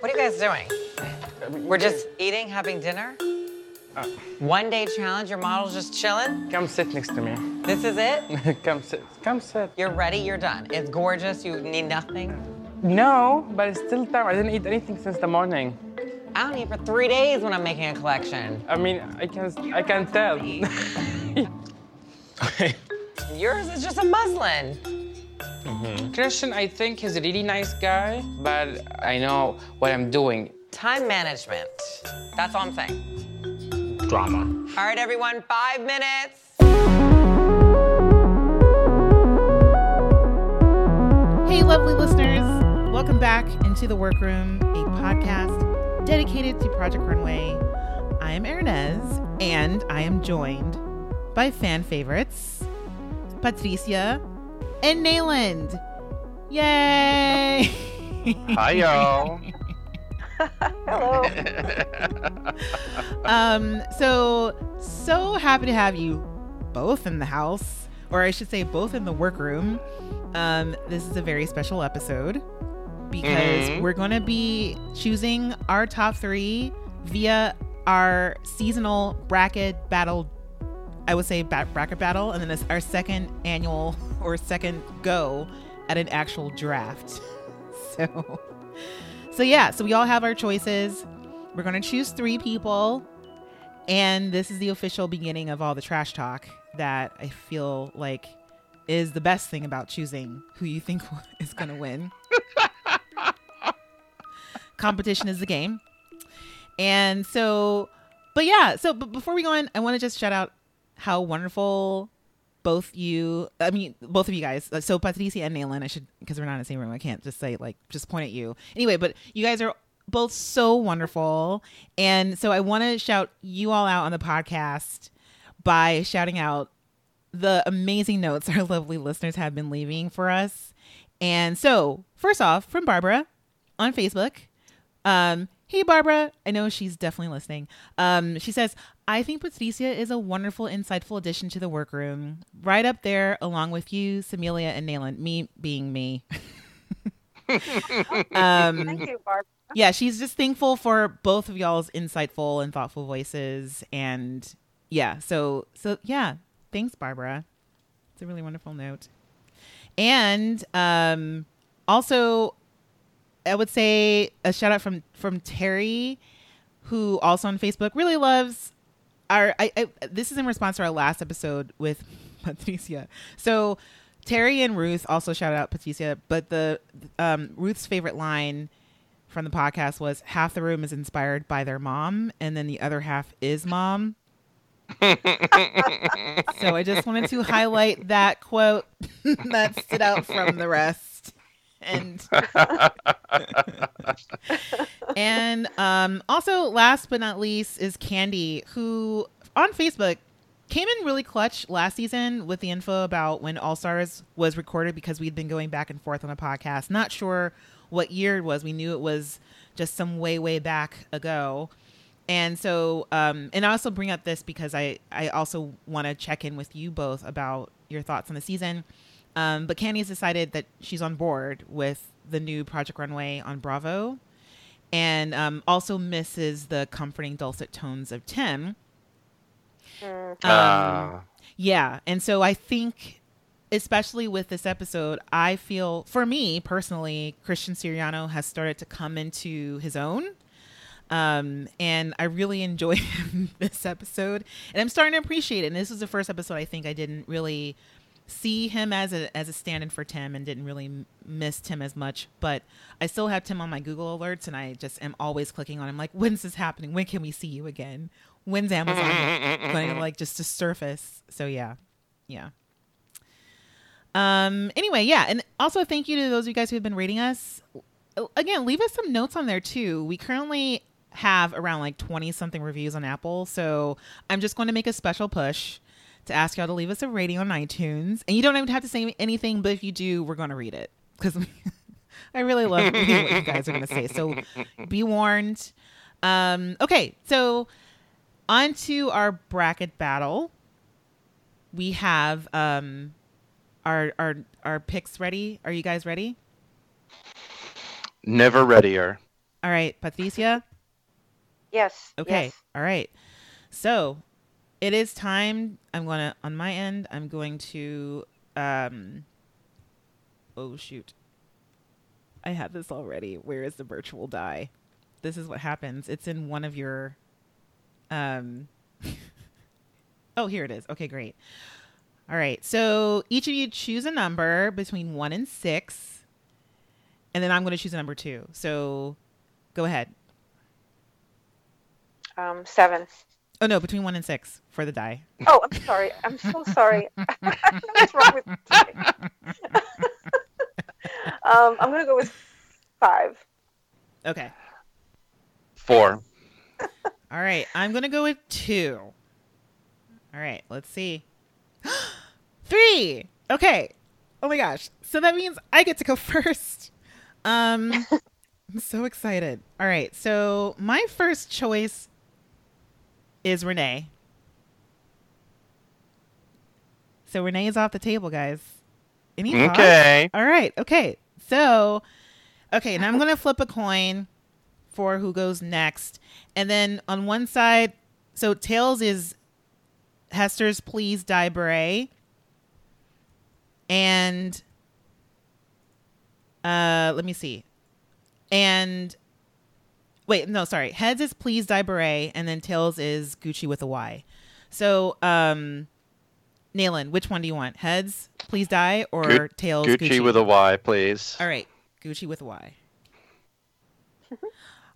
What are you guys doing? We're just eating, having dinner? Uh. One day challenge, your model's just chilling? Come sit next to me. This is it? come sit. Come sit. You're ready, you're done. It's gorgeous, you need nothing. No, but it's still time. I didn't eat anything since the morning. I don't eat for three days when I'm making a collection. I mean, I can I can tell. Okay. Yours is just a muslin. Mm-hmm. Christian, I think he's a really nice guy, but I know what I'm doing. Time management. That's all I'm saying. Drama. All right, everyone, five minutes. Hey, lovely listeners. Welcome back into the Workroom, a podcast dedicated to Project Runway. I am Hernease, and I am joined by fan favorites, Patricia and Nayland. Yay! Hi, y'all. Hello. um, so so happy to have you both in the house, or I should say, both in the workroom. Um, this is a very special episode because Mhm. we're going to be choosing our top three via our seasonal bracket battle. I would say bracket battle, and then it's our second annual or second go at an actual draft. So, so yeah, so we all have our choices. We're to choose three people. And this is the official beginning of all the trash talk that I feel like is the best thing about choosing who you think is to win. Competition is the game. And so, but yeah, so but before we go on, I want to just shout out how wonderful both you, I mean, both of you guys. uh, So Patricia and Nayland, I should, because we're not in the same room, I can't just say, like, just point at you. Anyway, but you guys are both so wonderful. And so I want to shout you all out on the podcast by shouting out the amazing notes our lovely listeners have been leaving for us. And so, first off, from Barbara on Facebook. Um, hey Barbara, I know she's definitely listening. Um, she says, I think Patricia is a wonderful, insightful addition to the workroom. Right up there along with you, Samilia and Nayland, me being me. um Thank you, Barb. yeah, she's just thankful for both of y'all's insightful and thoughtful voices. And yeah, so so yeah, thanks, Barbara. It's a really wonderful note. And um also I would say a shout out from from Terry, who also on Facebook really loves our I, I this is in response to our last episode with Patricia. So Terry and Ruth also shout out Patricia, but the um, Ruth's favorite line from the podcast was half the room is inspired by their mom, and then the other half is mom. so I just wanted to highlight that quote that stood out from the rest. And and um, also, last but not least, is Candy, who on Facebook came in really clutch last season with the info about when All Stars was recorded because we'd been going back and forth on a podcast. Not sure what year it was. We knew it was just some way, way back ago. And so, um, and I also bring up this because I, I also want to check in with you both about your thoughts on the season. Um, but Candy has decided that she's on board with the new Project Runway on Bravo and um, also misses the comforting dulcet tones of Tim. Mm. Um, Ah. yeah. And so I think, especially with this episode, I feel, for me personally, Christian Siriano has started to come into his own. Um, and I really enjoyed him this episode. And I'm starting to appreciate it. And this was the first episode I think I didn't really see him as a as a stand-in for Tim and didn't really m- miss Tim as much. But I still have Tim on my Google alerts, and I just am always clicking on him like, when's this happening? When can we see you again? When's Amazon going to like just to surface? So yeah, yeah. Um. Anyway, yeah, and also thank you to those of you guys who have been rating us. Again, leave us some notes on there too. We currently have around like 20 something reviews on Apple. So I'm just going to make a special push to ask y'all to leave us a rating on iTunes. And you don't even have to say anything, but if you do, we're going to read it because I really love reading what you guys are going to say. So be warned. Um, okay, so on to our bracket battle. We have um, our our our picks ready. Are you guys ready? Never readier. All right, Patricia. Yes. Okay. yes. All right. So it is time. I'm going to, on my end, I'm going to, um, oh, shoot. I have this already. Where is the virtual die? This is what happens. It's in one of your, um, oh, here it is. Okay, great. All right. So each of you choose a number between one and six. And then I'm going to choose a number two. So go ahead. Um, seven. Oh, no, between one and six for the die. Oh, I'm sorry. I'm so sorry. I don't know what's wrong with me um, I'm gonna go with five. Okay. Four. All right. I'm going to go with two. All right. Let's see. Three. Okay. Oh my gosh. So that means I get to go first. Um, I'm so excited. All right. So my first choice is Renee. So Renee is off the table, guys. Any thoughts? Okay. All right. Okay. So, okay, now I'm going to flip a coin for who goes next. And then on one side, so Tails is Hester's Please Die Beret. And uh let me see. And wait, no, sorry. Heads is Please Die Beret and then Tails is Gucci with a Y. So, um Nayland, which one do you want? Heads, Please Die or Gu- Tails Gucci, with a Y, please. all right, Gucci with a Y.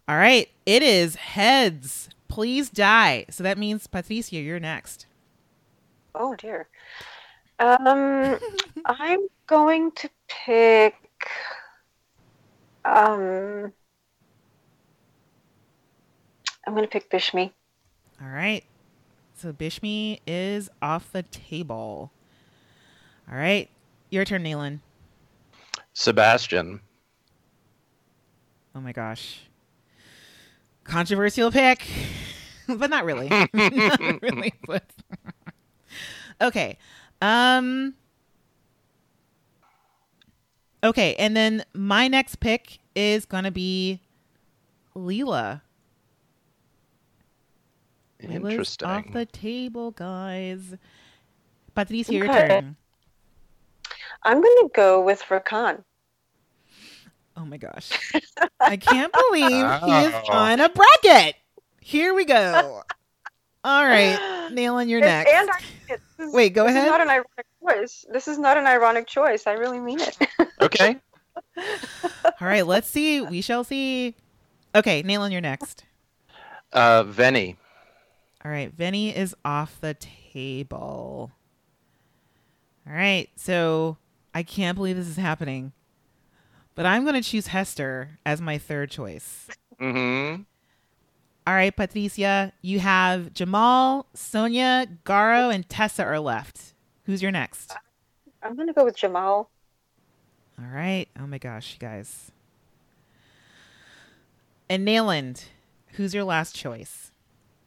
All right, it is heads. Please die. So that means Patricia, you're next. Oh dear. Um, I'm going to pick. Um, I'm going to pick Bishme. All right. So Bishme is off the table. All right, your turn, Nayland. Sebastian. Oh my gosh. Controversial pick, but not really. not really. But okay. Um Okay, and then my next pick is going to be Leela. Leela's Interesting. Off the table, guys. Patricia, your turn. I'm going to go with Rakan. Oh my gosh. I can't believe he's Oh. on a bracket. Here we go. All right. Nayland you're And- next. And I, this is, Wait, go this ahead. is not an ironic choice. This is not an ironic choice. I really mean it. Okay. All right, let's see. We shall see. Okay, Nayland your next. Uh, Venny. All right, Venny is off the table. All right, so I can't believe this is happening. But I'm going to choose Hester as my third choice. Mm-hmm. All right, Patricia, you have Jamall, Sonjia, Garo, and Tessa are left. Who's your next? I'm going to go with Jamall. All right. Oh my gosh, you guys. And Nayland, who's your last choice?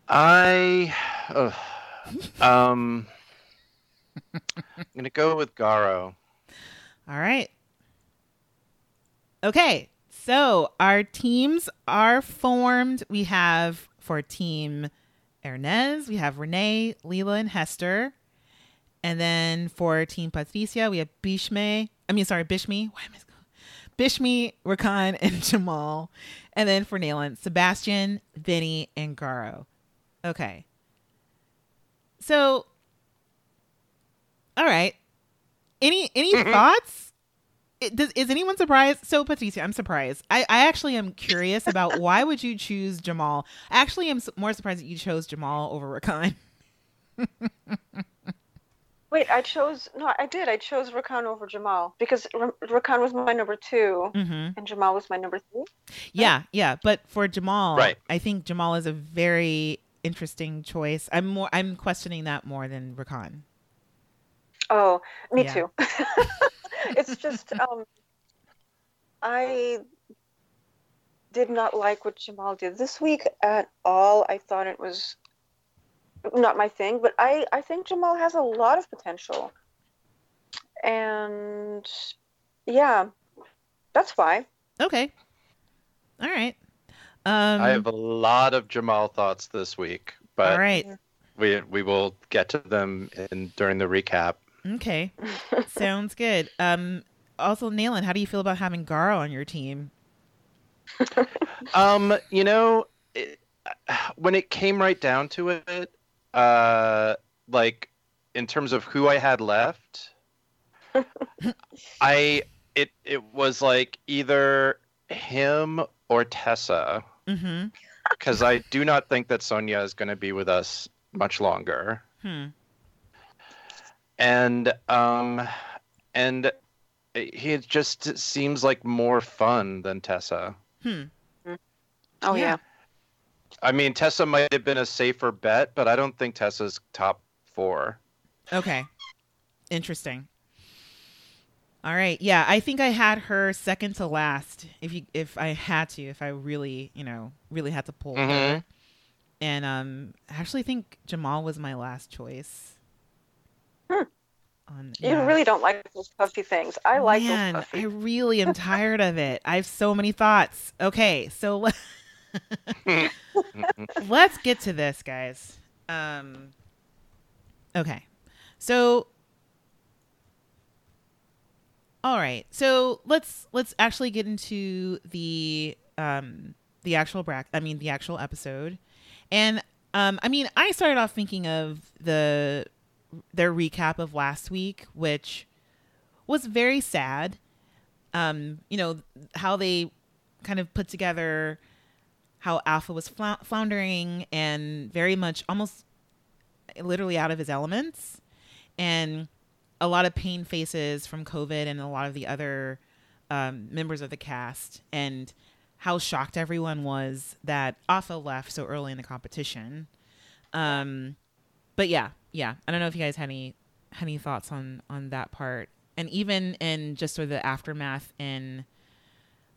I. Um. I'm gonna go with Garo. All right. Okay. So our teams are formed. We have for team Hernease, we have Renee, Leela, and Hester. And then for team Patricia, we have Bishme. I mean, sorry, Bishme. Why am I? Bishme, Rakan, and Jamall. And then for Nayland, Sebastian, Venny, and Garo. Okay. So, all right. Any any thoughts? It, does, is anyone surprised? So, Patricia, I'm surprised. I, I actually am curious about why would you choose Jamall. I actually am s- more surprised that you chose Jamall over Rakan. Wait, I chose. No, I did. I chose Rakan over Jamall because R- Rakan was my number 2 hmm and Jamall was my number three. Yeah, yeah. But for Jamall, Right. I think Jamall is a very interesting choice. I'm more. I'm questioning that more than Rakan. Oh, me Yeah. too. it's just um, I did not like what Jamall did this week at all. I thought it was not my thing, but I I think Jamall has a lot of potential, and yeah, that's why. Okay. All right. Um, I have a lot of Jamall thoughts this week, but all right. we we will get to them in during the recap. Okay. Sounds good. Um, also, Nayland, how do you feel about having Garo on your team? Um, you know, it, when it came right down to it, uh, like in terms of who I had left, I it it was like either him or Tessa Mm-hmm. because I do not think that Sonjia is going to be with us much longer. Hmm. and um and he just seems like more fun than Tessa. Hmm. Oh Yeah. yeah. I mean, Tessa might have been a safer bet, but I don't think Tessa's top four. Okay. Interesting. All right. Yeah, I think I had her second to last. If you, if I had to, if I really, you know, really had to pull her. Mhm. And um, I actually think Jamall was my last choice. Hmm. On, You yeah. really don't like those puffy things. I like Man, those I really am tired of it. I have so many thoughts. Okay, so let- let's get to this, guys. Um, okay, so all right, so let's let's actually get into the um the actual brack. I mean, the actual episode, and um, I mean, I started off thinking of the their recap of last week, which was very sad. Um, you know how they kind of put together how Afa was flou- floundering and very much almost literally out of his elements, and a lot of pain faces from Kovid and a lot of the other um, members of the cast, and how shocked everyone was that Afa left so early in the competition. Um, but yeah, yeah, I don't know if you guys had any had any thoughts on on that part, and even in just sort of the aftermath in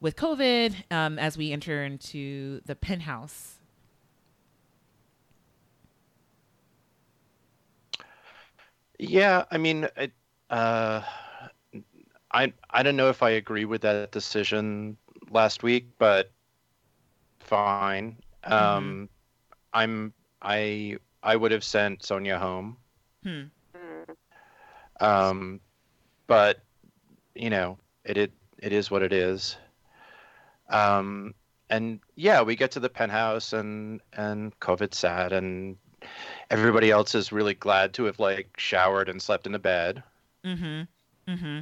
with Kovid um, as we enter into the penthouse. Yeah, I mean, it, uh, I I don't know if I agree with that decision last week, but fine. Um, I'm I I would have sent Sonjia home. Hmm. Mm. Um, but you know, it it, it is what it is. Um, and yeah, we get to the penthouse and and Kovid's sad and everybody else is really glad to have like showered and slept in a bed. Mm-hmm. Mm-hmm.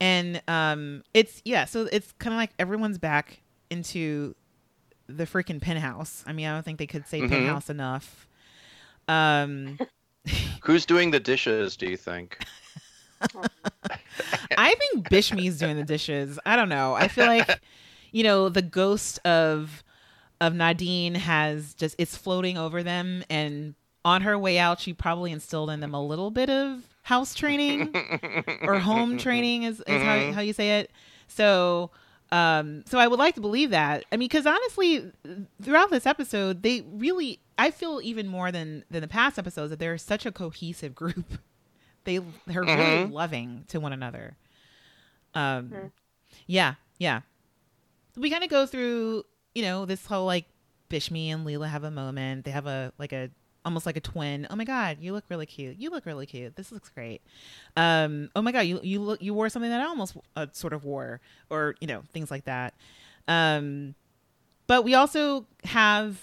And um it's yeah, so it's kinda like everyone's back into the freaking penthouse. I mean, I don't think they could say Mhm. penthouse enough. Um Who's doing the dishes, do you think? I think Bishme's doing the dishes. I don't know. I feel like, you know, the ghost of of Nadine has just it's floating over them and on her way out she probably instilled in them a little bit of house training or home training is, is how, Mhm. how you say it. So um so I would like to believe that. I mean cuz honestly throughout this episode they really I feel even more than than the past episodes that they're such a cohesive group. They they're really Mhm. loving to one another. Um Mhm. yeah, yeah. We kind of go through, you know, this whole like Bishme and Leela have a moment. They have a like a almost like a twin. Oh my god, you look really cute. You look really cute. This looks great. Um, oh my god, you you look you wore something that I almost uh, sort of wore, or you know things like that. Um, but we also have.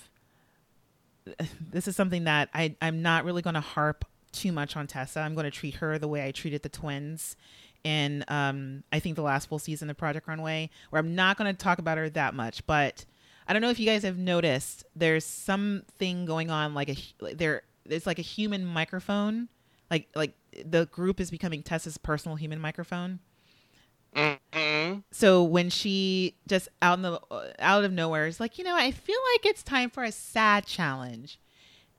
This is something that I I'm not really going to harp too much on Tessa. I'm going to treat her the way I treated the twins in um I think the last full season of Project Runway, where I'm not going to talk about her that much, but I don't know if you guys have noticed there's something going on like a there It's like a human microphone like like the group is becoming Tessa's personal human microphone. Mhm. So when she just out in the out of nowhere is like, you know, I feel like it's time for a sad challenge.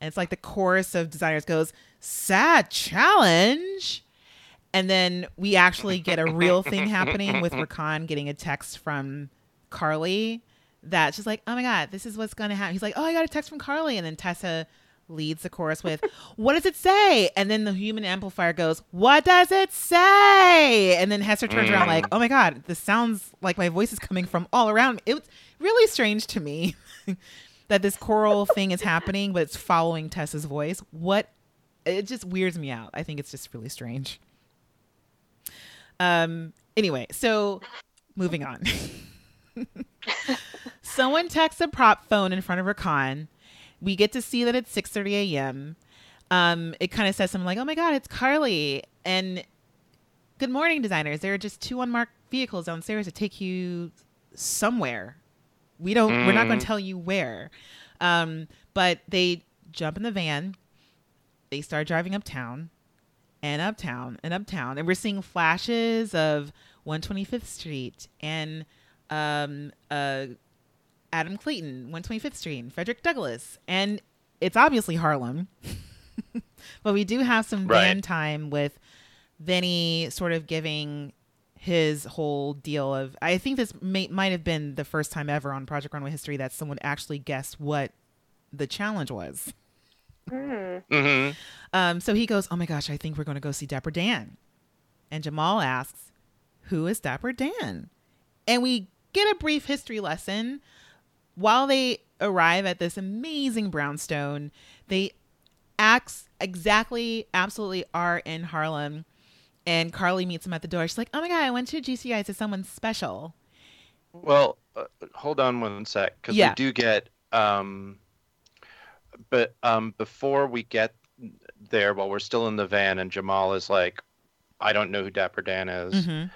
And it's like the chorus of designers goes, "Sad challenge." And then we actually get a real thing happening with Rakan getting a text from Karlie that she's like, "Oh my god, this is what's going to happen." He's like, "Oh, I got a text from Karlie." And then Tessa leads the chorus with, What does it say? And then the human amplifier goes, What does it say? And then Hester turns around, like, Oh my God, this sounds like my voice is coming from all around me. It was really strange to me that this choral thing is happening, but it's following Tessa's voice. What? It just weirds me out. I think it's just really strange. Um, anyway, so moving on. Someone texts a prop phone in front of Rakan. We get to see that it's 6:30 a.m. Um, it kind of says something like, "Oh my God, it's Karlie!" And good morning, designers. There are just two unmarked vehicles downstairs to take you somewhere. We don't. We're not going to tell you where. Um, but they jump in the van. They start driving uptown, and uptown, and uptown, and we're seeing flashes of 125th Street and um, uh, Adam Clayton, 125th Street, and Frederick Douglass, and it's obviously Harlem. but we do have some Right. van time with Venny sort of giving his whole deal of. I think this may, might have been the first time ever on Project Runway history that someone actually guessed what the challenge was. hmm Um, so he goes, "Oh my gosh, I think we're going to go see Dapper Dan," and Jamall asks, "Who is Dapper Dan?" And we get a brief history lesson while they arrive at this amazing brownstone. They acts exactly, absolutely are in Harlem, and Karlie meets him at the door. She's like, "Oh my god, I went to GCI to someone special." Well, uh, hold on one sec, because Yeah. we do get. Um, but um, before we get there, while we're still in the van, and Jamall is like, "I don't know who Dapper Dan is," Mhm.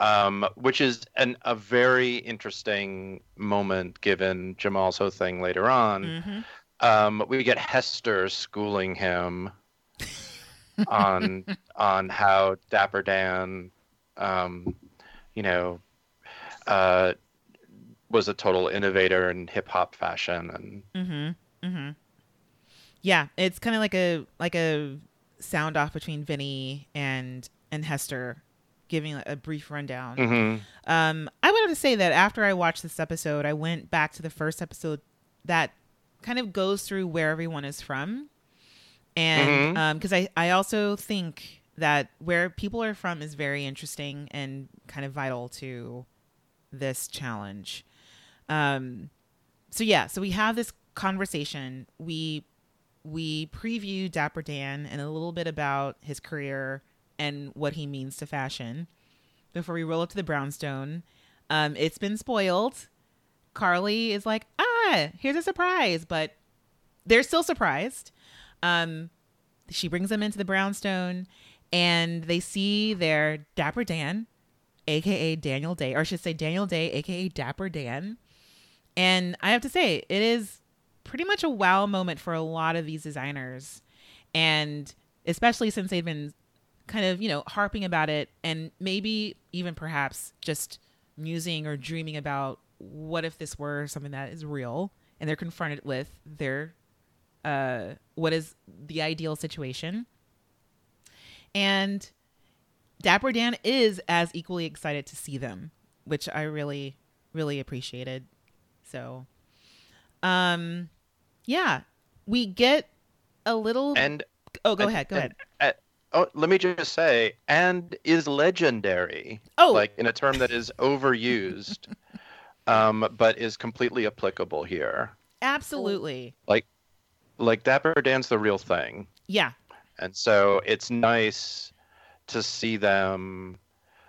Um, which is an, a very interesting moment given Jamall's whole thing later on. Mhm. Um, we get Hester schooling him on on how Dapper Dan, um, you know, uh, was a total innovator in hip hop fashion, and Mm-hmm. Mm-hmm. Yeah, it's kind of like a like a sound off between Venny and and Hester, giving a, brief rundown. Mhm. Um, I would have to say that after I watched this episode, I went back to the first episode that kind of goes through where everyone is from, and because I I also think that where people are from is very interesting and kind of vital to this challenge. Um, so yeah, so we have this conversation. We we preview Dapper Dan and a little bit about his career and what he means to fashion before we roll up to the brownstone. Um, it's been spoiled. Karlie is like, ah, here's a surprise, but they're still surprised. Um, she brings them into the brownstone, and they see their Dapper Dan, aka Daniel Day, or I should say Daniel Day, aka Dapper Dan. And I have to say, it is pretty much a wow moment for a lot of these designers. And especially since they've been kind of, you know, harping about it and maybe even perhaps just musing or dreaming about what if this were something that is real and they're confronted with their uh what is the ideal situation. And Dapper Dan is as equally excited to see them, which I really, really appreciated. So, um, yeah, we get a little. and oh, go ahead, go ahead. Oh, let me just say, and is legendary. Oh. like in a term that is overused, um, but is completely applicable here. Absolutely, Like, Like Dapper Dan's the real thing. yeah, and so it's nice to see them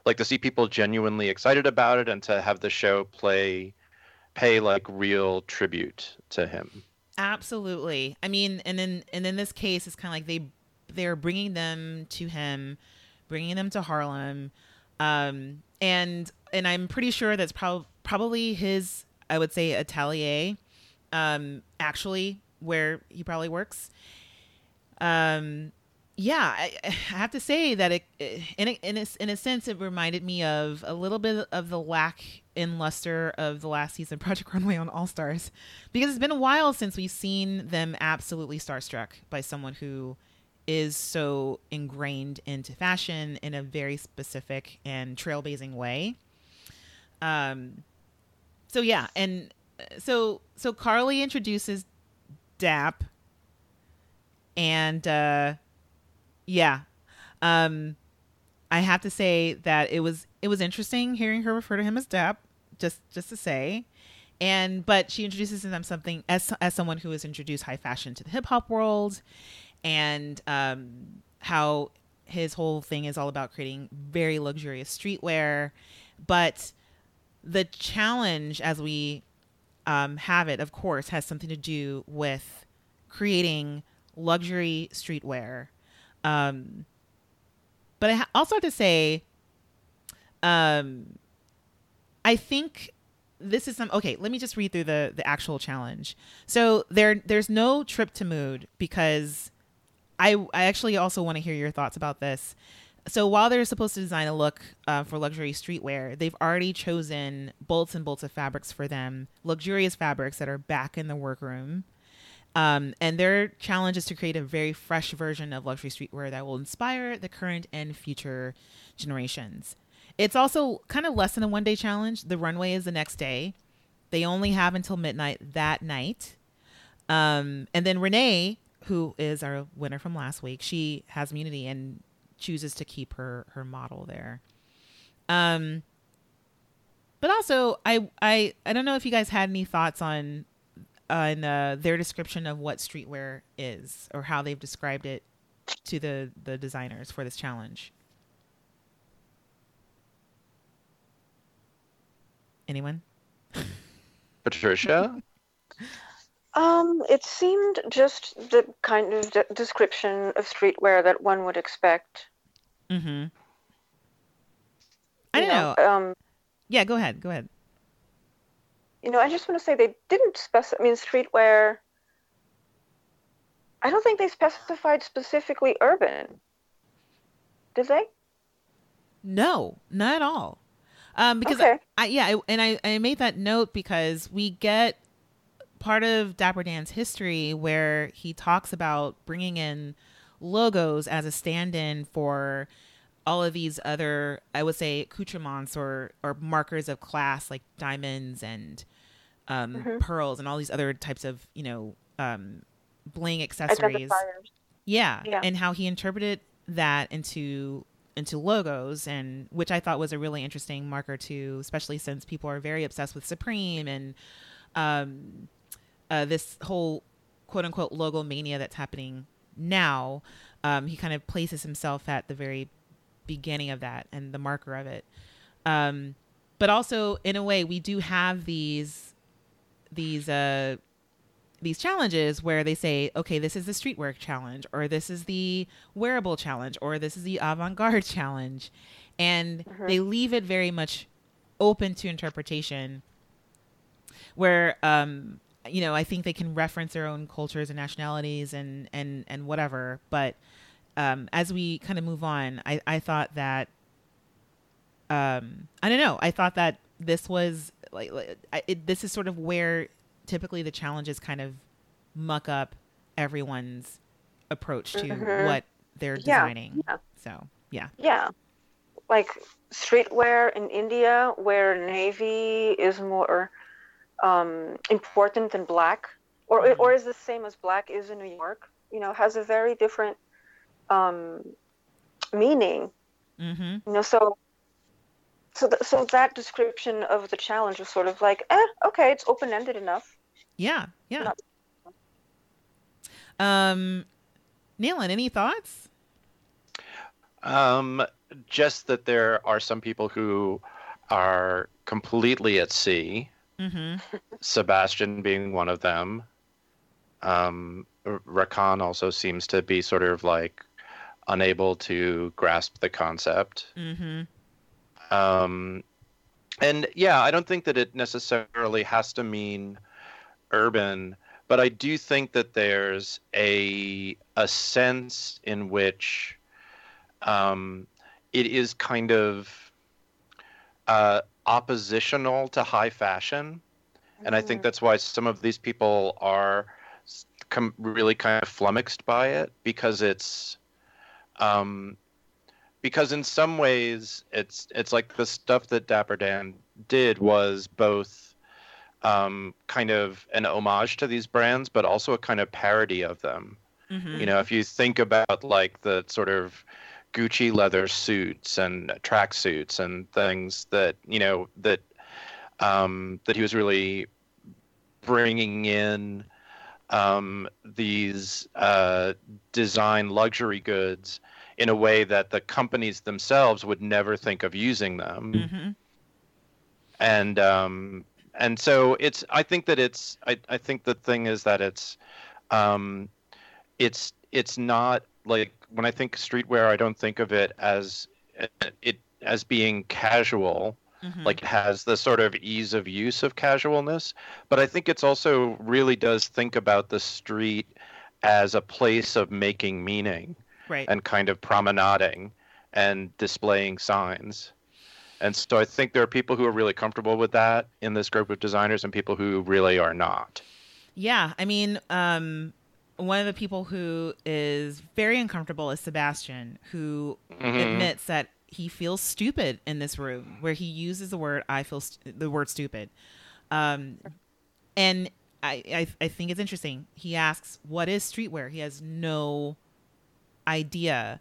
like to see people genuinely excited about it and to have the show play pay like real tribute to him absolutely. I mean, and then and in this case, it's kind of like they they're bringing them to him, bringing them to Harlem, um, and and I'm pretty sure that's prob- probably his. I would say atelier, um, actually where he probably works. Um, yeah, I, I have to say that it, in a, in a, in a sense, it reminded me of a little bit of the lack in luster of the last season Project Runway on All Stars, because it's been a while since we've seen them absolutely starstruck by someone who is so ingrained into fashion in a very specific and trailblazing way. Um, so yeah, and uh, so so Karlie introduces Dap and uh, yeah, um, I have to say that it was it was interesting hearing her refer to him as Dap. Just just to say, and but she introduces them something as as someone who has introduced high fashion to the hip hop world, and um, how his whole thing is all about creating very luxurious streetwear, but the challenge as we um, have it, of course, has something to do with creating luxury streetwear. Um, but I ha- also have to say, um, I think this is some okay. Let me just read through the the actual challenge. So there there's no trip to mood because I I actually also want to hear your thoughts about this. So while they're supposed to design a look uh, for luxury streetwear, they've already chosen bolts and bolts of fabrics for them, luxurious fabrics that are back in the workroom. Um, and their challenge is to create a very fresh version of luxury streetwear that will inspire the current and future generations. It's also kind of less than a one day challenge. The runway is the next day. They only have until midnight that night. Um, and then Renee, who is our winner from last week, she has immunity and chooses to keep her her model there. Um, but also, I I I don't know if you guys had any thoughts on on uh, their description of what streetwear is or how they've described it to the the designers for this challenge. Anyone? Patricia? Um, it seemed just the kind of de- description of streetwear that one would expect. Mm-hmm. I you don't know. Um, Yeah, go ahead. Go ahead. you know, I just want to say they didn't specify. I mean, streetwear. I don't think they specified specifically urban. Did they? No, not at all. Um, because Okay. I, yeah, I, and I, I made that note because we get part of Dapper Dan's history where he talks about bringing in logos as a stand-in for all of these other, I would say, accoutrements or or markers of class like diamonds and um, pearls and all these other types of you know um, bling accessories. Yeah, Yeah. and how he interpreted that into into logos and which I thought was a really interesting marker too, especially since people are very obsessed with Supreme and um uh, this whole quote unquote logo mania that's happening now. Um, he kind of places himself at the very beginning of that and the marker of it. Um, but also in a way we do have these these uh these challenges where they say, okay, this is the streetwear challenge, or this is the wearable challenge, or this is the avant garde challenge. And they leave it very much open to interpretation where, um, you know, I think they can reference their own cultures and nationalities and, and, and whatever. But um, as we kind of move on, I, I thought that, um, I don't know, I thought that this was like, like I, it, this is sort of where typically the challenges kind of muck up everyone's approach to Mhm. what they're Yeah, designing. yeah. So yeah. Yeah. Like streetwear in India, where navy is more um, important than black, or Mhm. or is the same as black is in New York. You know, has a very different um, meaning. Mm-hmm. You know, so so th- so that description of the challenge was sort of like, eh, okay, it's open ended enough. Yeah. Yeah. Not- Um, Nayland, any thoughts? Um, just that there are some people who are completely at sea, Mm-hmm. Sebastian being one of them. Um, Rakan also seems to be sort of like unable to grasp the concept. Mm-hmm. Um, and yeah, I don't think that it necessarily has to mean urban, but I do think that there's a a sense in which um, it is kind of uh, oppositional to high fashion, and I think that's why some of these people are com- really kind of flummoxed by it because it's um, because in some ways it's it's like the stuff that Dapper Dan did was both um, kind of an homage to these brands, but also a kind of parody of them. Mhm. You know, if you think about like the sort of Gucci leather suits and track suits and things that you know that um, that he was really bringing in um, these uh, design luxury goods in a way that the companies themselves would never think of using them Mhm. and um and so it's i think that it's i, I think the thing is that it's um it's it's not like when i think streetwear i don't think of it as it as being casual Mhm. like it has the sort of ease of use of casualness but i think it's also really does think about the street as a place of making meaning right. and kind of promenading and displaying signs. And so I think there are people who are really comfortable with that in this group of designers and people who really are not. Yeah, I mean, um, one of the people who is very uncomfortable is Sebastian, who Mhm. admits that he feels stupid in this room, where he uses the word "I feel st- the word stupid," um, and I, I I think it's interesting. He asks, "What is streetwear?" He has no idea,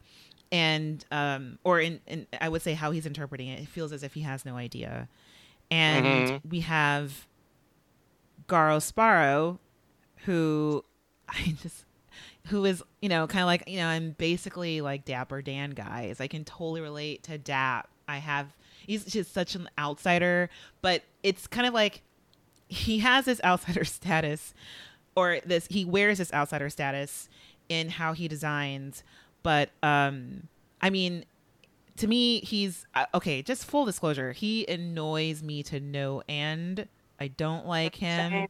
and um, or in, in I would say how he's interpreting it. It feels as if he has no idea, and Mhm. we have Garo Sparrow, who I just who is you know kind of like you know I'm basically like Dapper Dan guys. I can totally relate to Dap. I have he's just such an outsider, but it's kind of like he has this outsider status, or this he wears this outsider status in how he designs. But um, I mean, to me, he's uh, okay. Just full disclosure, he annoys me to no end. I don't like him.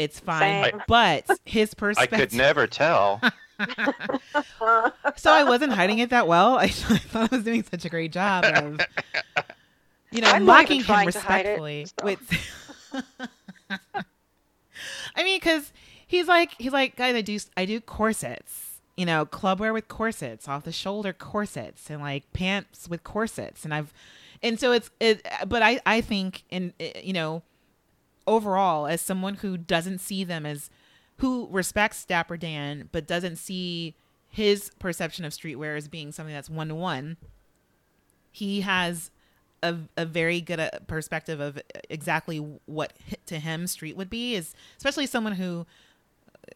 Same. It's fine, Same. but his perspective. I could never tell. so I wasn't hiding it that well. I, I thought I was doing such a great job of, you know, I'm mocking him trying to hide it, respectfully. so. With, I mean, because he's like, he's like, guys, I do, I do corsets, you know, clubwear with corsets, off the shoulder corsets, and like pants with corsets, and I've, and so it's, it, but I, I think, in, eh, you know, overall, as someone who doesn't see them as who respects Dapper Dan but doesn't see his perception of streetwear as being something that's one to one, he has a, a very good uh, perspective of exactly what to him street would be. Is especially someone who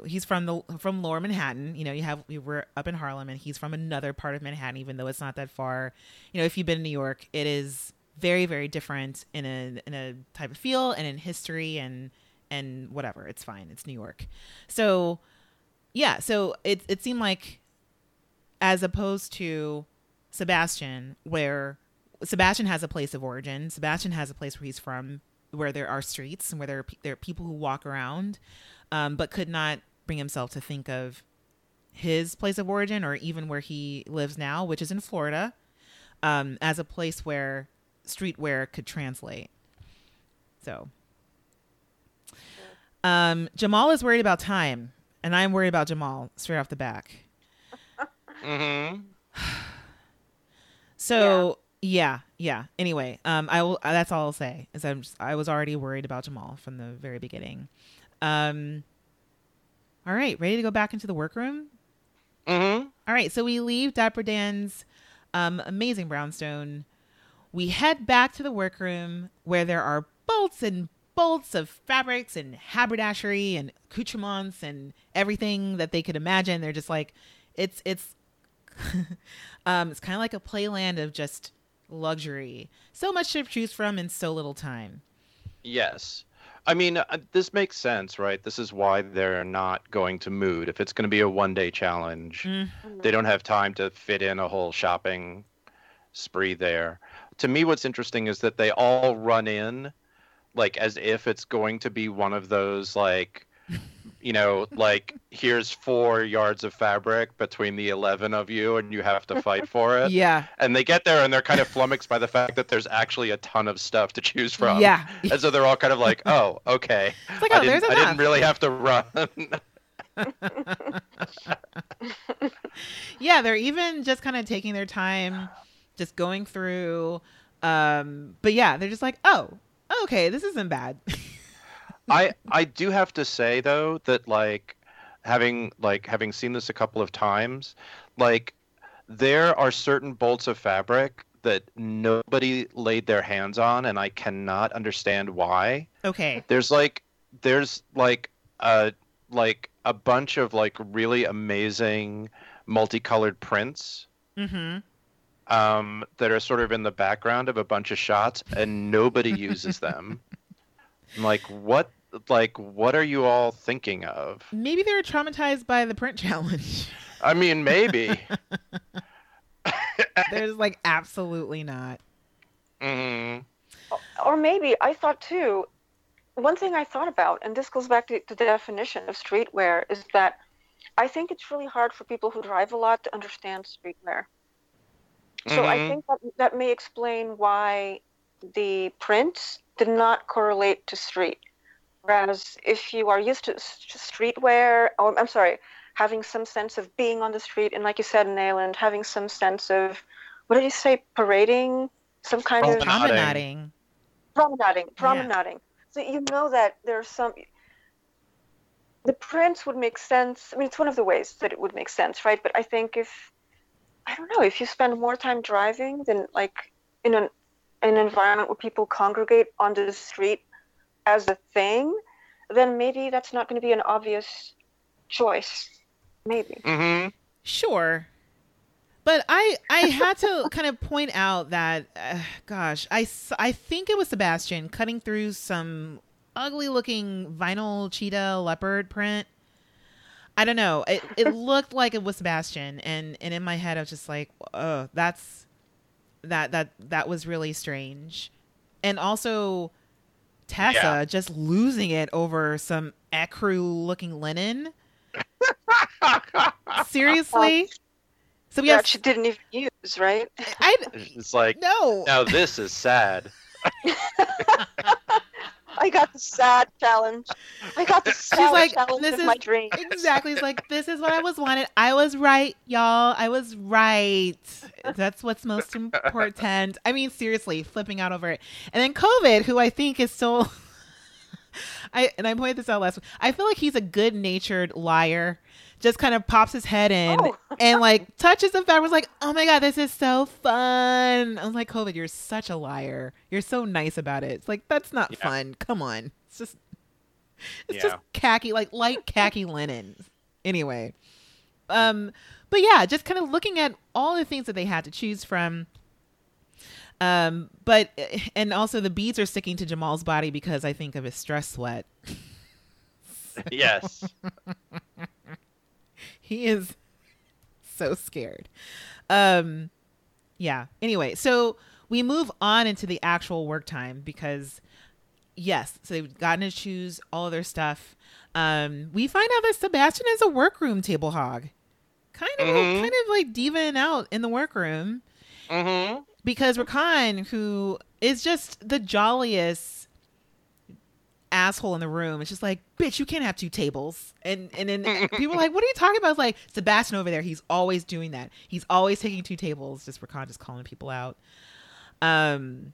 he's from the from Lower Manhattan. You know, you have we were up in Harlem, and he's from another part of Manhattan, even though it's not that far. You know, if you've been in New York, it is very very different in a in a type of feel and in history and and whatever. It's fine. It's New York. So yeah, so it it seemed like as opposed to Sebastian, where Sebastian has a place of origin. Sebastian has a place where he's from, where there are streets and where there are, pe- there are people who walk around, um, but could not bring himself to think of his place of origin or even where he lives now, which is in Florida, um, as a place where streetwear could translate. So, um, Jamall is worried about time, and I'm worried about Jamall straight off the back. mm-hmm. So yeah, yeah. Anyway, um, I will. That's all I'll say is I'm. Just, I was already worried about Jamall from the very beginning. Um. All right, ready to go back into the workroom. Mm-hmm. All right, so we leave Dapper Dan's um, amazing brownstone. We head back to the workroom where there are bolts and bolts of fabrics and haberdashery and accoutrements and everything that they could imagine. They're just like, it's it's, um, it's kind of like a playland of just luxury. So much to choose from in so little time. Yes. I mean, uh, this makes sense, right? This is why they're not going to Mood. If it's going to be a one day challenge, Mm. they don't have time to fit in a whole shopping spree there. To me, what's interesting is that they all run in like as if it's going to be one of those, like, you know, like here's four yards of fabric between the 11 of you and you have to fight for it. Yeah, And they get there and they're kind of flummoxed by the fact that there's actually a ton of stuff to choose from. yeah. And so they're all kind of like, oh, okay. It's like, I, oh, didn't, there's I didn't really have to run. yeah, they're even just kind of taking their time, just going through. Um, but yeah, they're just like, oh, okay, this isn't bad. I I do have to say though that like having like having seen this a couple of times, like there are certain bolts of fabric that nobody laid their hands on, and I cannot understand why. Okay. There's like there's like a like a bunch of like really amazing multicolored prints Mm-hmm. Um, that are sort of in the background of a bunch of shots, and nobody uses them. I'm like, what? Like, what are you all thinking of? Maybe they were traumatized by the print challenge. I mean, maybe. There's like absolutely not. Mm-hmm. Or maybe I thought too. One thing I thought about, and this goes back to, to the definition of streetwear, is that I think it's really hard for people who drive a lot to understand streetwear. So I Mhm. think that that may explain why the prints did not correlate to street. Whereas if you are used to s- to streetwear, or I'm sorry, having some sense of being on the street, and like you said, Nayland, having some sense of what did you say, parading, some kind of Promenading. Promenading. promenading, promenading. So you know that there's some. The prints would make sense. I mean, it's one of the ways that it would make sense, right? But I think if, I don't know, if you spend more time driving than like in an an environment where people congregate on the street as a thing, then maybe that's not going to be an obvious choice. Maybe. hmm Sure. But I I had to kind of point out that uh, gosh, I think it was Sebastian cutting through some ugly looking vinyl cheetah leopard print. I don't know. It it looked like it was Sebastian and and in my head I was just like, "Oh, that's that that that was really strange." And also Tessa Yeah. just losing it over some ecru looking linen. Seriously? So we have she didn't even use, right? I It's like, no. now this is sad. I got the sad challenge. I got the sad like, challenge this is- my dream. Exactly. It's like this is what I was wanted. I was right, y'all. I was right. That's what's most important. I mean, seriously, flipping out over it. And then Kovid, who I think is still I and I pointed this out last week. I feel like he's a good natured liar. Just kind of pops his head in Oh. and like touches the fabric. Was like, oh my god, this is so fun. I was like, Kovid, you're such a liar. You're so nice about it. It's like that's not Yeah. fun. Come on. It's just it's Yeah. just khaki, like light khaki linen. Anyway, um, but yeah, just kind of looking at all the things that they had to choose from. Um, but and also the beads are sticking to Jamall's body because I think of his stress sweat. yes. He is so scared. Um, yeah. Anyway, so we move on into the actual work time because yes, so they've gotten to choose all of their stuff. Um, we find out that Sebastian is a workroom table hog, kind of, Mhm. kind of like diving out in the workroom hmm because Rakan, who is just the jolliest asshole in the room, is just like, bitch, you can't have two tables. And and then people are like, what are you talking about? It's like Sebastian over there, he's always doing that. He's always taking two tables. Just Rakan just calling people out. Um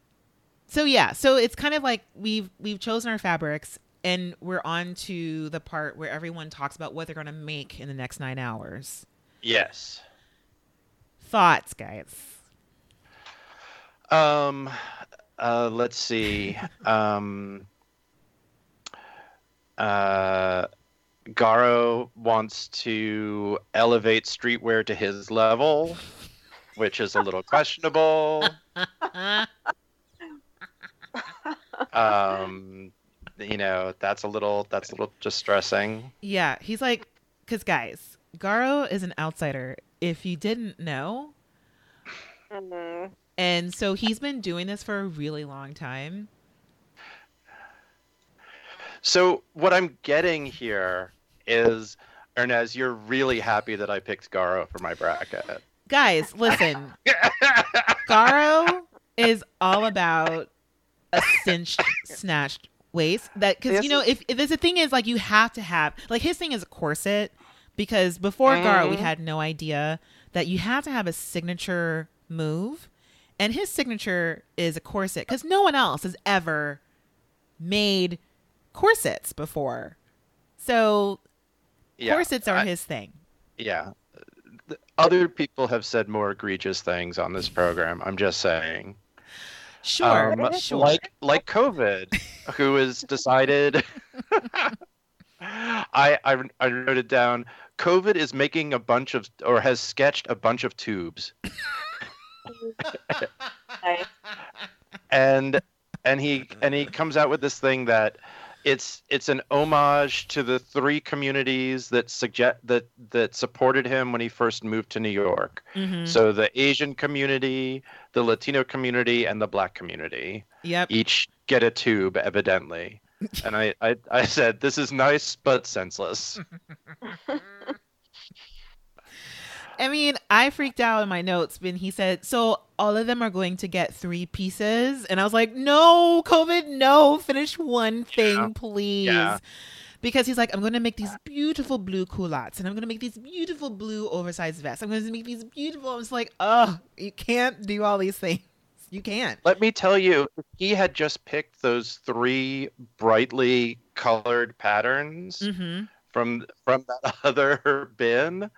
so yeah, so it's kind of like we've we've chosen our fabrics and we're on to the part where everyone talks about what they're gonna make in the next nine hours. Yes. Thoughts, guys. Um, uh, let's see. Um, uh, Garo wants to elevate streetwear to his level, which is a little questionable. Um, you know, that's a little that's a little distressing. Yeah, he's like, because guys, Garo is an outsider. If you didn't know, Mhm. and so he's been doing this for a really long time. So what I'm getting here is, Hernease, you're really happy that I picked Garo for my bracket. Guys, listen, Garo is all about a cinched, snatched waist. That because you know, if, if there's a thing is like you have to have like his thing is a corset because before Garo we Mhm. had no idea that you have to have a signature move, and his signature is a corset because no one else has ever made corsets before. So yeah, Corsets are I- his thing. yeah. Other people have said more egregious things on this program. I'm just saying. Sure, Um, sure. Like like Kovid, who has decided. I, I I wrote it down. Kovid is making a bunch of or has sketched a bunch of tubes, and and he and he comes out with this thing that it's it's an homage to the three communities that suggest that that supported him when he first moved to New York. Mhm. So the Asian community, the Latino community, and the Black community. Yep. each get a tube, evidently. And I, I, I said, this is nice but senseless. I mean, I freaked out in my notes when he said, "So all of them are going to get three pieces," and I was like, "No, Kovid, no! Finish one thing, Yeah. please." Yeah. Because he's like, I'm going to make these beautiful blue culottes, and I'm going to make these beautiful blue oversized vests. I'm going to make these beautiful. I was like, oh, you can't do all these things. You can't. Let me tell you, he had just picked those three brightly colored patterns Mm-hmm. from from that other bin,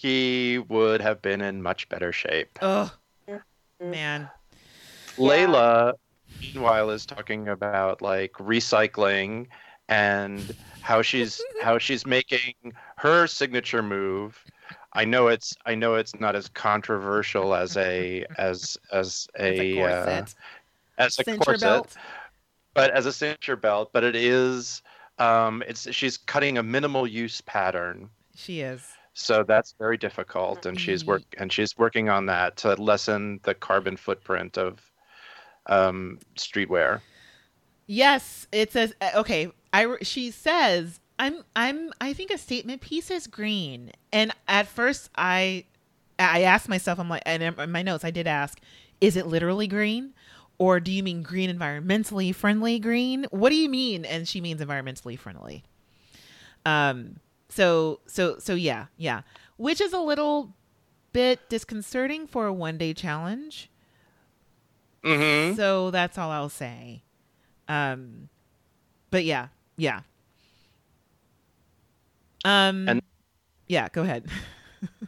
he would have been in much better shape. Oh, man. Yeah. Layla, meanwhile, is talking about like recycling and how she's how she's making her signature move. I know it's I know it's not as controversial as a as as It's a, a uh, as a Cincher corset, belt. but as a cincher belt. But it is um, it's she's cutting a minimal use pattern. She is. So that's very difficult, and she's work and she's working on that to lessen the carbon footprint of um, streetwear. Yes, it says uh, okay. I she says I'm I'm I think a statement piece is green, and at first I I asked myself I'm like and in my notes I did ask is it literally green or do you mean green environmentally friendly green? What do you mean? And she means environmentally friendly. Um. So so so yeah yeah, which is a little bit disconcerting for a one day challenge. Mm-hmm. So that's all I'll say. Um, but yeah, yeah. Um, And- yeah, go ahead.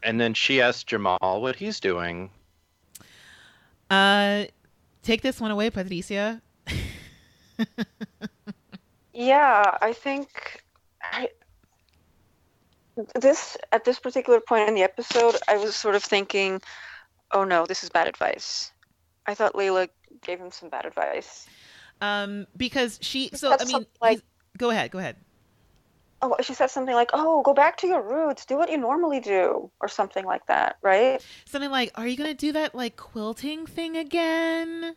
And then she asked Jamall what he's doing. Uh, take this one away, Patricia. Yeah, I think I, this at this particular point in the episode, I was sort of thinking, "Oh no, this is bad advice." I thought Layla gave him some bad advice. Um, because she. She So I mean, like- go ahead, go ahead. Oh, she said something like, "Oh, go back to your roots, do what you normally do," or something like that, right? Something like, "Are you gonna do that like quilting thing again?"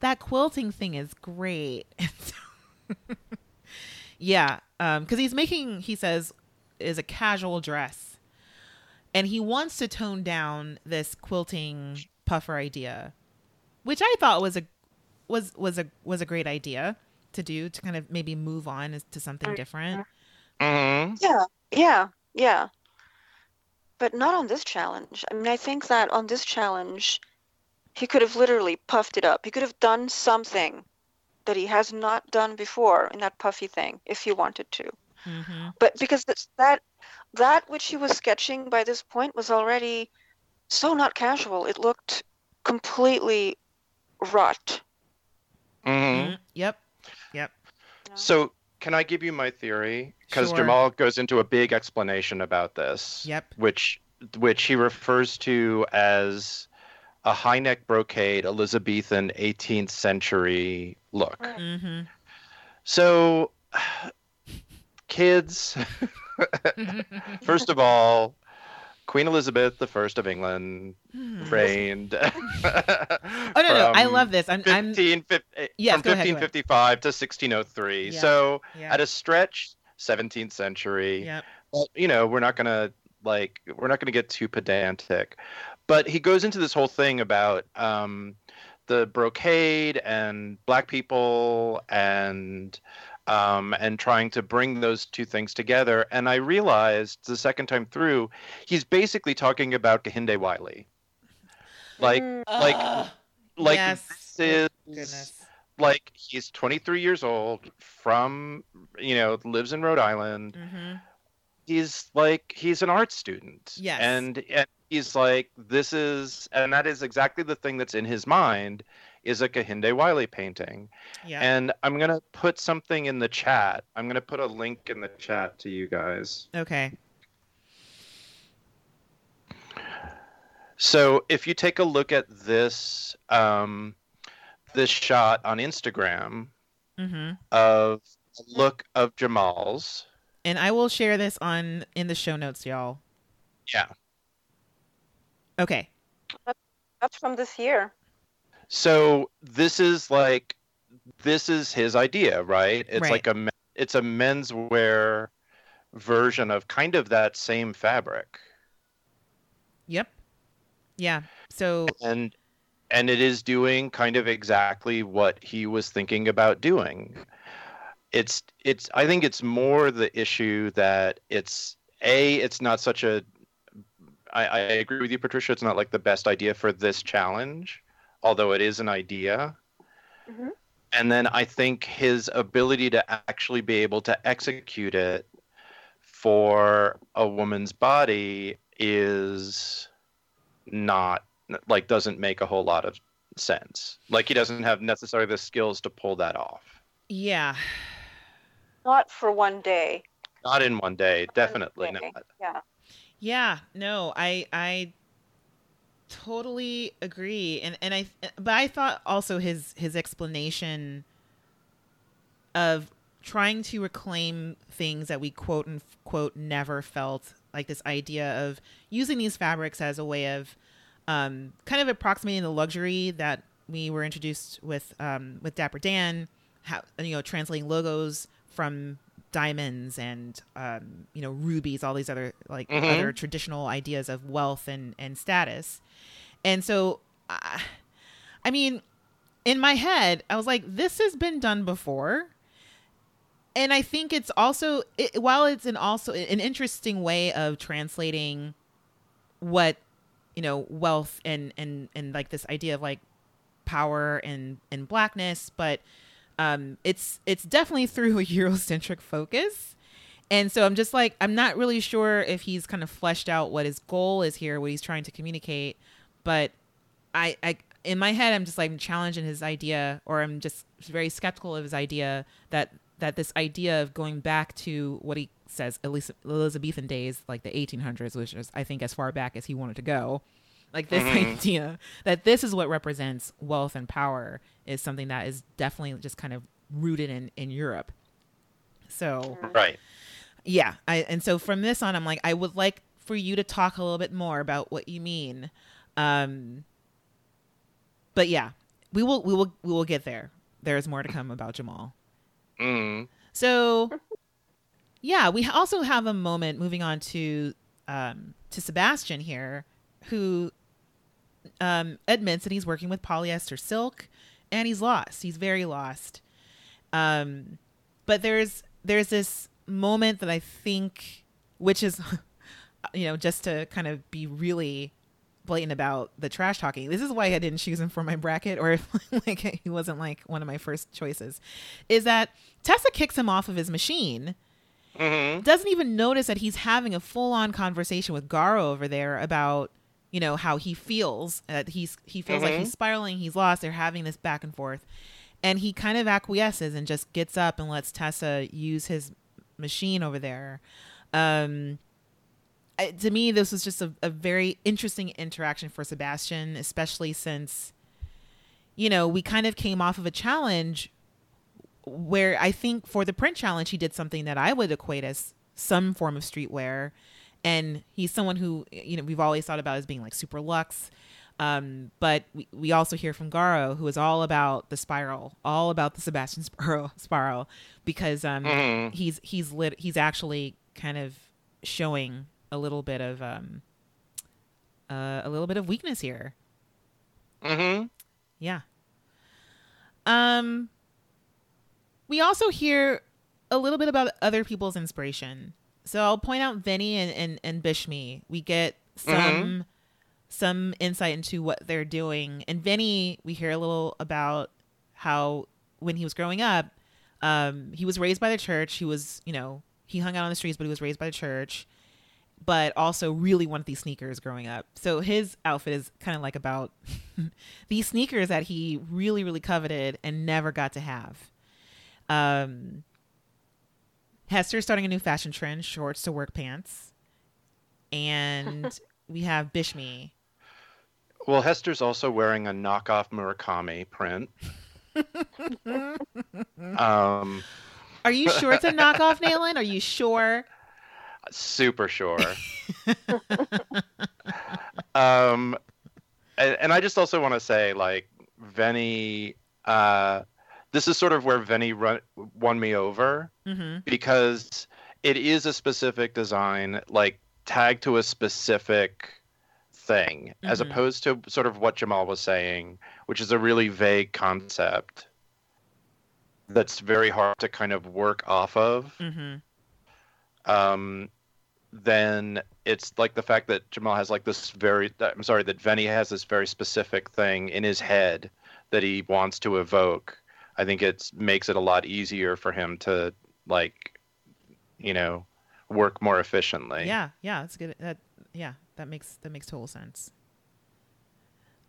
That quilting thing is great. yeah, um, because he's making, he says, is a casual dress, and he wants to tone down this quilting puffer idea, which I thought was a was was a was a great idea to do to kind of maybe move on to something different. Mm-hmm. Yeah, yeah, yeah. But not on this challenge. I mean, I think that on this challenge, he could have literally puffed it up. He could have done something that he has not done before in that puffy thing if he wanted to. Hmm But because that's, that that which he was sketching by this point was already so not casual. It looked completely rot. Mm-hmm. Yep. So, can I give you my theory? Because Sure. Jamall goes into a big explanation about this. Yep. Which, which he refers to as a high neck brocade Elizabethan 18th century look. hmm So, kids, first of all, Queen Elizabeth I of England reigned. oh no, no, I love this. I'm, I'm 15, eh, Yes, from go ahead, 1555 to 1603. Yeah. So yeah, at a stretch, 17th century. yep. But, you know, we're not gonna like we're not gonna get too pedantic. But he goes into this whole thing about um, the brocade and black people and um, and trying to bring those two things together. And I realized the second time through, he's basically talking about Kehinde Wiley. Like Mm, like like Yes. this is goodness. like he's 23 years old from you know lives in Rhode Island hmm he's like he's an art student. Yes. And and he's like this is and that is exactly the thing that's in his mind is a Kehinde Wiley painting. Yeah. And I'm going to put something in the chat. I'm going to put a link in the chat to you guys. okay. So if you take a look at this um, this shot on Instagram Mm-hmm. of a look of Jamall's, And I will share this on in the show notes, y'all. yeah. Okay. That's from this year. So this is like this is his idea, right? It's Right. like a it's a menswear version of kind of that same fabric. Yep. Yeah. So and and it is doing kind of exactly what he was thinking about doing it's it's i think it's more the issue that it's a it's not such a I, I agree with you patricia it's not like the best idea for this challenge although it is an idea Mhm. and then i think his ability to actually be able to execute it for a woman's body is not like doesn't make a whole lot of sense. Like he doesn't have necessarily the skills to pull that off. yeah. Not for one day. Not in one day, definitely One day. not. Yeah. Yeah, no, I I totally agree. And and I but I thought also his his explanation of trying to reclaim things that we quote and quote never felt like this idea of using these fabrics as a way of um, kind of approximating the luxury that we were introduced with um, with Dapper Dan, how, you know, translating logos from diamonds and um, you know rubies, all these other like Mhm. other traditional ideas of wealth and and status, and so I, I mean, in my head, I was like, this has been done before. And I think it's also, it, while it's an also an interesting way of translating what you know wealth and and and like this idea of like power and and blackness but um it's it's definitely through a eurocentric focus. And so i'm just like i'm not really sure if he's kind of fleshed out what his goal is here what he's trying to communicate but i i in my head i'm just like challenging his idea or i'm just very skeptical of his idea that that this idea of going back to what he says at least elizabethan days like the 1800s which is i think as far back as he wanted to go like this idea that this is what represents wealth and power is something that is definitely just kind of rooted in in europe. So Right. yeah I, and so from this on i'm like i would like for you to talk a little bit more about what you mean. Um but yeah we will we will we will get there. There's more to come about jamall. Mm. so yeah we also have a moment moving on to um to sebastian here who um admits that he's working with polyester silk and he's lost. He's very lost. Um but there's there's this moment that i think which is you know just to kind of be really blatant about the trash talking this is why i didn't choose him for my bracket or if like he wasn't like one of my first choices is that tessa kicks him off of his machine. Hmm doesn't even notice that he's having a full-on conversation with Garo over there about you know how he feels that he's he feels like Mhm. he's spiraling he's lost they're having this back and forth. And he kind of acquiesces and just gets up and lets Tessa use his machine over there. Um I- to me this was just a, a very interesting interaction for Sebastian especially since you know we kind of came off of a challenge where I think for the print challenge he did something that I would equate as some form of streetwear, and he's someone who you know we've always thought about as being like super luxe. Um, but we, we also hear from Garo, who is all about the spiral, all about the Sebastian spiral, spiral because um, Mhm. he's he's lit, he's actually kind of showing a little bit of um, uh, a little bit of weakness here. hmm Yeah. Um we also hear a little bit about other people's inspiration. So I'll point out Venny and, and, and Bishme. We get some some insight into what they're doing. And Venny, we hear a little about how when he was growing up, um, he was raised by the church. He was, you know, he hung out on the streets, but he was raised by the church. But also really wanted these sneakers growing up. So his outfit is kind of like about these sneakers that he really, really coveted and never got to have. Um, Hester's starting a new fashion trend: shorts to work pants, and we have Bishme. Well, Hester's also wearing a knockoff Murakami print. um, Are you sure it's a knockoff, Nayland? Are you sure? super sure. um, and, and I just also want to say, like, Venny, uh, this is sort of where Venny run, won me over Mm-hmm. because it is a specific design, like tagged to a specific thing, as Mhm. opposed to sort of what Jamall was saying, which is a really vague concept that's very hard to kind of work off of. Mm-hmm. Um, then it's like the fact that Jamall has like this very, I'm sorry, that Venny has this very specific thing in his head that he wants to evoke. I think it makes it a lot easier for him to like, you know, work more efficiently. Yeah, yeah, that's good. That yeah, that makes that makes total sense.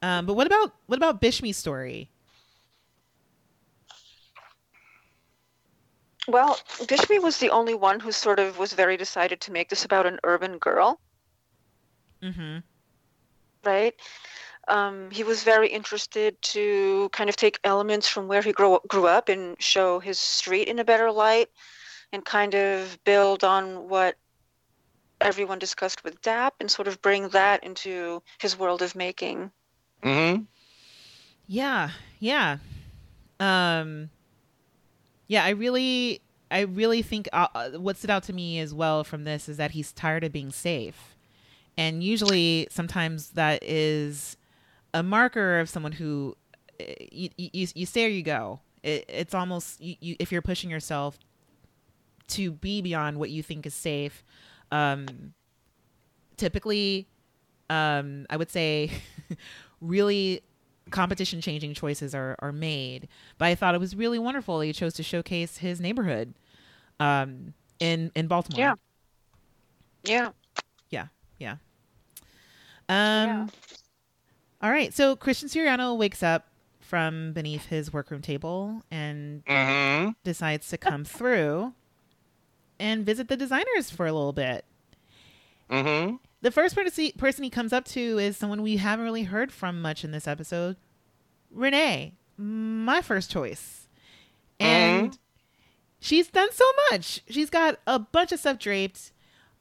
Um, but what about what about Bishme's story? Well, Bishme was the only one who sort of was very decided to make this about an urban girl, Mm-hmm. right? Um, he was very interested to kind of take elements from where he grew, grew up and show his street in a better light and kind of build on what everyone discussed with DAP and sort of bring that into his world of making. Mm-hmm. Yeah, yeah, um, yeah. I really, I really think uh, uh, what stood out to me as well from this is that he's tired of being safe, and usually, sometimes that is a marker of someone who uh, you you, you stay or you go. It, it's almost you, you if you're pushing yourself to be beyond what you think is safe. Um, typically, um, I would say, really competition changing choices are, are made. But I thought it was really wonderful that he chose to showcase his neighborhood um, in in Baltimore. Yeah. Yeah. Yeah. Yeah. Um, Yeah. All right. So Christian Siriano wakes up from beneath his workroom table and Mm-hmm. decides to come through and visit the designers for a little bit. Mm-hmm. The first person person he comes up to is someone we haven't really heard from much in this episode, Renee, my first choice, and she's done so much. She's got a bunch of stuff draped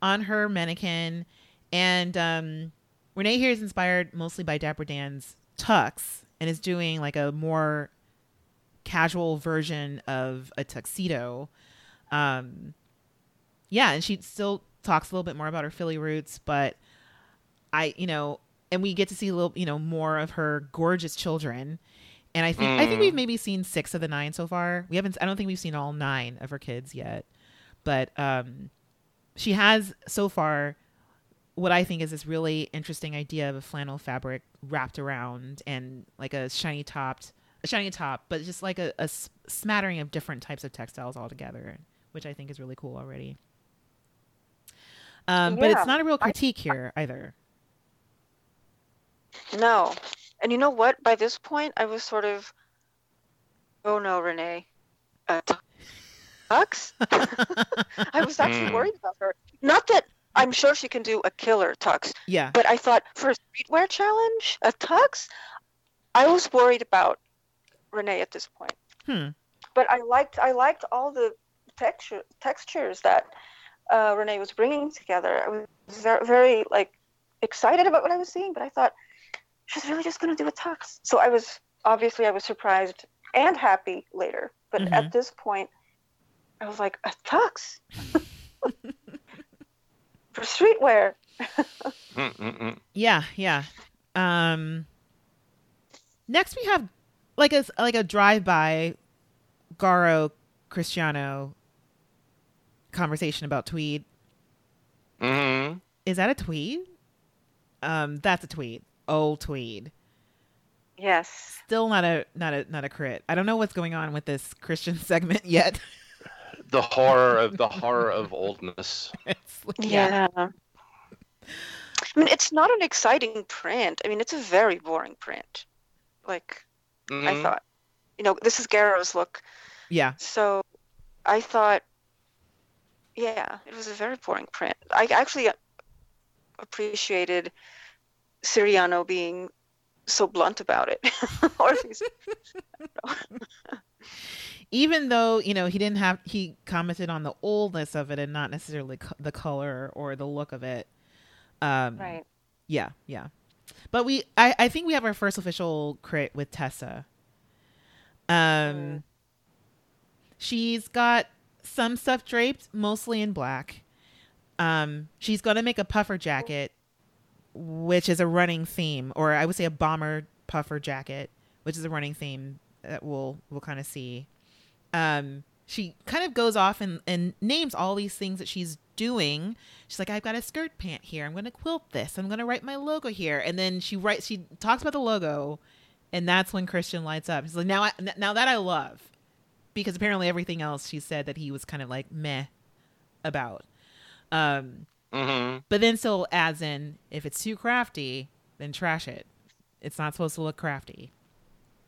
on her mannequin, and um, Renee here is inspired mostly by Dapper Dan's tux and is doing like a more casual version of a tuxedo. Um, yeah, and she still talks a little bit more about her Philly roots, but I, you know, and we get to see a little, you know, more of her gorgeous children. And I think I think Mm. we've maybe seen six of the nine so far. We haven't. I don't think we've seen all nine of her kids yet, but um, she has so far what I think is this really interesting idea of a flannel fabric wrapped around and like a shiny topped, a shiny top, but just like a smattering of different types of textiles all together, which I think is really cool already. Um, but it's not a real I- critique here either. No. And you know what? By this point, I was sort of, oh no, Renee. Uh, tux? I was actually Hmm. worried about her. Not that I'm sure she can do a killer tux, Yeah. but I thought for a streetwear challenge, a tux, I was worried about Renee at this point. Hmm. But I liked I liked all the texture textures that uh, Renee was bringing together. I was very, very like excited about what I was seeing, but I thought she's really just going to do a tux. So I was obviously I was surprised and happy later, but Mhm. at this point, I was like a tux for streetwear. Yeah, yeah. Um next we have like a like a drive-by Garo Cristiano conversation about tweed. Mm-hmm. Is that a tweed? Um that's a tweed. Old tweed. Yes. Still not a not a not a crit. I don't know what's going on with this Christian segment yet. The horror of the horror of oldness. It's like- Yeah. I mean, it's not an exciting print. I mean, it's a very boring print. Like I Mhm. thought, you know, this is Garo's look. yeah. So I thought, yeah, it was a very boring print. I actually appreciated Siriano being so blunt about it. or at least, even though you know he didn't have he commented on the oldness of it and not necessarily co- the color or the look of it. Um right. yeah yeah. But we i i think we have our first official crit with tessa. Um Mm. she's got some stuff draped mostly in black. Um she's gonna make a puffer jacket which is a running theme or i would say a bomber puffer jacket which is a running theme that we'll we'll kind of see um she kind of goes off and, and names all these things that she's doing. She's like i've got a skirt pant here. I'm going to quilt this. I'm going to write my logo here. And then she writes she talks about the logo and that's when christian lights up. He's like now I, now that i love because apparently everything else she said that he was kind of like meh about. Um Mhm. but then still adds in if it's too crafty then trash it. It's not supposed to look crafty.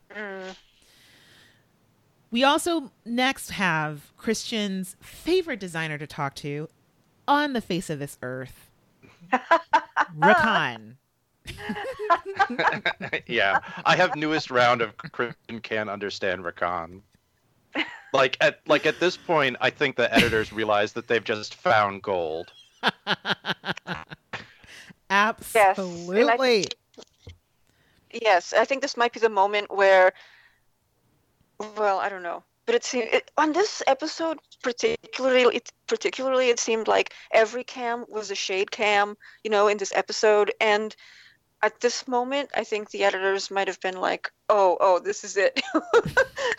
Mm. We also next have Christian's favorite designer to talk to on the face of this earth, Rakan. yeah, I have newest round of Christian can't understand Rakan. Like at like at this point, I think the editors realize that they've just found gold. Absolutely. Yes, I think this might be the moment where, well, I don't know, but it seemed it, on this episode particularly, it particularly it seemed like every cam was a shade cam, you know, in this episode, and at this moment, I think the editors might have been like, "Oh, oh, this is it.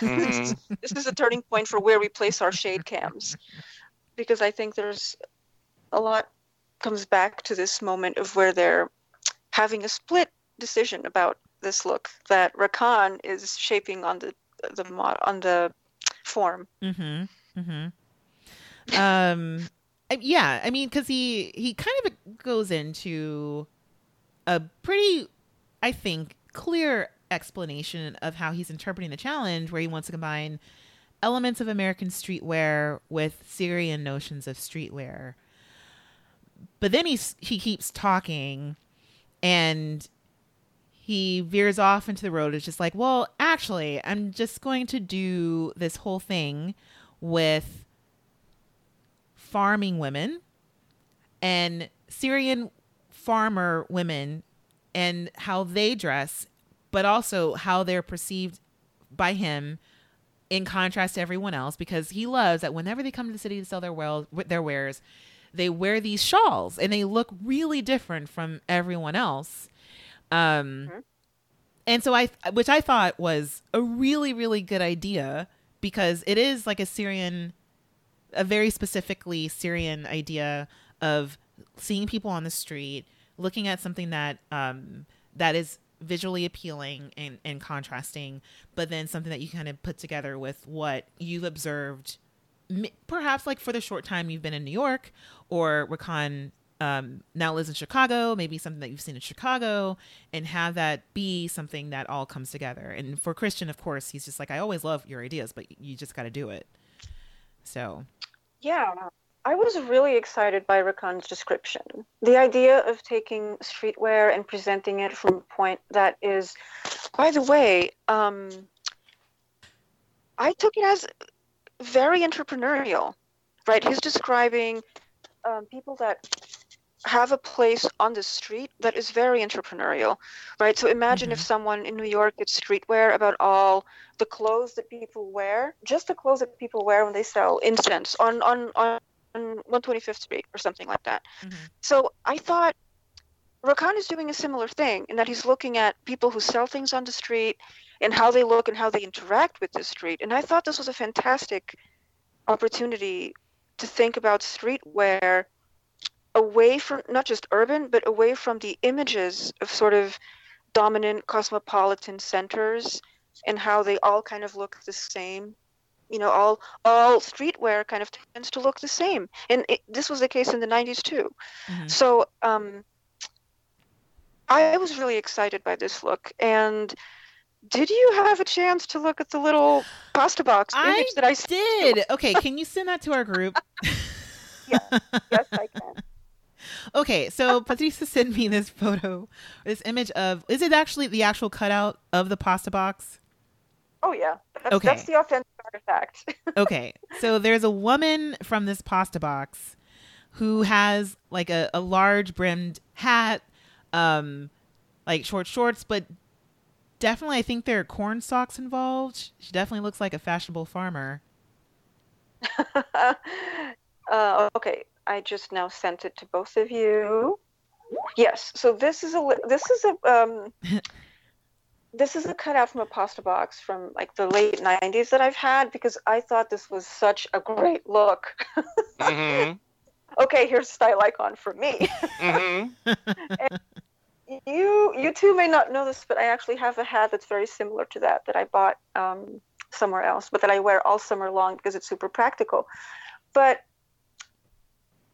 Mm-hmm. this, is, this is a turning point for where we place our shade cams," because I think there's a lot comes back to this moment of where they're having a split decision about this look that Rakan is shaping on the the mod on the form. Mm-hmm. Mm-hmm. Um, yeah, I mean, because he he kind of goes into a pretty, I think, clear explanation of how he's interpreting the challenge, where he wants to combine elements of American streetwear with Syrian notions of streetwear. But then he's he keeps talking, and he veers off into the road. It's just like, well, actually, I'm just going to do this whole thing with farming women and Syrian farmer women and how they dress, but also how they're perceived by him in contrast to everyone else because he loves that whenever they come to the city to sell their well their wares, they wear these shawls and they look really different from everyone else. Um Mhm. and so I which I thought was a really really good idea because it is like a Syrian a very specifically Syrian idea of seeing people on the street, looking at something that um, that is visually appealing and, and contrasting, but then something that you kind of put together with what you've observed, perhaps like for the short time you've been in New York, or Rakan um, now lives in Chicago, maybe something that you've seen in Chicago, and have that be something that all comes together. And for Christian, of course, he's just like, I always love your ideas, but you just got to do it. So Yeah, I was really excited by Rakan's description. The idea of taking streetwear and presenting it from a point that is, by the way, um, I took it as very entrepreneurial, right? He's describing um, people that have a place on the street that is very entrepreneurial, right? So imagine if someone in New York did streetwear about all the clothes that people wear, just the clothes that people wear when they sell incense on on on, on 125th Street or something like that. Mhm. So I thought Rakan is doing a similar thing in that he's looking at people who sell things on the street and how they look and how they interact with the street. And I thought this was a fantastic opportunity to think about streetwear away from not just urban, but away from the images of sort of dominant cosmopolitan centers and how they all kind of look the same you know, all all streetwear kind of tends to look the same, and it, this was the case in the '90s too. Mhm. So um, I was really excited by this look. And did you have a chance to look at the little pasta box I image that I? Did okay? Can you send that to our group? yes, Yes, I can. Okay, so Patricia sent me this photo, this image of. Is it actually the actual cutout of the pasta box? Oh yeah, that's, Okay. that's the authentic artifact. Okay, so there's a woman from this pasta box who has like a, a large brimmed hat, um, like short shorts, but definitely I think there are corn stalks involved. She definitely looks like a fashionable farmer. uh, okay, I just now sent it to both of you. Yes, so this is a this is a um, this is a cutout from a pasta box from like the late '90s that I've had because I thought this was such a great look. Mm-hmm. okay, here's a style icon for me. Mm-hmm. you you two may not know this, but I actually have a hat that's very similar to that that I bought um, somewhere else, but that I wear all summer long because it's super practical. But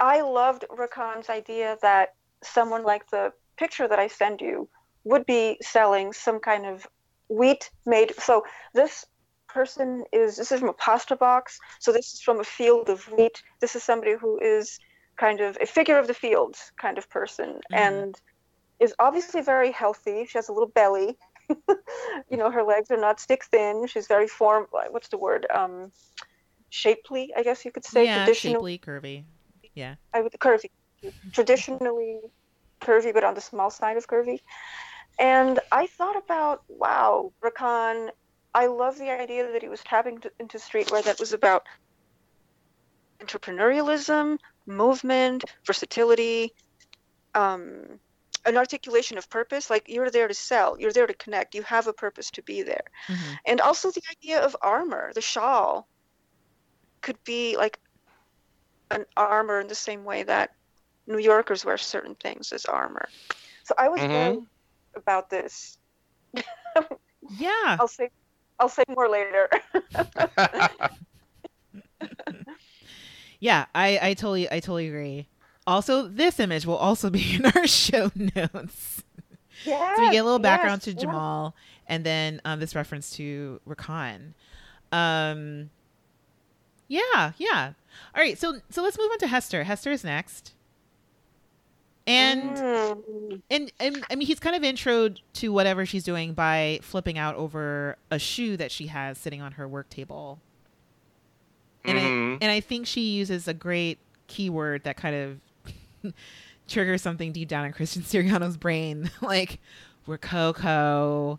I loved Rakan's idea that someone like the picture that I send you would be selling some kind of wheat made. So this person is this is from a pasta box. So this is from a field of wheat. This is somebody who is kind of a figure of the field kind of person and is obviously very healthy. She has a little belly. you know, her legs are not stick thin. She's very form. What's the word? Um, shapely, I guess you could say. yeah, shapely, curvy. Yeah. I would curvy, traditionally curvy, but on the small side of curvy. And I thought about, wow, Rakan, I love the idea that he was tapping to, into streetwear that was about entrepreneurialism, movement, versatility, um, an articulation of purpose. Like you're there to sell, you're there to connect, you have a purpose to be there. Mhm. And also the idea of armor, the shawl could be like an armor in the same way that New Yorkers wear certain things as armor. So I was Mhm. about this. Yeah. I'll say I'll say more later. Yeah, I, I totally I totally agree. Also, this image will also be in our show notes. yeah. So we get a little background to yes, Jamall and then um, this reference to Rakan. Um Yeah, yeah. All right, so so let's move on to Hester. Hester is next. And Mm. and, and I mean he's kind of introed to whatever she's doing by flipping out over a shoe that she has sitting on her work table. And Mhm. I and I think she uses a great keyword that kind of triggers something deep down in Christian Siriano's brain, like Rococo,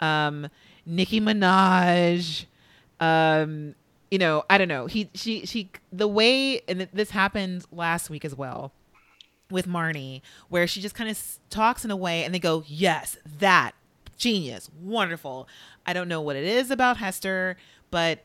um, Nicki Minaj, um, you know, I don't know. He she she the way and this happened last week as well with Marnie, where she just kind of talks in a way and they go, Yes, that genius, wonderful. I don't know what it is about Hester, but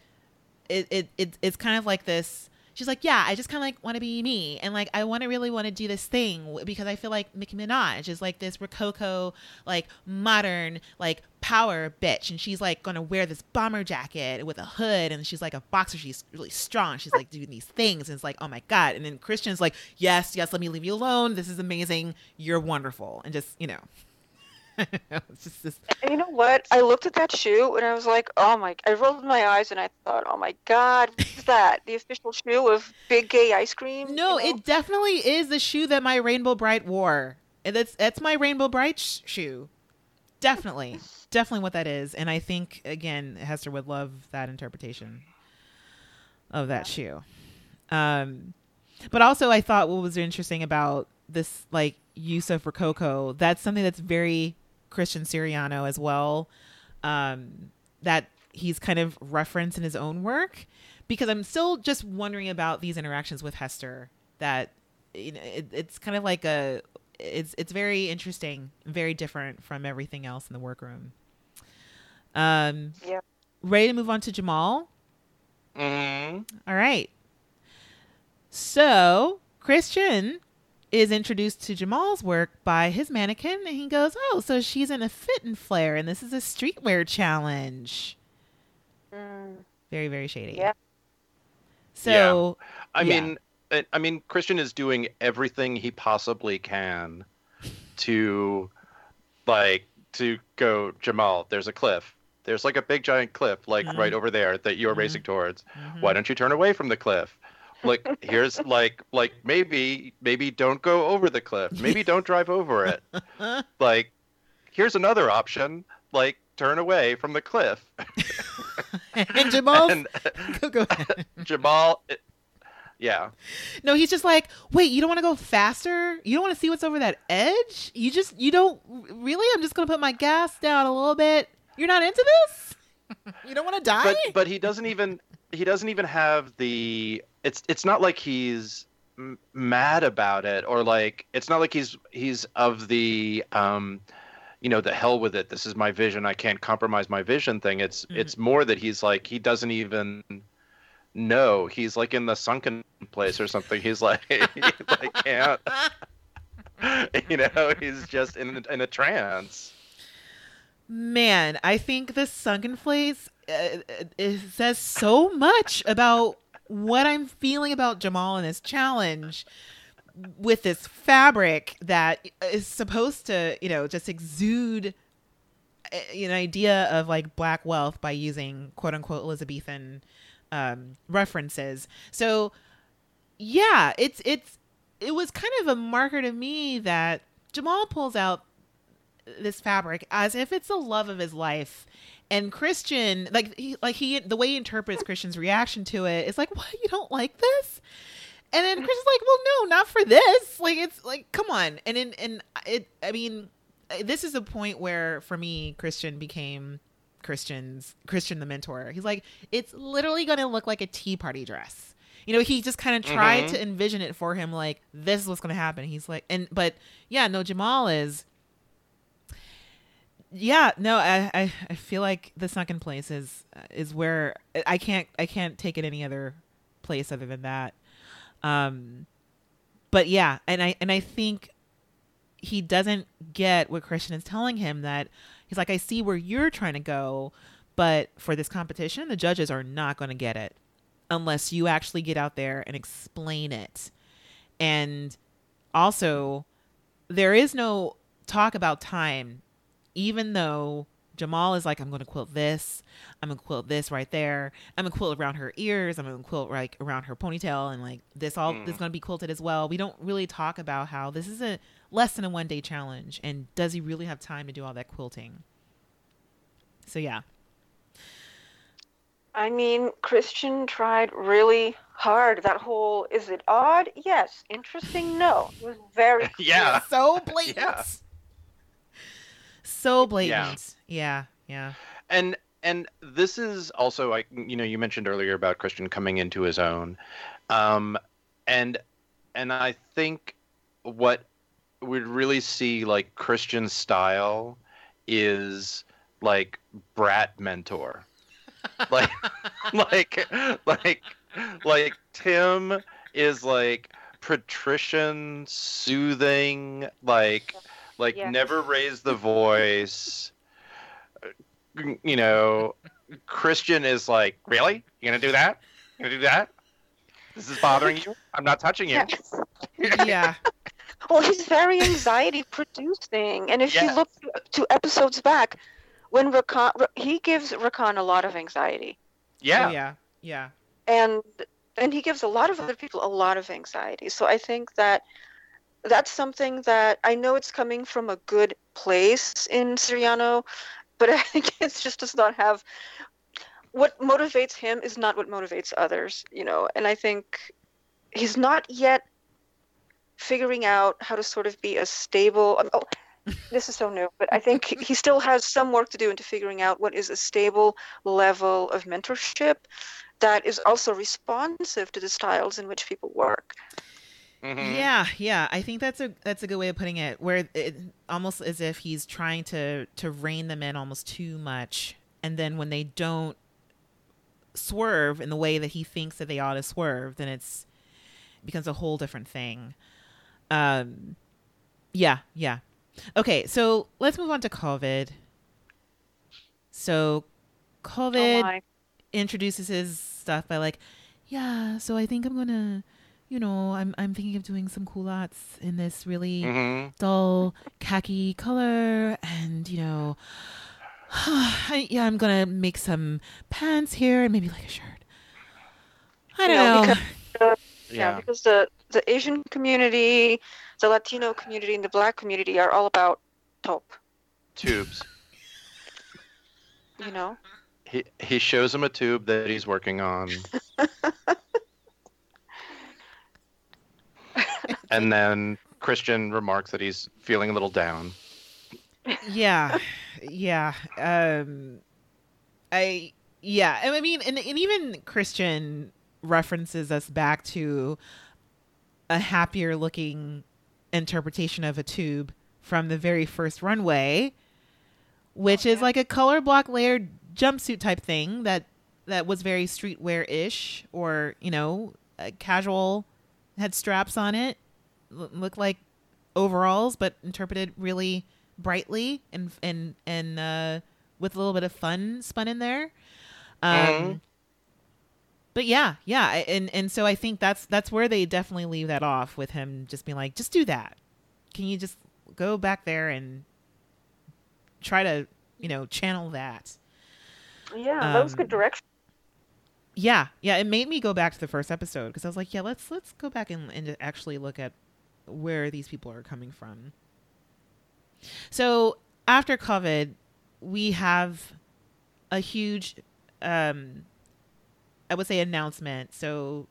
it, it, it it's kind of like this she's like yeah i just kind of like want to be me and like i want to really want to do this thing because i feel like nicki minaj is like this rococo like modern like power bitch and she's like gonna wear this bomber jacket with a hood and she's like a boxer. She's really strong. She's like doing these things and it's like oh my god. And then christian's like yes yes let me leave you alone. This is amazing. You're wonderful. And just you know just you know what? I looked at that shoe and I was like, oh my! I rolled my eyes and I thought, oh my God, what's that? The official shoe of Big Gay Ice Cream? No, you know? it definitely is the shoe that my Rainbow Brite wore. And that's that's my Rainbow Brite sh- shoe. Definitely, definitely what that is. And I think again, Hester would love that interpretation of that shoe. Um, but also, I thought what was interesting about this like use of Rococo. That's something that's very Christian Siriano as well. Um, that he's kind of referenced in his own work because I'm still just wondering about these interactions with Hester. That you know, it, it's kind of like a it's it's very interesting, very different from everything else in the workroom. Um, Yeah. Ready to move on to Jamall? Mhm. All right. So Christian is introduced to Jamall's work by his mannequin, and he goes, "Oh, so she's in a fit and flare, and this is a streetwear challenge." Mm. Very, very shady. Yeah. So I Yeah. mean, I, I mean, Christian is doing everything he possibly can to, like, to go Jamall. There's a cliff. There's like a big giant cliff, like Mhm. right over there that you're Mhm. racing towards. mhm. Why don't you turn away from the cliff? Like, here's like, like maybe, maybe don't go over the cliff. Maybe don't drive over it. Like, here's another option. Like, turn away from the cliff. and Jamall, And go, go ahead. Jamall, it- yeah. No, he's just like, wait, you don't want to go faster? You don't want to see what's over that edge? You just, you don't really? I'm just gonna put my gas down a little bit. You're not into this? you don't want to die? but but he doesn't even he doesn't even have the it's it's not like he's m- mad about it or like it's not like he's he's of the um you know the hell with it. This is my vision. I can't compromise my vision thing. It's Mhm. it's more that he's like he doesn't even know. He's like in the sunken place or something. He's like he like can't. You know he's just in in a trance. Man, I think the sunken place uh, it says so much about what I'm feeling about Jamall and this challenge with this fabric that is supposed to, you know, just exude uh, an idea of like black wealth by using quote unquote Elizabethan um, references. So, yeah, it's it's it was kind of a marker to me that Jamall pulls out this fabric as if it's the love of his life and christian like he like he the way he interprets christian's reaction to it is like what? You don't like this? And then christian's like well no not for this. Like it's like come on. And in and it i mean this is a point where for me christian became christian's christian the mentor. He's like it's literally going to look like a tea party dress. You know he just kind of tried Mhm. to envision it for him like this is what's going to happen. He's like and but yeah no jamall is yeah no I, I feel like the sunken place is is where i can't i can't take it any other place other than that. Um but yeah and i and i think he doesn't get what christian is telling him that he's like i see where you're trying to go but for this competition the judges are not going to get it unless you actually get out there and explain it. And also there is no talk about time even though Jamall is like, I'm going to quilt this, I'm going to quilt this right there, I'm going to quilt around her ears, I'm going to quilt like around her ponytail, and like this all Mm. is going to be quilted as well. We don't really talk about how this is a less than a one day challenge, and does he really have time to do all that quilting? So yeah, I mean, Christian tried really hard. That whole is it odd? Yes. Interesting? No. It was very yeah so blatant, Yeah. So blatant. Yeah, yeah, and and this is also like you know you mentioned earlier about christian coming into his own. Um and and i think what we'd really see like christian style is like brat mentor. Like like like like tim is like patrician soothing like like Yes. never raise the voice you know christian is like really You're gonna do that you gonna do that this is bothering you i'm not touching you Yes. yeah. Well, he's very anxiety producing. And if Yeah. you look to episodes back, when Rakan, he gives Rakan a lot of anxiety. yeah Oh, yeah, yeah. and and he gives a lot of other people a lot of anxiety. So I think that that's something that I know it's coming from a good place in Siriano, but I think it's just does not have what motivates him is not what motivates others, you know. And I think he's not yet figuring out how to sort of be a stable. Um, oh, this is so new, but I think he still has some work to do into figuring out what is a stable level of mentorship that is also responsive to the styles in which people work. Mhm. Yeah, yeah. I think that's a that's a good way of putting it. Where it almost as if he's trying to to rein them in almost too much, and then when they don't swerve in the way that he thinks that they ought to swerve, then it's it becomes a whole different thing. Um, yeah, yeah. Okay, so let's move on to Kovid. So, Oh Kovid my. introduces his stuff by like, yeah, so I think I'm gonna, you know, I'm I'm thinking of doing some culottes in this really hmm dull khaki color, and you know, I, yeah, I'm gonna make some pants here and maybe like a shirt. I don't You know, know. because- yeah, Yeah. because the the Asian community, the Latino community, and the Black community are all about taupe. Tubes. You know. He he shows him a tube that he's working on. and then Christian remarks that he's feeling a little down. yeah yeah um i yeah and i mean and, and even christian references us back to a happier looking interpretation of a tube from the very first runway which is like a color block layered jumpsuit type thing that that was very streetwear ish or you know uh, casual had straps on it L- looked like overalls but interpreted really brightly and and and uh with a little bit of fun spun in there um Mhm. but yeah yeah and and so i think that's that's where they definitely leave that off with him just being like just do that can you just go back there and try to you know channel that Yeah, that was Um, good direction. yeah yeah it made me go back to the first episode because i was like yeah let's let's go back and, and actually look at where these people are coming from so after kovid we have a huge um i would say announcement so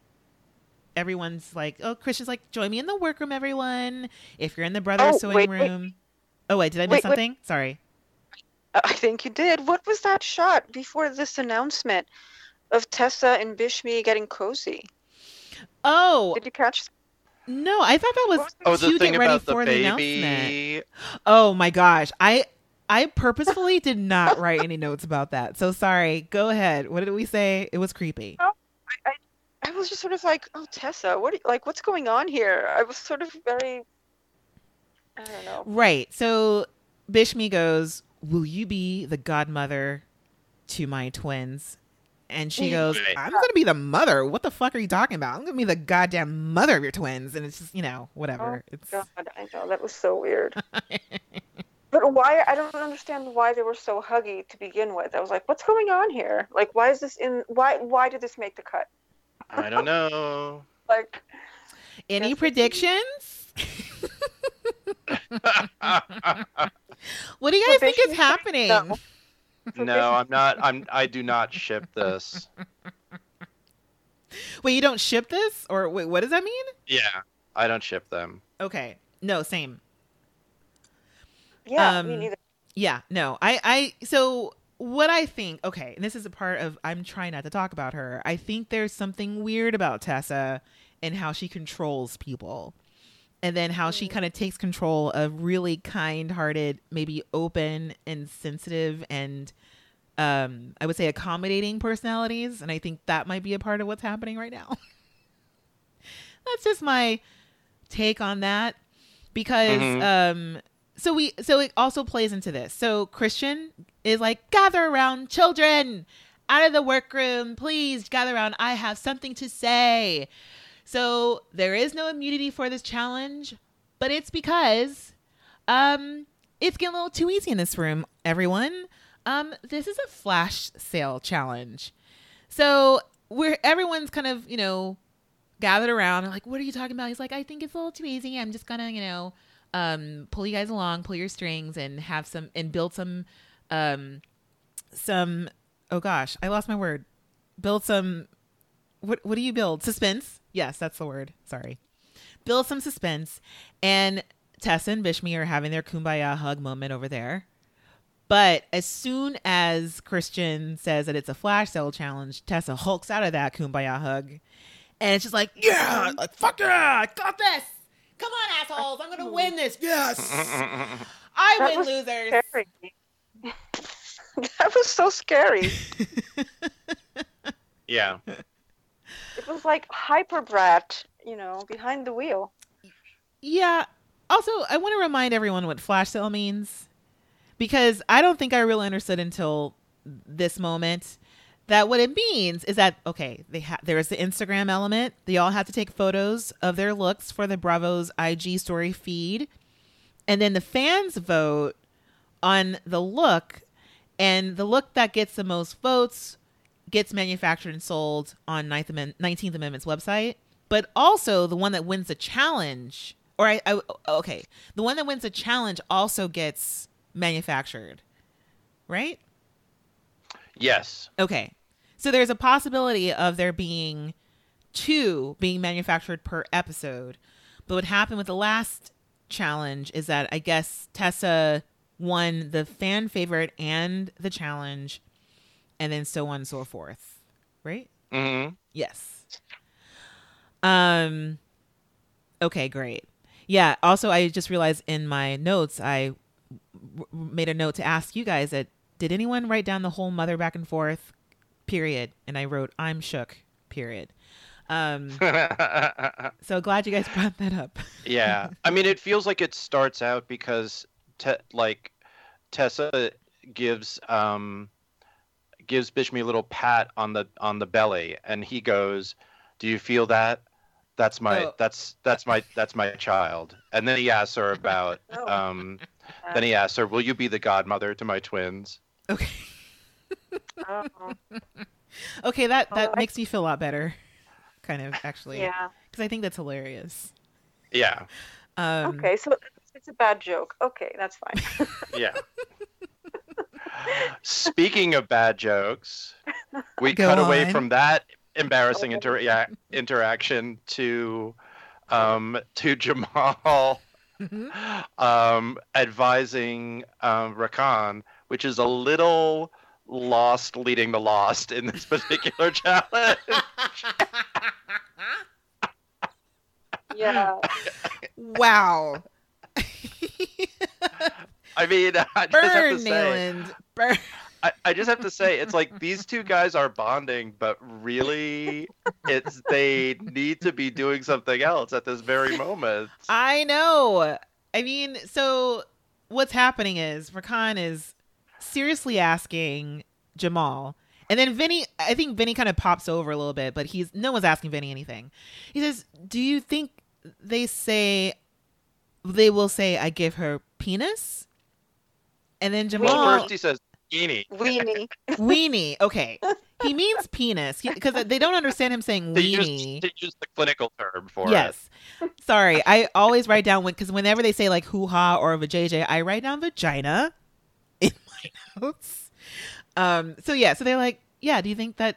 everyone's like oh christian's like join me in the workroom everyone if you're in the brothers Oh, sewing wait, wait. room oh wait did i miss Wait, wait. something sorry Uh, I think you did. What was that shot before this announcement of Tessa and Bishme getting cozy? oh Did you catch? No i thought that was Oh, to the thing get ready about the for the announcement baby. Oh my gosh. I I purposefully did not write any notes about that. So sorry. Go ahead. What did we say? It was creepy. Oh, I was just sort of like, oh, Tessa, what? You, like, what's going on here? I was sort of very. I don't know. Right. So Bishme goes, "Will you be the godmother to my twins?" And she goes, "I'm going to be the mother. What the fuck are you talking about? I'm going to be the goddamn mother of your twins." And it's just, you know, whatever. Oh, it's God, I know that was so weird. but why? I don't understand why they were so huggy to begin with. I was like, what's going on here? Like, why is this in? Why? Why did this make the cut? I don't know. Like, any predictions? what do you guys For think is happening? No. no, I'm not. I'm. I do not ship this. Wait, you don't ship this, or wait, what does that mean? Yeah, I don't ship them. Okay, no, same. yeah, Um, me neither. Yeah, no, I, I, so what I think, okay, and this is a part of, I'm trying not to talk about her. I think there's something weird about Tessa and how she controls people. And then how she kind of takes control of really kind hearted, maybe open and sensitive and um, I would say accommodating personalities. And I think that might be a part of what's happening right now. That's just my take on that. Because Mhm. um so we so it also plays into this. So Christian is like, gather around children out of the workroom, please gather around. I have something to say. So there is no immunity for this challenge, but it's because um it's getting a little too easy in this room, everyone. Um, this is a flash sale challenge. So we're everyone's kind of, you know, gathered around like, what are you talking about? He's like, I think it's a little too easy. I'm just gonna, you know, um, pull you guys along, pull your strings and have some and build some um some oh gosh, I lost my word. Build some what what do you build? Suspense? Yes, that's the word. Sorry. Build some suspense. And Tessa and Bishme are having their kumbaya hug moment over there. But as soon as Christian says that it's a flash sale challenge, Tessa hulks out of that kumbaya hug. And it's just like, yeah, like, fuck yeah, I got this. Come on, assholes. I'm going to win this. Yes. I That win, was losers. Scary. that was so scary. Yeah. It was like hyper brat, you know, behind the wheel. Yeah. Also, I want to remind everyone what flash sale means because I don't think I really understood until this moment that what it means is that okay, they ha- there is the Instagram element. They all have to take photos of their looks for the Bravo's IG story feed, and then the fans vote on the look, and the look that gets the most votes gets manufactured and sold on 9th Amendment, 19th Amendment's website. But also the one that wins the challenge, or I, I oh, okay, the one that wins the challenge also gets manufactured, right? Yes. Okay. So there's a possibility of there being two being manufactured per episode. But what happened with the last challenge is that I guess Tessa won the fan favorite and the challenge, and then so on and so forth. Right? hmm Yes. Um okay, great. Yeah, also I just realized in my notes I w- made a note to ask you guys that did anyone write down the whole mother back and forth period and I wrote I'm shook period. Um so glad you guys brought that up. yeah. I mean, it feels like it starts out because, te- like, Tessa gives um gives Bishme a little pat on the on the belly, and he goes, "Do you feel that? That's my Oh. that's that's my that's my child." And then he asks her about Oh. um then he asks her, "Will you be the godmother to my twins?" Okay. Okay, that that Oh, I- makes me feel a lot better. Kind of actually. yeah. Cuz I think that's hilarious. Yeah. Um Okay, so it's a bad joke. Okay, that's fine. Yeah. Speaking of bad jokes, we Go cut away from that embarrassing inter- yeah, interaction to um, to Jamall um, advising um, Rakan, which is a little lost leading the lost in this particular challenge. yeah. wow. I mean, I just have to say, Nayland. Burn. I, I just have to say it's like these two guys are bonding but really it's they need to be doing something else at this very moment I know. I mean, so what's happening is Rakan is seriously asking Jamall, and then Venny. I think Venny kind of pops over a little bit, but he's no one's asking Venny anything. He says, "Do you think they say they will say I give her penis?" And then well Jamall first he says Eenie. Weenie. weenie. Okay, he means penis because they don't understand him saying They weenie. use, they use the clinical term for Yes. Sorry, I always write down when because whenever they say like hoo ha or vajayjay, I write down vagina in my notes. Um. So yeah. So they're like, yeah. Do you think that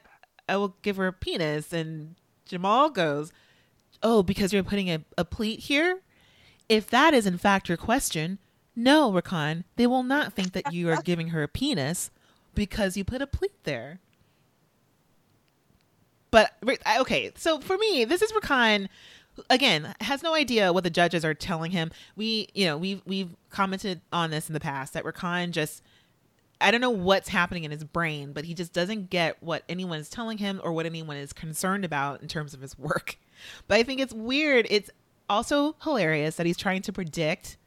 I will give her a penis? And Jamall goes, oh, because you're putting a, a pleat here. If that is in fact your question, no, Rakan, they will not think that you are giving her a penis because you put a pleat there. But okay, so for me, this is Rakan again has no idea what the judges are telling him. We, you know, we've we've commented on this in the past that Rakan just I don't know what's happening in his brain, but he just doesn't get what anyone is telling him or what anyone is concerned about in terms of his work. But I think it's weird. It's also hilarious that he's trying to predict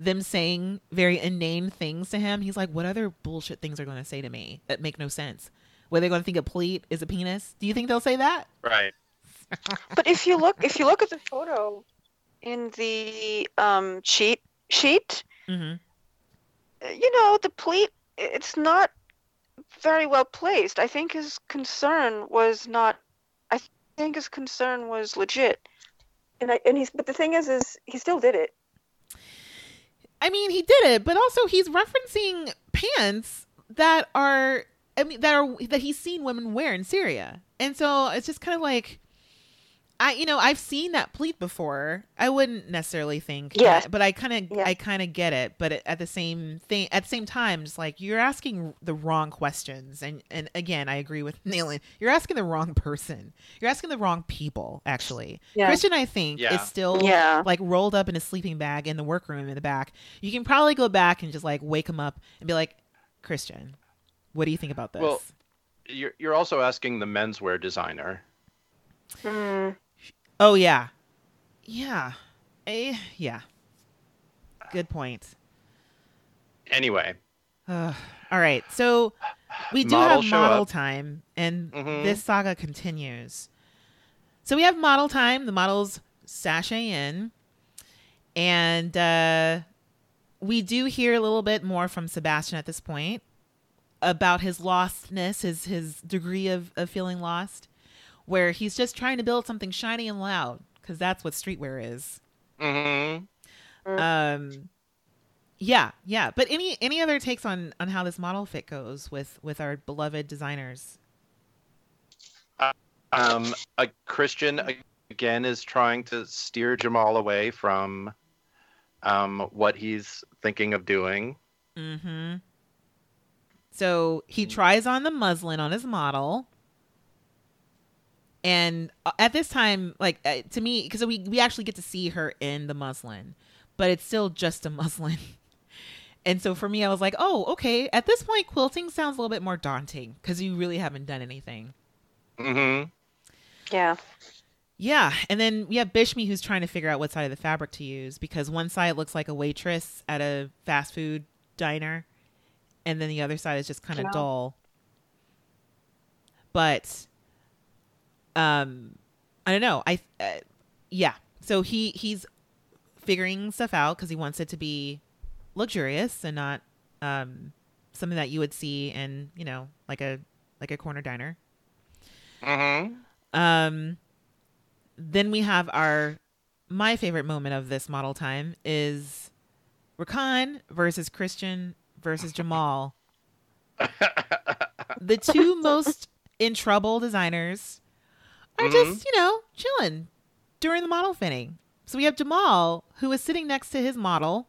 them saying very inane things to him. He's like, what other bullshit things are going to say to me that make no sense? Were they going to think a pleat is a penis? Do you think they'll say that? right But if you look, if you look at the photo in the um, cheat sheet, Mm-hmm. you know the pleat. It's not very well placed. I think his concern was not. I think his concern was legit. And I and he's. But the thing is, is he still did it. I mean, he did it, but also he's referencing pants that are, I mean, that are that he's seen women wear in Syria, and so it's just kind of like, I, you know, I've seen that pleat before. I wouldn't necessarily think, Yes. but I kind of, Yeah. I kind of get it. But at the same thing, at the same time, just like you're asking the wrong questions, and and again, I agree with Nayland. You're asking the wrong person. You're asking the wrong people. Actually, Yeah. Christian, I think, Yeah. is still Yeah. like rolled up in a sleeping bag in the workroom in the back. You can probably go back and just like wake him up and be like, Christian, what do you think about this? Well- you're, you're also asking the menswear designer Hmm. Oh yeah, yeah, eh, yeah. Good point. anyway Ugh. all right, so we do Model have model up. time, and Mhm. this saga continues. So we have model time. The models sashay in, and uh, we do hear a little bit more from Sebastian at this point about his lostness, his his degree of, of feeling lost, where he's just trying to build something shiny and loud because that's what streetwear is. hmm Um, yeah, yeah. But any any other takes on on how this model fit goes with with our beloved designers? Um, a Christian again is trying to steer Jamall away from um, what he's thinking of doing. Mm-hmm. So he tries on the muslin on his model. And uh, at this time, like uh, to me, because we we actually get to see her in the muslin, but it's still just a muslin. And so for me, I was like, oh, okay. At this point, quilting sounds a little bit more daunting because you really haven't done anything. hmm Yeah. Yeah, and then we have Bishme who's trying to figure out what side of the fabric to use because one side looks like a waitress at a fast food diner, and then the other side is just kind of Yeah. dull. But, um, I don't know. I, uh, yeah. So he he's figuring stuff out because he wants it to be luxurious and not um something that you would see in you know like a like a corner diner. hmm Um, then we have our my favorite moment of this model time is Rakan versus Christian versus Jamall. the two most in trouble designers are just, you know, chilling during the model fitting. So we have Jamall, who is sitting next to his model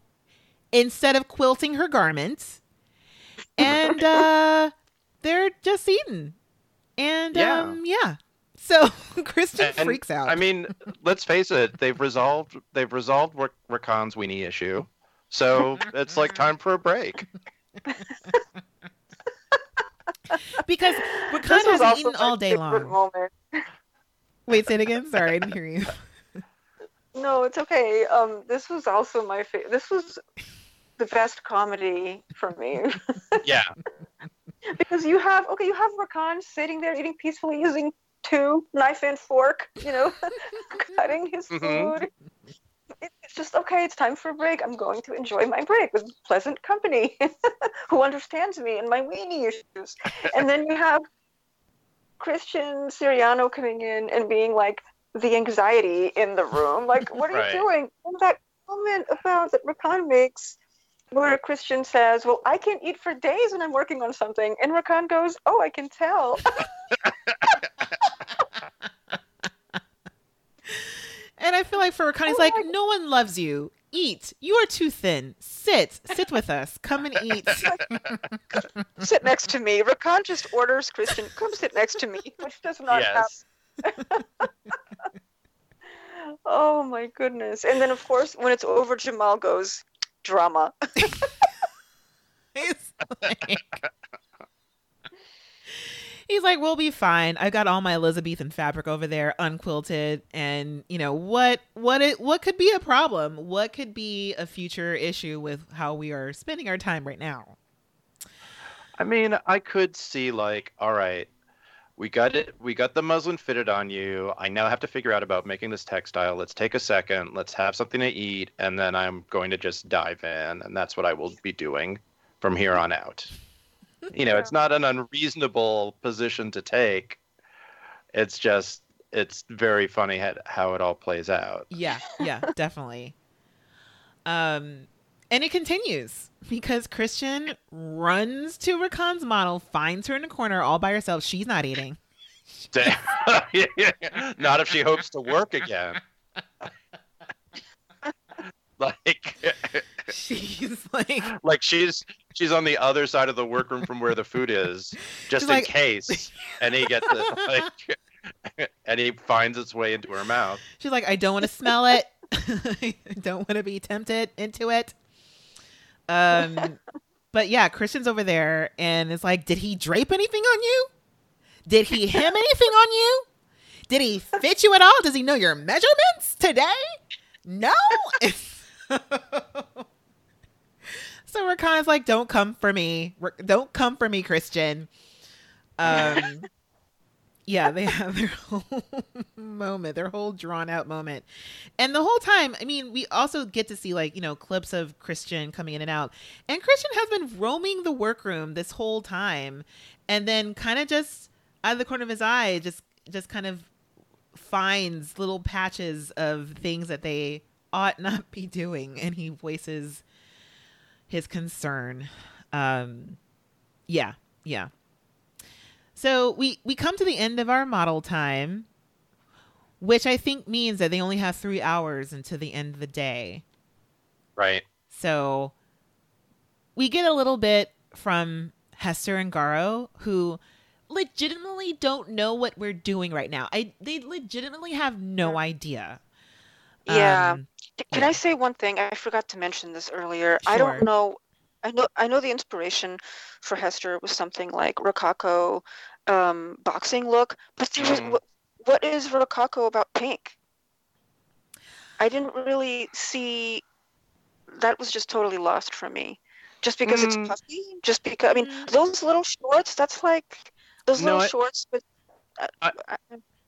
instead of quilting her garments. And uh they're just eating. And Yeah. um yeah. So Christian And, freaks out. I mean, let's face it. They've resolved. They've resolved Rak- Rakan's weenie issue. So it's like time for a break. because Rakan hasn't eaten all day long. Moment. Wait, say it again. Sorry, I didn't hear you. No, it's okay. Um, this was also my favorite. This was the best comedy for me Yeah. because you have okay, you have Rakan sitting there eating peacefully using two knife and fork, you know, cutting his Mhm. food. It's just okay. It's time for a break. I'm going to enjoy my break with pleasant company who understands me and my weenie issues. And then you have Christian Siriano coming in and being like the anxiety in the room. Like, what are Right. you doing? And that comment about that Rakan makes where Christian says, Well, I can't eat for days when I'm working on something. And Rakan goes, Oh, I can tell. And I feel like for Rakan, he's Oh like, my- no one loves you. Eat. You are too thin. Sit. Sit with us. Come and eat. sit next to me. Rakan just orders Christian, Come sit next to me, which does not happen. yes. Oh my goodness. And then, of course, when it's over, Jamall goes, Drama. He's like, he's like, we'll be fine. I've got all my Elizabethan fabric over there, unquilted, and you know what? What it? What could be a problem? What could be a future issue with how we are spending our time right now? I mean, I could see like, all right, we got it. We got the muslin fitted on you. I now have to figure out about making this textile. Let's take a second. Let's have something to eat, and then I'm going to just dive in, and that's what I will be doing from here on out. You know, it's not an unreasonable position to take. It's just, it's very funny how, how it all plays out. Yeah, yeah, definitely. Um, and it continues because Christian runs to Rakan's model, finds her in a corner all by herself. She's not eating. not if she hopes to work again. like She's like, like she's she's on the other side of the workroom from where the food is just in like- case and he gets it like and he finds its way into her mouth she's like, I don't want to smell it. I don't want to be tempted into it. Um, but yeah, Christian's over there and it's like, did he drape anything on you? Did he hem anything on you? Did he fit you at all? Does he know your measurements today? No. So Rakan's like, don't come for me. Ra- Don't come for me, Christian. Um, yeah, they have their whole moment, their whole drawn out moment. And the whole time, I mean, we also get to see like, you know, clips of Christian coming in and out. And Christian has been roaming the workroom this whole time and then kind of just out of the corner of his eye just just kind of finds little patches of things that they ought not be doing and he voices his concern. Um yeah, yeah. So we we come to the end of our model time, which I think means that they only have three hours until the end of the day. Right. So we get a little bit from Hester and Garo, who legitimately don't know what we're doing right now. I they legitimately have no idea. Yeah. Um, Can yeah. I say one thing? I forgot to mention this earlier. I don't know. I know. I know the inspiration for Hester was something like Rococo um, boxing look, but there was, Mhm. what, what is Rococo about pink? I didn't really see. That was just totally lost for me. Just because Mm. it's puffy. Just because I mean Mm. those little shorts. That's like those No, little I- shorts with. Uh, I- I,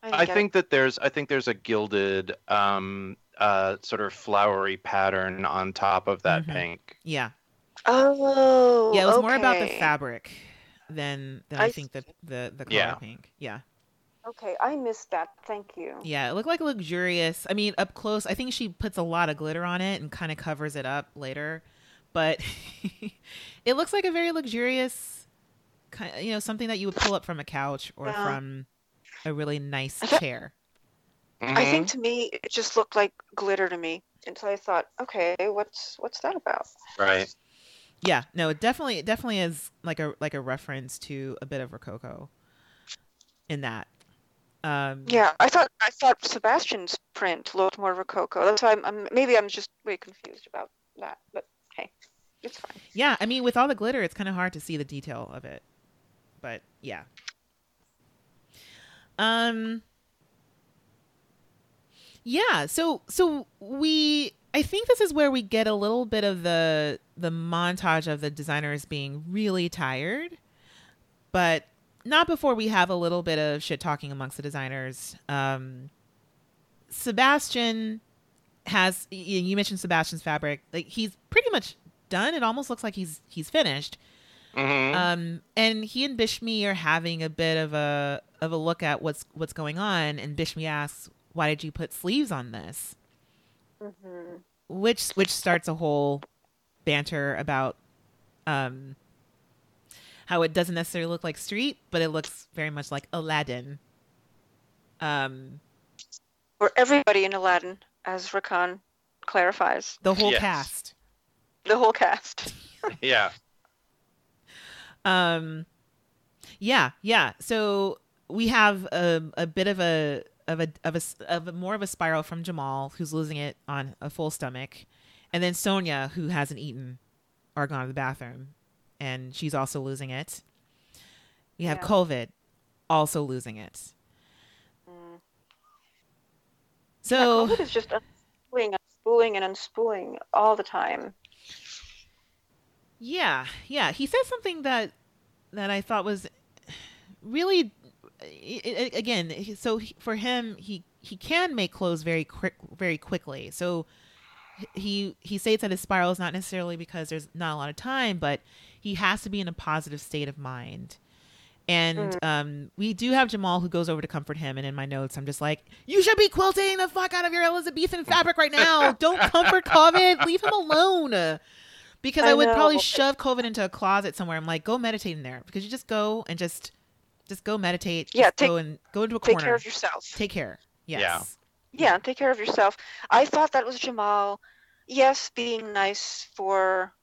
I, get it. think that there's I think there's a gilded um uh sort of flowery pattern on top of that Mhm. pink. yeah. Oh. Yeah, it was more about the fabric than than I, I think the the the color Yeah. pink. Yeah. Okay, I missed that. Thank you. Yeah, it looked like luxurious. I mean, up close, I think she puts a lot of glitter on it and kind of covers it up later, but it looks like a very luxurious kind, you know, something that you would pull up from a couch or Yeah. from a really nice I thought- chair. I think to me it just looked like glitter to me. And so I thought, okay, what's what's that about? right. Yeah, no, it definitely it definitely is like a like a reference to a bit of Rococo in that. Um Yeah, I thought I thought Sebastian's print looked more Rococo. That's why I'm, I'm maybe I'm just way confused about that. But hey, it's fine. Yeah, I mean, with all the glitter, it's kind of hard to see the detail of it. But yeah. Um. Yeah. So so we. I think this is where we get a little bit of the the montage of the designers being really tired, but not before we have a little bit of shit talking amongst the designers. Um, Sebastian has you mentioned Sebastian's fabric. Like he's pretty much done. It almost looks like he's he's finished. Mhm. Um, and he and Bishme are having a bit of a of a look at what's what's going on. And Bishme asks, "Why did you put sleeves on this?" hmm Which which starts a whole banter about um how it doesn't necessarily look like street, but it looks very much like Aladdin. Um, Or everybody in Aladdin, as Rakan clarifies, the whole Yes. cast. the whole cast. yeah. Um, yeah, yeah. So we have a, a bit of a of a of a of a, more of a spiral from Jamall, who's losing it on a full stomach, and then Sonjia, who hasn't eaten or gone to the bathroom, and she's also losing it. We have Yeah. Kovid, also losing it. Mm. So yeah, Kovid is just unspooling, unspooling, and unspooling all the time. Yeah, yeah. He said something that that I thought was really again. So for him, he he can make clothes very quick, very quickly. So he he states that his spiral is not necessarily because there's not a lot of time, but he has to be in a positive state of mind. And um, we do have Jamall who goes over to comfort him. And in my notes, I'm just like, you should be quilting the fuck out of your Elizabethan fabric right now. Don't comfort Kovid. Leave him alone. Because I, I would probably shove Kovid into a closet somewhere. I'm like, go meditate in there. Because you just go and just, just go meditate. Yeah, just take- go and go into a Take corner. care of yourself. Take care. Yes. Yeah. Yeah, take care of yourself. I thought that was Jamall, yes, being nice for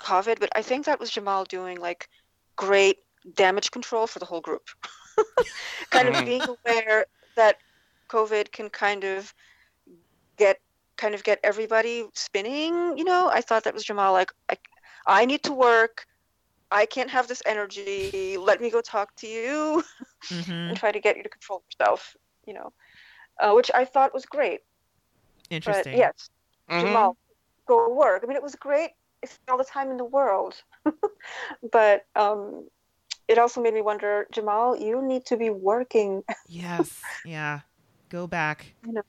Kovid, but I think that was Jamall doing like great damage control for the whole group. kind of Mhm. being aware that Kovid can kind of get kind of get everybody spinning, you know? I thought that was Jamall like I, I need to work. I can't have this energy. Let me go talk to you hmm and try to get you to control yourself, you know. Uh, which I thought was great. Interesting. But yes, Mhm. Jamall, go work. I mean, it was great if all the time in the world, but um, it also made me wonder, Jamall, you need to be working. Yes. Yeah. Go back. You know.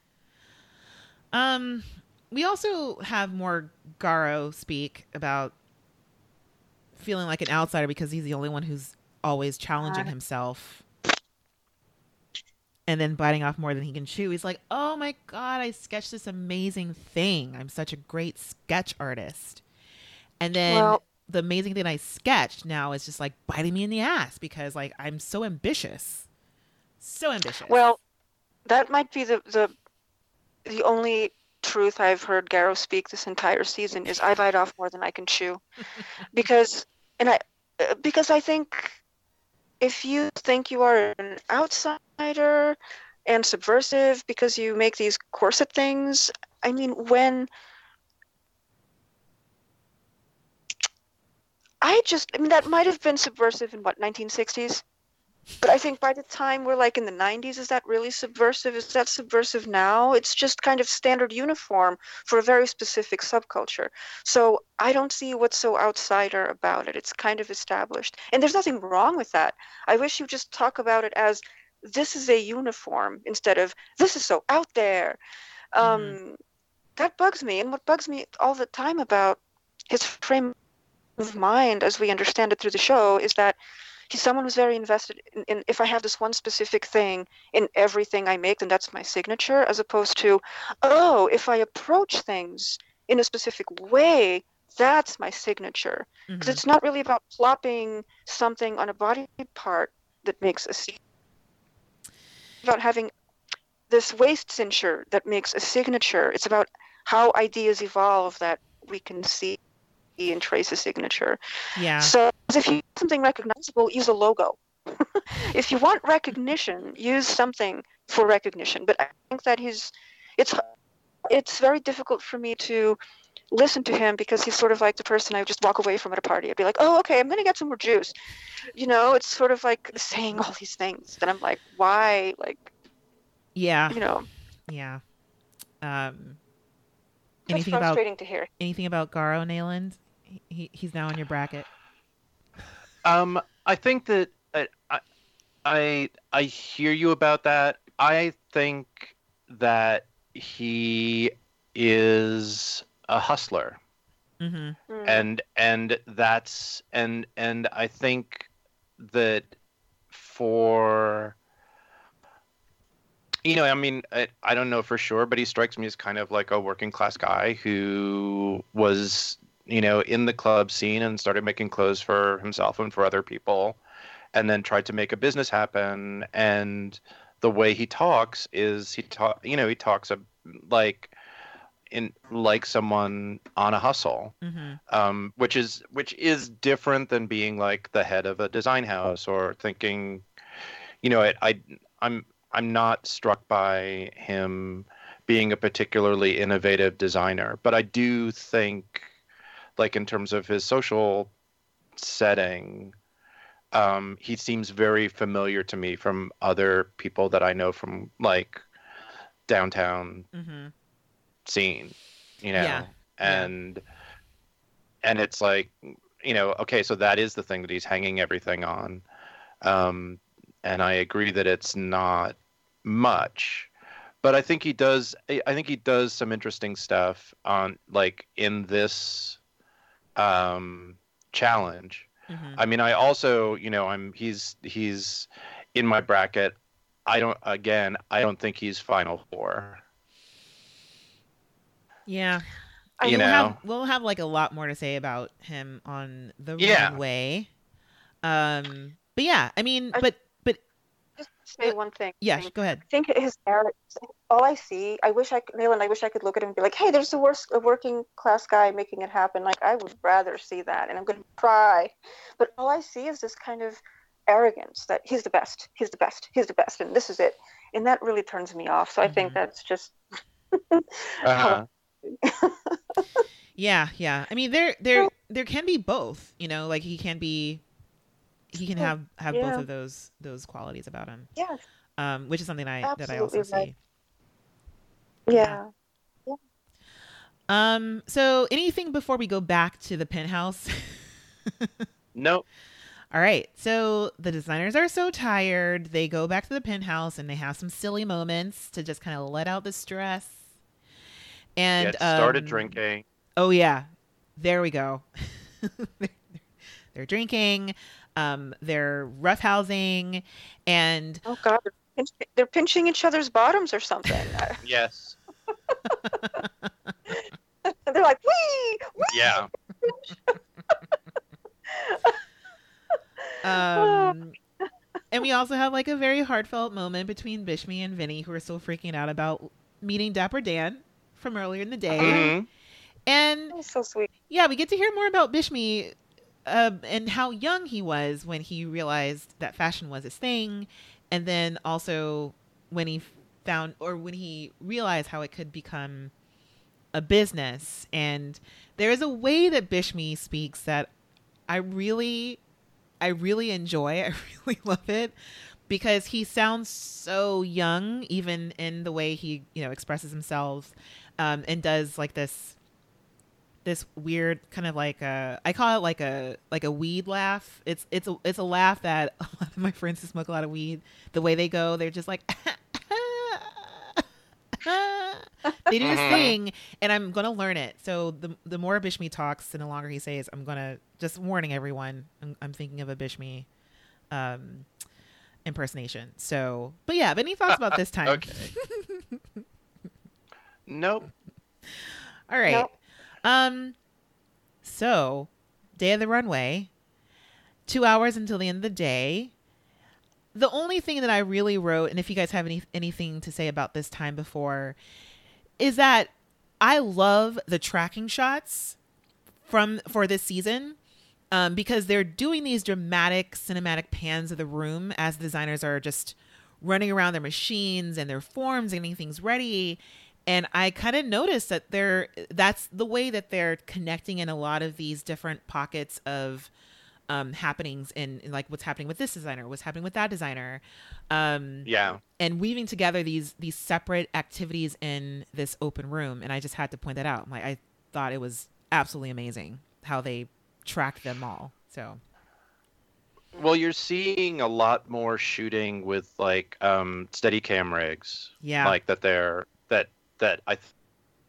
Um, we also have more Garo speak about feeling like an outsider because he's the only one who's always challenging himself. And then biting off more than he can chew. He's like, "Oh my god, I sketched this amazing thing. I'm such a great sketch artist." And then Well- the amazing thing I sketched now is just like biting me in the ass because like I'm so ambitious. So ambitious. Well, that might be the the the only truth I've heard Garo speak this entire season is I bite off more than I can chew, because and I uh, because I think if you think you are an outsider and subversive because you make these corset things, I mean when. I just, I mean, that might have been subversive in what, 1960s? But I think by the time we're like in the 90s, is that really subversive? Is that subversive now? It's just kind of standard uniform for a very specific subculture. So I don't see what's so outsider about it. It's kind of established. And there's nothing wrong with that. I wish you just talk about it as this is a uniform instead of this is so out there. Um, That bugs me. And what bugs me all the time about his frame of mind, as we understand it through the show, is that he's someone who's very invested in, in if I have this one specific thing in everything I make, then that's my signature, as opposed to, oh, if I approach things in a specific way, that's my signature. Because Mhm. it's not really about plopping something on a body part that makes a sig- about having this waist cincture that makes a signature. It's about how ideas evolve that we can see and trace a signature. yeah. So if you want something recognizable, use a logo. if you want recognition, use something for recognition. But I think that he's it's it's very difficult for me to listen to him because he's sort of like the person I would just walk away from at a party. I'd be like, oh, okay, I'm gonna get some more juice. You know, it's sort of like saying all these things. And I'm like, why? Like, Yeah. you know, Yeah. Um anything about frustrating to hear. anything about Garo Nayland? He, he he's now in your bracket. Um, I think that I, I, I, I hear you about that. I think that he is a hustler, Mm-hmm. Mm. and and that's and and I think that for you know, I mean, I, I don't know for sure, but he strikes me as kind of like a working class guy who was, you know, in the club scene and started making clothes for himself and for other people, and then tried to make a business happen. And the way he talks is he talk, you know, he talks a, like in like someone on a hustle Mm-hmm. um, which is which is different than being like the head of a design house or thinking, you know, I, I I'm I'm not struck by him being a particularly innovative designer, but I do think, like in terms of his social setting, um, he seems very familiar to me from other people that I know from like downtown Mm-hmm. scene, you know, Yeah, yeah. and and it's like, you know, okay, so that is the thing that he's hanging everything on, um, and I agree that it's not much, but I think he does. I think he does some interesting stuff on like in this um, challenge. Mm-hmm. I mean, I also, you know, I'm he's he's in my bracket. I don't again. I don't think he's final four. Yeah. I you we'll know. have we'll have like a lot more to say about him on the Yeah. runway. Um but yeah, I mean, I- but but Just say one thing. yeah, thing. go ahead. I think his arrogance. All I see, I wish I could, Nayland, I wish I could look at him and be like, "Hey, there's a worst, a working class guy making it happen." Like I would rather see that, and I'm going to try. But all I see is this kind of arrogance that he's the best, he's the best, he's the best, and this is it, and that really turns me off. So I think Mhm. that's just. Uh-huh. Yeah, yeah. I mean, there there there can be both, you know, like he can be he can have have both of those those qualities about him. Yeah, Um which is something I that I also right. see. yeah. yeah. Um so anything before we go back to the penthouse? Nope. All right. So the designers are so tired. They go back to the penthouse and they have some silly moments to just kind of let out the stress. And Get started um, drinking. Oh yeah, there we go. they're, they're drinking, um, they're roughhousing, and Oh God, they're pinch- they're pinching each other's bottoms or something. Yes. they're like, wee, wee. Yeah. um, and we also have like a very heartfelt moment between Bishme and Venny, who are still freaking out about meeting Dapper Dan from earlier in the day, Mhm. and so sweet. yeah, we get to hear more about Bishme uh, and how young he was when he realized that fashion was his thing, and then also when he found or when he realized how it could become a business. And there is a way that Bishme speaks that I really, I really enjoy. I really love it because he sounds so young, even in the way he, you know, expresses himself, um, and does like this this weird kind of like a I call it like a like a weed laugh. It's it's a it's a laugh that a lot of my friends who smoke a lot of weed, the way they go, they're just like they do this Mhm. thing, and I'm gonna learn it. So the the more Bishme talks and the longer he says, I'm gonna just warning everyone. I'm, I'm thinking of a Bishme um, impersonation. So, but yeah, but any thoughts about this time? Okay. Nope. All right. Nope. Um, so day of the runway, two hours until the end of the day. The only thing that I really wrote, and if you guys have any anything to say about this time before, is that I love the tracking shots from for this season. Um, because they're doing these dramatic cinematic pans of the room as the designers are just running around their machines and their forms, getting things ready and I kind of noticed that they're that's the way that they're connecting in a lot of these different pockets of um, happenings in, in like what's happening with this designer, what's happening with that designer, um, Yeah. and weaving together these these separate activities in this open room. And I just had to point that out. Like I thought it was absolutely amazing how they tracked them all. So Well, you're seeing a lot more shooting with like um steady cam rigs. yeah, Like that they're that I th-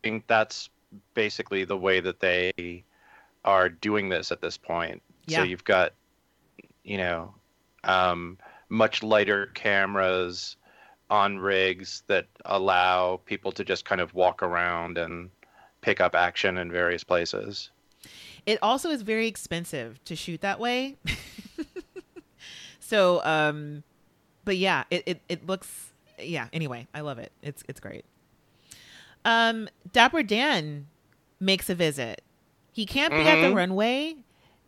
think that's basically the way that they are doing this at this point. Yeah. So you've got you know um much lighter cameras on rigs that allow people to just kind of walk around and pick up action in various places. It also is very expensive to shoot that way. so, um, but yeah, it, it, it looks, yeah, anyway, I love it. It's, it's great. Um, Dapper Dan makes a visit. He can't be at the Mhm. runway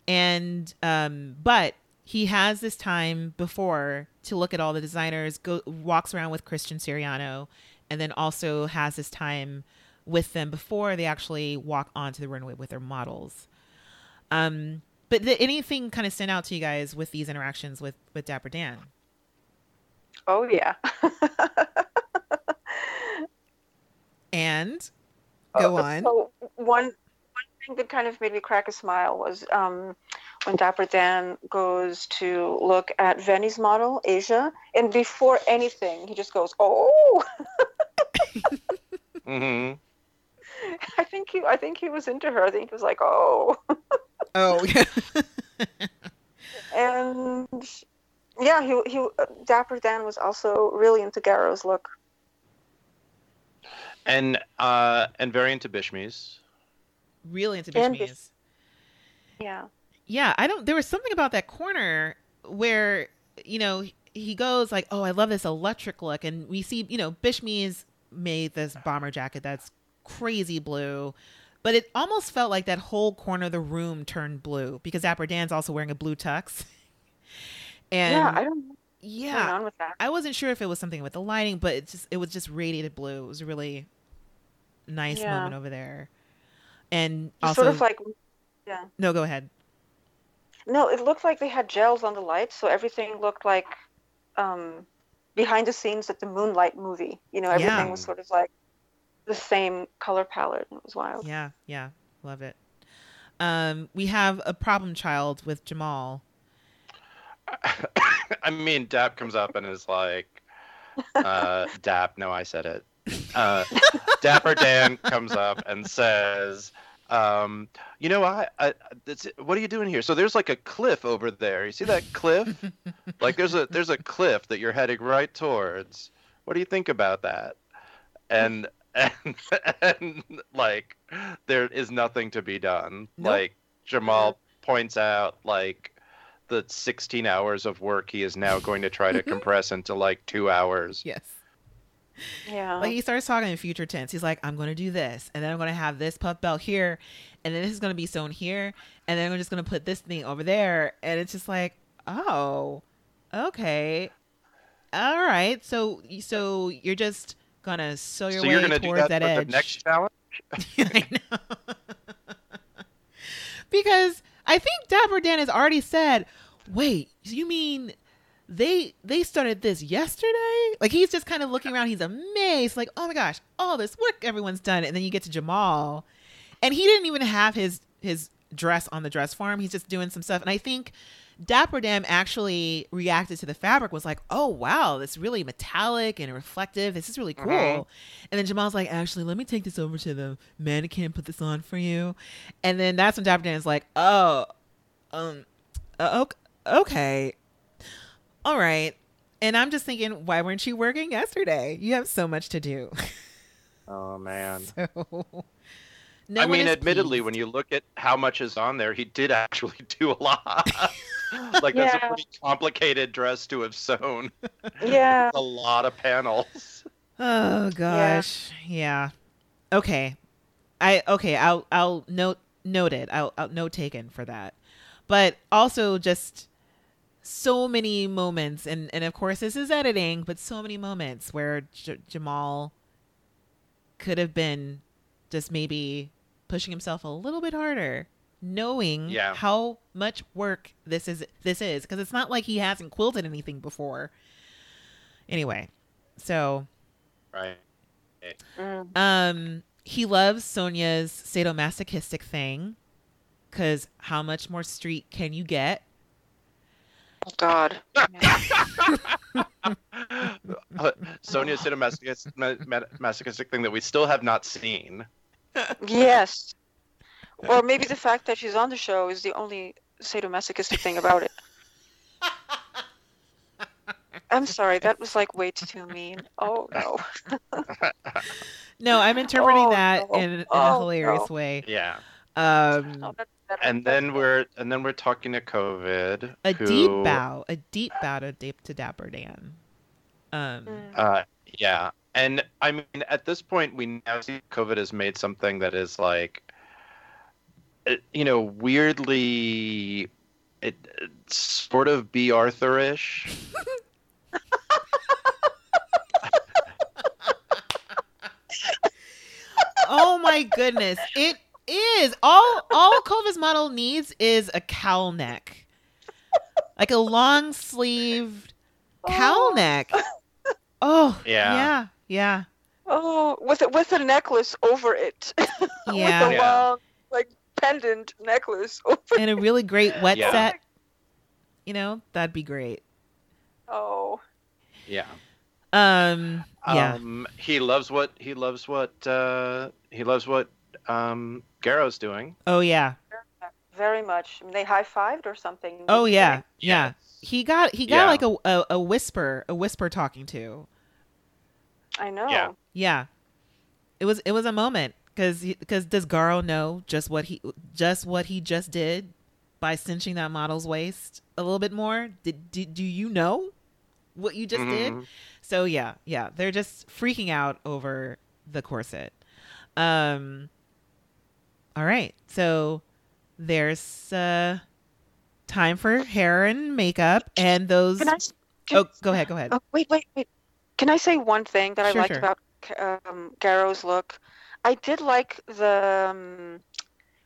and, um, but he has this time before to look at all the designers, go walks around with Christian Siriano, and then also has this time with them before they actually walk onto the runway with their models. Um, but did anything kind of stand out to you guys with these interactions with with Dapper Dan? Oh yeah. And go Uh, on. So one one thing that kind of made me crack a smile was um, when Dapper Dan goes to look at Venny's model, Asia, and before anything, he just goes, "Oh." mm-hmm. I think he I think he was into her. I think he was like, "Oh." Oh, yeah. and yeah, he he uh, Dapper Dan was also really into Garo's look. And uh and very into Bishme's. really into And Bishme's. Yeah. Yeah, I don't. There was something about that corner where you know he goes like, "Oh, I love this electric look," and we see you know Bishme's made this bomber jacket that's crazy blue, but it almost felt like that whole corner of the room turned blue because Dapper Dan's also wearing a blue tux. and yeah, I don't know yeah, on with that. I wasn't sure if it was something with the lighting, but it just it was just radiated blue. It was really nice Yeah. moment over there. And It's also, sort of like yeah. no, go ahead. No, it looked like they had gels on the lights, so everything looked like um, behind the scenes at the Moonlight movie. You know, everything Yeah. was sort of like the same color palette. It was wild. Yeah, yeah, love it. Um, we have a problem child with Jamall. I mean, Dap comes up and is like, uh, Dap. No, I said it. Uh, Dapper Dan comes up and says, um, "You know, I, I what are you doing here? So there's like a cliff over there. You see that cliff? like there's a there's a cliff that you're heading right towards. What do you think about that?" And and and like there is nothing to be done. Nope. Like Jamall points out, like the 16 hours of work he is now going to try to compress into like two hours. yes. Yeah. Like he starts talking in future tense. He's like, I'm gonna do this, and then I'm gonna have this puff belt here, and then this is gonna be sewn here, and then I'm just gonna put this thing over there, and it's just like, oh, okay, all right. So, so you're just gonna sew your so way you're gonna do towards that, that, for edge. the next challenge? I know. because I think Dapper Dan has already said, "Wait, you mean they they started this yesterday?" Like he's just kind of looking around. He's amazed, like, "Oh my gosh, all this work everyone's done." And then you get to Jamall, and he didn't even have his his dress on the dress form. He's just doing some stuff, and I think. Dapper Dan actually reacted to the fabric, was like, oh, wow, it's really metallic and reflective. This is really cool. Mhm. And then Jamall's like, actually, let me take this over to the mannequin and put this on for you. And then that's when Dapper Dan's like, oh, um, uh, ok- okay, all right. And I'm just thinking, why weren't you working yesterday? You have so much to do. Oh man. so, no I mean, admittedly, pleased. when you look at how much is on there, he did actually do a lot. like that's a pretty complicated dress to have sewn. yeah. a lot of panels. Oh gosh, yeah. Okay, I okay. I'll I'll note noted. I'll, I'll note taken for that. But also just so many moments, and and of course this is editing, but so many moments where J- Jamall could have been just maybe pushing himself a little bit harder knowing Yeah. how much work this is this is because it's not like he hasn't quilted anything before anyway so Right. Mm. um, he loves Sonjia's sadomasochistic thing, because how much more street can you get? Oh God. Uh, Sonjia did a masochistic, ma- ma- masochistic thing that we still have not seen. yes. Or maybe the fact that she's on the show is the only sadomasochistic thing about it. I'm sorry, that was like way too mean. Oh no. No, I'm interpreting Oh, that no. in, in a Oh, hilarious no. way. Yeah. Um, No, that- that- And then we're and then we're talking to Kovid. a who, deep bow, a deep bow to, deep to Dapper Dan. Um, Mm. Uh, yeah, and I mean, at this point, we now see Kovid has made something that is like, you know, weirdly, it, it's sort of Bea Arthur-ish. oh my goodness, it is all all Kovid's model needs is a cowl neck, like a long sleeved cowl Oh. neck. Oh Yeah. yeah, yeah. Oh, with a, with a necklace over it. Yeah. with a Yeah. long, like pendant necklace over. and a really great wet Yeah. set. You know, that'd be great. Oh. Yeah. Um, yeah, Um, he loves what he loves what uh, he loves what um, Garo's doing. oh yeah, Very much. I mean, they high fived or something. oh yeah, they? yeah. He got he got Yeah. like a, a a whisper, a whisper talking to. I know. Yeah. Yeah, it was it was a moment because because does Garo know just what he just what he just did by cinching that model's waist a little bit more? Did do, do you know what you just did? Mhm. So yeah, yeah, they're just freaking out over the corset. Um All right. So there's uh time for hair and makeup and those Can I? s- Can, Oh, go ahead, go ahead. oh, wait, wait, wait. Can I say one thing that Sure, I liked sure. about um, Garo's look? I did like the um,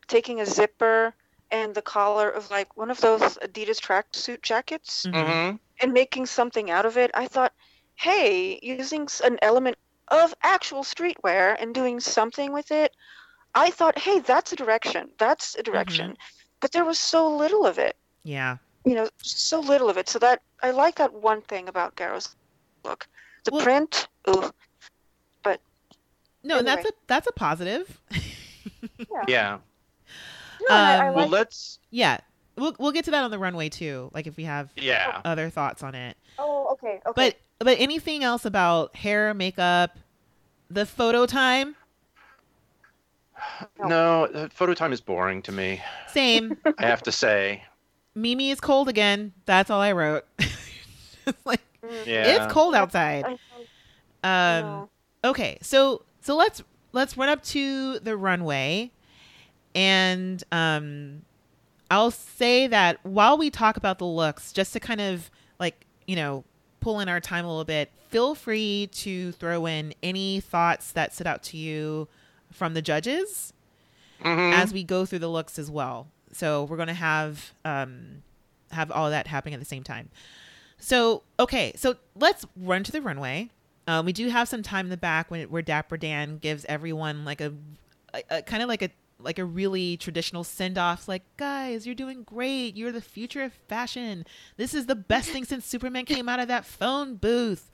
taking a zipper and the collar of like one of those Adidas tracksuit jackets Mhm. Mhm. and making something out of it. I thought, hey, using an element of actual streetwear and doing something with it. I thought, hey, that's a direction. That's a direction. But there was so little of it. Yeah. you know, so little of it. So that I like that one thing about Garo's look. The Well- print, ooh, But No, that's a that's a positive. Yeah. no, I, I Um, Well, let's. yeah. We'll we'll get to that on the runway too, like if we have Yeah. other thoughts on it. oh, okay, okay. But but anything else about hair, makeup, the photo time? No, uh, photo time is boring to me. Same. I have to say. Mimi is cold again. That's all I wrote. It's like Mm, Yeah. it's cold outside. Um no. okay. So so let's let's run up to the runway and um I'll say that while we talk about the looks just to kind of like, you know, pull in our time a little bit, feel free to throw in any thoughts that stood out to you from the judges. Mhm. as we go through the looks as well. So we're going to have um, have all that happening at the same time. So okay, so let's run to the runway. Um, we do have some time in the back when where Dapper Dan gives everyone like a, a, a kind of like a like a really traditional send off. Like guys, you're doing great. You're the future of fashion. This is the best thing since Superman came out of that phone booth.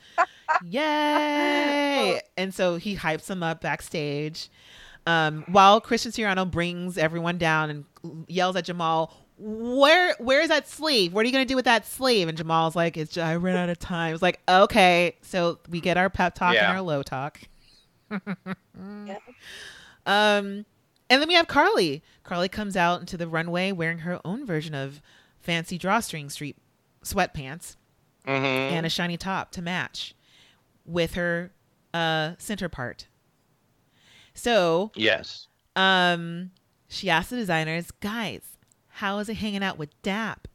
Yay! And so he hypes them up backstage. Um, while Christian Siriano brings everyone down and yells at Jamall, "Where, where's that sleeve? What are you gonna do with that sleeve?" And Jamall's like, "It's just, I ran out of time." It's like, okay, so we get our pep talk Yeah. and our low talk. Yeah. Um, and then we have Karlie. Karlie comes out into the runway wearing her own version of fancy drawstring street sweatpants Mhm. and a shiny top to match with her uh center part. So, Yes. um she asked the designers, "Guys, how is it hanging out with Dap?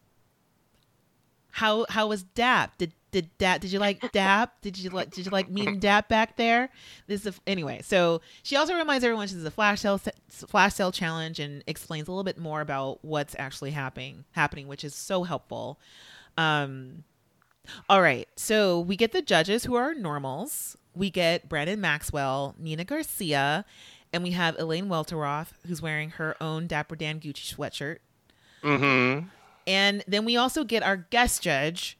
How how was Dap? Did did Dap did you like Dap? Did you like did you like meeting Dap back there? This is a, anyway. So she also reminds everyone she's a flash sale flash sale challenge and explains a little bit more about what's actually happening happening, which is so helpful. Um, all right, so we get the judges who are normals. We get Brandon Maxwell, Nina Garcia, and we have Elaine Welteroth, who's wearing her own Dapper Dan Gucci sweatshirt. Mm-hmm. And then we also get our guest judge,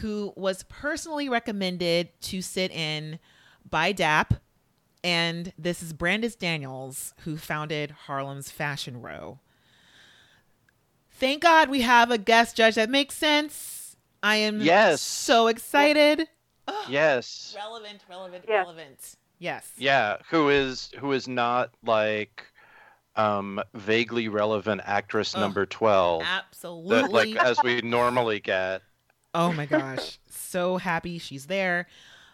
who was personally recommended to sit in by DAP. And this is Brandis Daniels, who founded Harlem's Fashion Row. Thank God we have a guest judge that makes sense. I am Yes. so excited. Yes. Relevant, relevant, Yeah. relevant. Yes. Yeah. Who is who is not like um vaguely relevant actress Ugh. number twelve. Absolutely. That, like as we normally get. Oh my gosh. so happy she's there.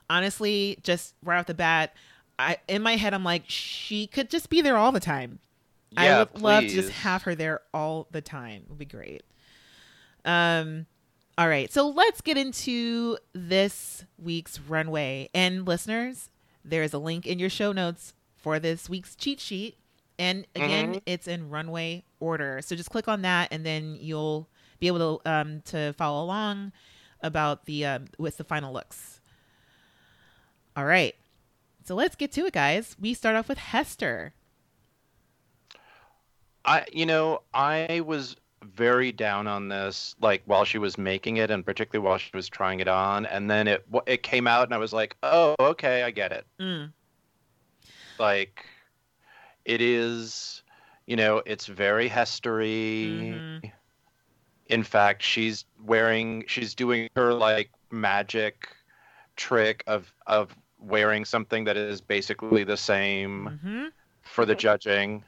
Honestly, just right off the bat, I in my head I'm like, she could just be there all the time. I Yeah, would love to just have her there all the time. It would be great. Um all right, so let's get into this week's runway. And listeners, there is a link in your show notes for this week's cheat sheet. And again, Mhm. it's in runway order. So just click on that and then you'll be able to um, to follow along about the um, with the final looks. All right. So let's get to it, guys. We start off with Hester. I you know, I was very down on this like while she was making it and particularly while she was trying it on and then it it came out and I was like, "Oh, okay, I get it." Mm. Like it is, you know, it's very hestery. Mhm. In fact, she's wearing she's doing her like magic trick of of wearing something that is basically the same Mm-hmm. for the judging.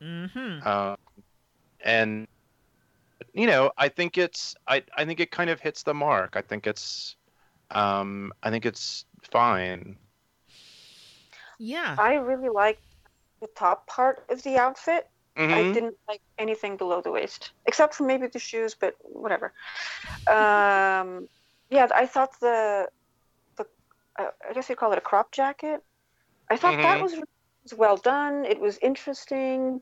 Mm-hmm. Um, and you know, I think it's I I think it kind of hits the mark. I think it's um I think it's fine. Yeah. I really like the top part of the outfit. I Mhm. didn't like anything below the waist, except for maybe the shoes, but whatever. Um, yeah, I thought the the uh, I guess you call it a crop jacket. I thought that Mhm. was, was well done. It was interesting.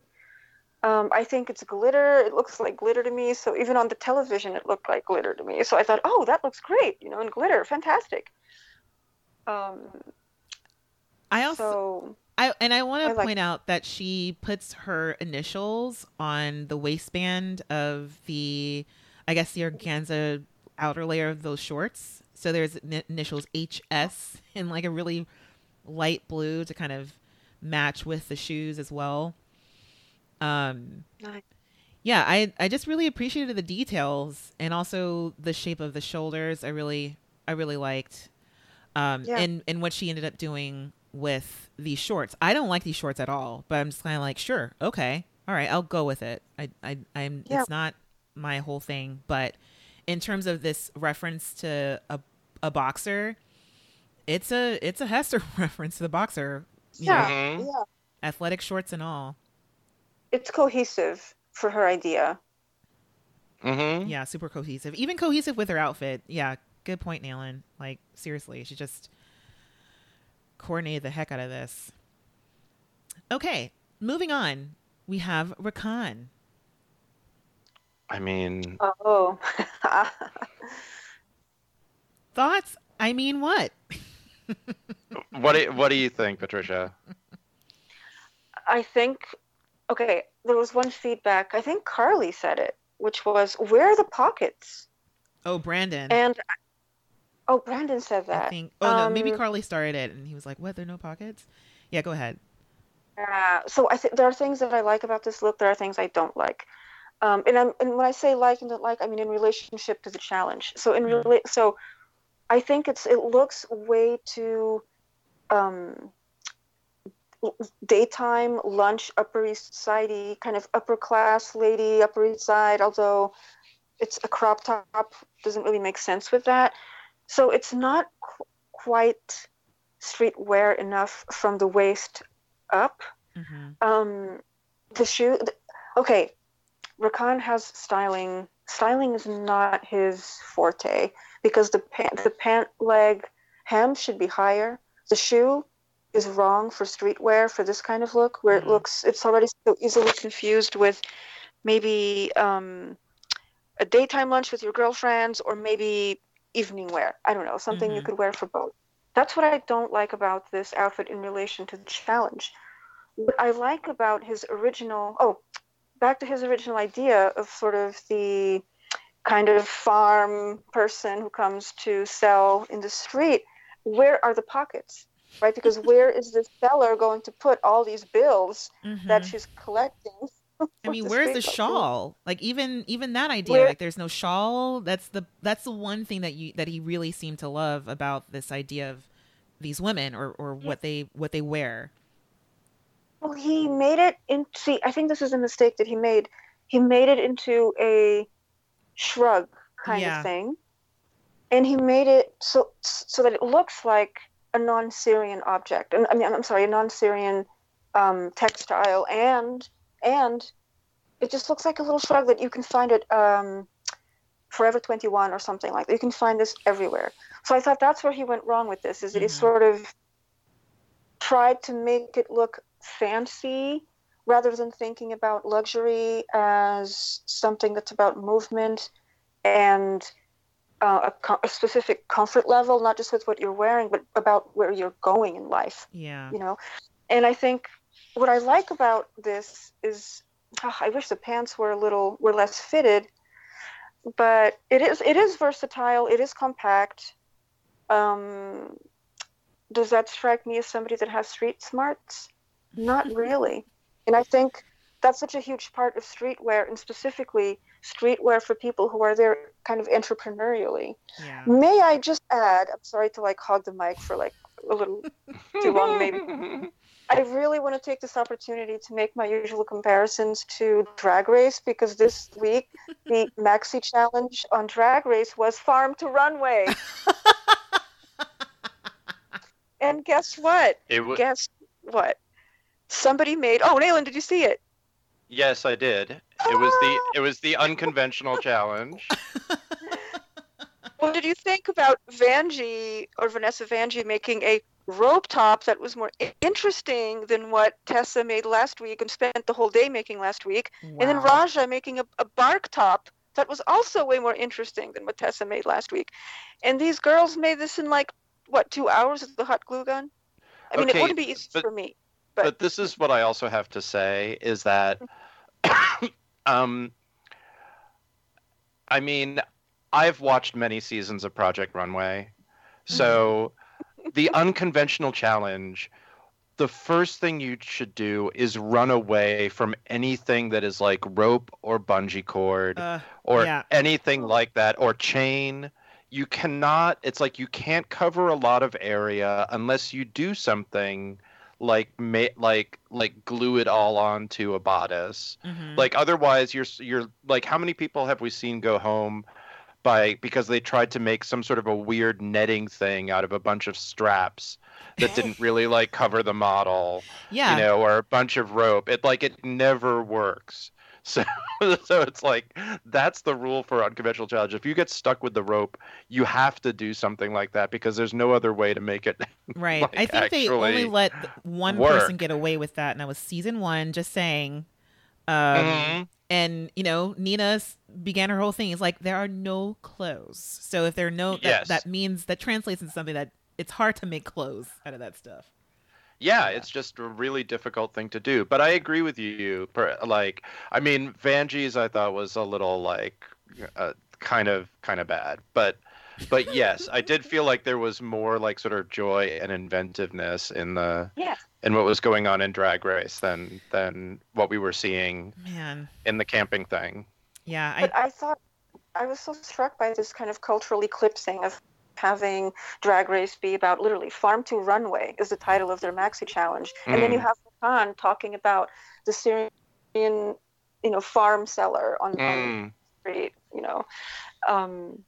Um, I think it's glitter. It looks like glitter to me. So even on the television, it looked like glitter to me. So I thought, oh, that looks great. You know, and glitter, fantastic. Um, I also so I and I want to like- point out that she puts her initials on the waistband of the I guess the organza outer layer of those shorts. So there's n- initials HS in like a really light blue to kind of match with the shoes as well. Um, Nice. yeah, I I just really appreciated the details and also the shape of the shoulders. I really I really liked. Um, Yeah. and and what she ended up doing with these shorts. I don't like these shorts at all, but I'm just kind of like, sure, okay, all right, I'll go with it. I I I'm Yeah. it's not my whole thing, but in terms of this reference to a a boxer, it's a it's a Hester reference to the boxer. Yeah. know, Mhm. Yeah. athletic shorts and all. It's cohesive for her idea. Mhm. Yeah, super cohesive. Even cohesive with her outfit. Yeah, good point, Nayland. Like seriously, she just coordinated the heck out of this. Okay, moving on. We have Rakan. I mean, Oh. Thoughts? I mean, what? what do what do you think, Patricia? I think, okay, there was one feedback. I think Karlie said it, which was, where are the pockets? Oh, Brandon. And, oh, Brandon said that. I think. Oh no, maybe Um, Karlie started it, and he was like, "What? There are no pockets." Yeah, go ahead. Uh, so I think there are things that I like about this look. There are things I don't like. Um, and, I'm, and when I say like and don't like, I mean in relationship to the challenge. So in Mhm. rela- so I think it's it looks way too um, daytime lunch Upper East Sidey kind of upper class lady Upper East Side. Although it's a crop top, doesn't really make sense with that. So it's not qu- quite streetwear enough from the waist up. hmm Um, the shoe. th- okay, Rakan has styling. Styling is not his forte because the pant, the pant leg hem should be higher. The shoe is wrong for streetwear for this kind of look, where Mhm. it looks. It's already so easily confused with maybe um, a daytime lunch with your girlfriends, or maybe evening wear. I don't know, something you Mhm. could wear for both. That's what I don't like about this outfit in relation to the challenge what I like about his original oh back to his original idea of sort of the kind of farm person who comes to sell in the street where are the pockets right because where is this seller going to put all these bills that she's collecting Mm-hmm. I mean, where's the shawl? Like even even that idea, Where- like there's no shawl. That's the that's the one thing that you that he really seemed to love about this idea of these women or or what they what they wear. Well, he made it in. See, I think this is a mistake that he made. He made it into a shrug kind Yeah. of thing, and he made it so so that it looks like a non-Syrian object. And I mean, I'm sorry, a non-Syrian um, textile, and and it just looks like a little shrug that you can find at um, Forever 21 or something like that. You can find this everywhere. So I thought that's where he went wrong with this. Is that he Mhm. sort of tried to make it look fancy rather than thinking about luxury as something that's about movement and uh, a, co- a specific comfort level, not just with what you're wearing, but about where you're going in life, Yeah. you know? And I think what I like about this is ah, I wish the pants were a little were less fitted, but it is it is versatile. It is compact. Um, does that strike me as somebody that has street smarts? Not really. And I think that's such a huge part of streetwear, and specifically streetwear for people who are there kind of entrepreneurially. Yeah. May I just add? I'm sorry to like hog the mic for like a little too long, maybe. I really want to take this opportunity to make my usual comparisons to Drag Race because this week the Maxi Challenge on Drag Race was Farm to Runway. and guess what? It was Guess what? Somebody made. Oh, Nayland, did you see it? yes, I did. It was the ah! it was the unconventional challenge. What did you think about Vanjie or Vanessa Vanjie making a rope top that was more interesting than what Tessa made last week and spent the whole day making last week? And then Raja making a, a bark top that was also way more interesting than what Tessa made last week. And these girls made this in like, what, two hours with the hot glue gun? I mean, Okay, it wouldn't be easy but- for me. But, But- this is what I also have to say is that um I mean, I've watched many seasons of Project Runway. So the unconventional challenge, the first thing you should do is run away from anything that is like rope or bungee cord Uh, or yeah. anything like that or chain. You cannot, it's like you can't cover a lot of area unless you do something like ma- like like glue it all onto a bodice mhm. like otherwise you're you're like how many people have we seen go home by because they tried to make some sort of a weird netting thing out of a bunch of straps that didn't really like cover the model yeah. you know or a bunch of rope it like it never works so so it's like that's the rule for unconventional challenge if you get stuck with the rope you have to do something like that because there's no other way to make it Right. like, I think they only let one person get away with that, and that was season one. Just saying. Um, Mhm. And you know, Nina began her whole thing. Is like there are no clothes. So if there are no, that, Yes. that means that translates into something that it's hard to make clothes out of that stuff. yeah, it's just a really difficult thing to do. But I agree with you. Like, I mean, Vanjie's I thought was a little like uh, kind of kind of bad, but but yes, I did feel like there was more like sort of joy and inventiveness in the Yeah. In what was going on in Drag Race than than what we were seeing Man. in the camping thing. Yeah. I But I thought I was so struck by this kind of cultural eclipsing of having Drag Race be about literally farm to runway is the title of their maxi challenge, and then you Mm. have Khan talking about the Syrian, you know, farm seller on, on Mm. the street. You know, um,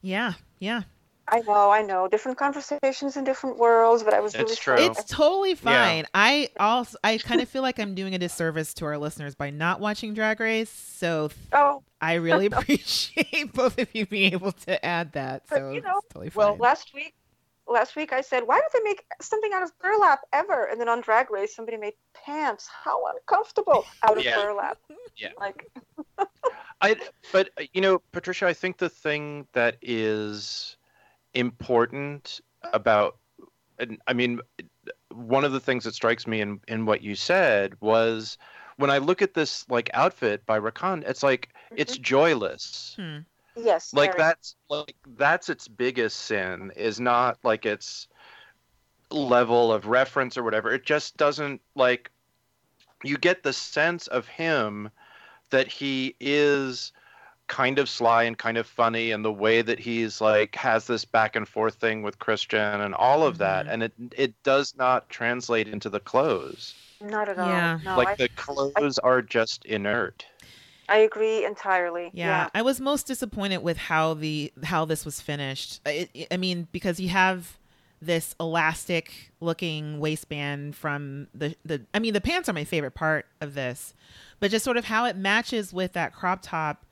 yeah. Yeah. I know, I know, different conversations in different worlds, but I was It's really true. It's totally fine. I also I kind of feel like I'm doing a disservice to our listeners by not watching Drag Race. So Oh, I really appreciate both of you being able to add that. But, So you know, it's totally fine. Well, last week, last week I said, why don't they make something out of burlap ever? And then on Drag Race, somebody made pants. How uncomfortable out of Yeah. burlap. Yeah. Like, I but uh, you know, Patricia, I think the thing that is important about I mean one of the things that strikes me in in what you said was when I look at this like outfit by Rakan, it's like it's joyless. Hmm. yes. Like very. that's like that's its biggest sin is not like its level of reference or whatever. It just doesn't like you get the sense of him that he is kind of sly and kind of funny and the way that he's like has this back and forth thing with Christian and all of that Mhm. and it it does not translate into the clothes. Not at all. Yeah. No, like I, the clothes are just inert. I agree entirely. Yeah, I was most disappointed with how the how this was finished. I, I- I mean, because you have this elastic looking waistband from the the. I mean, the pants are my favorite part of this, but just sort of how it matches with that crop top.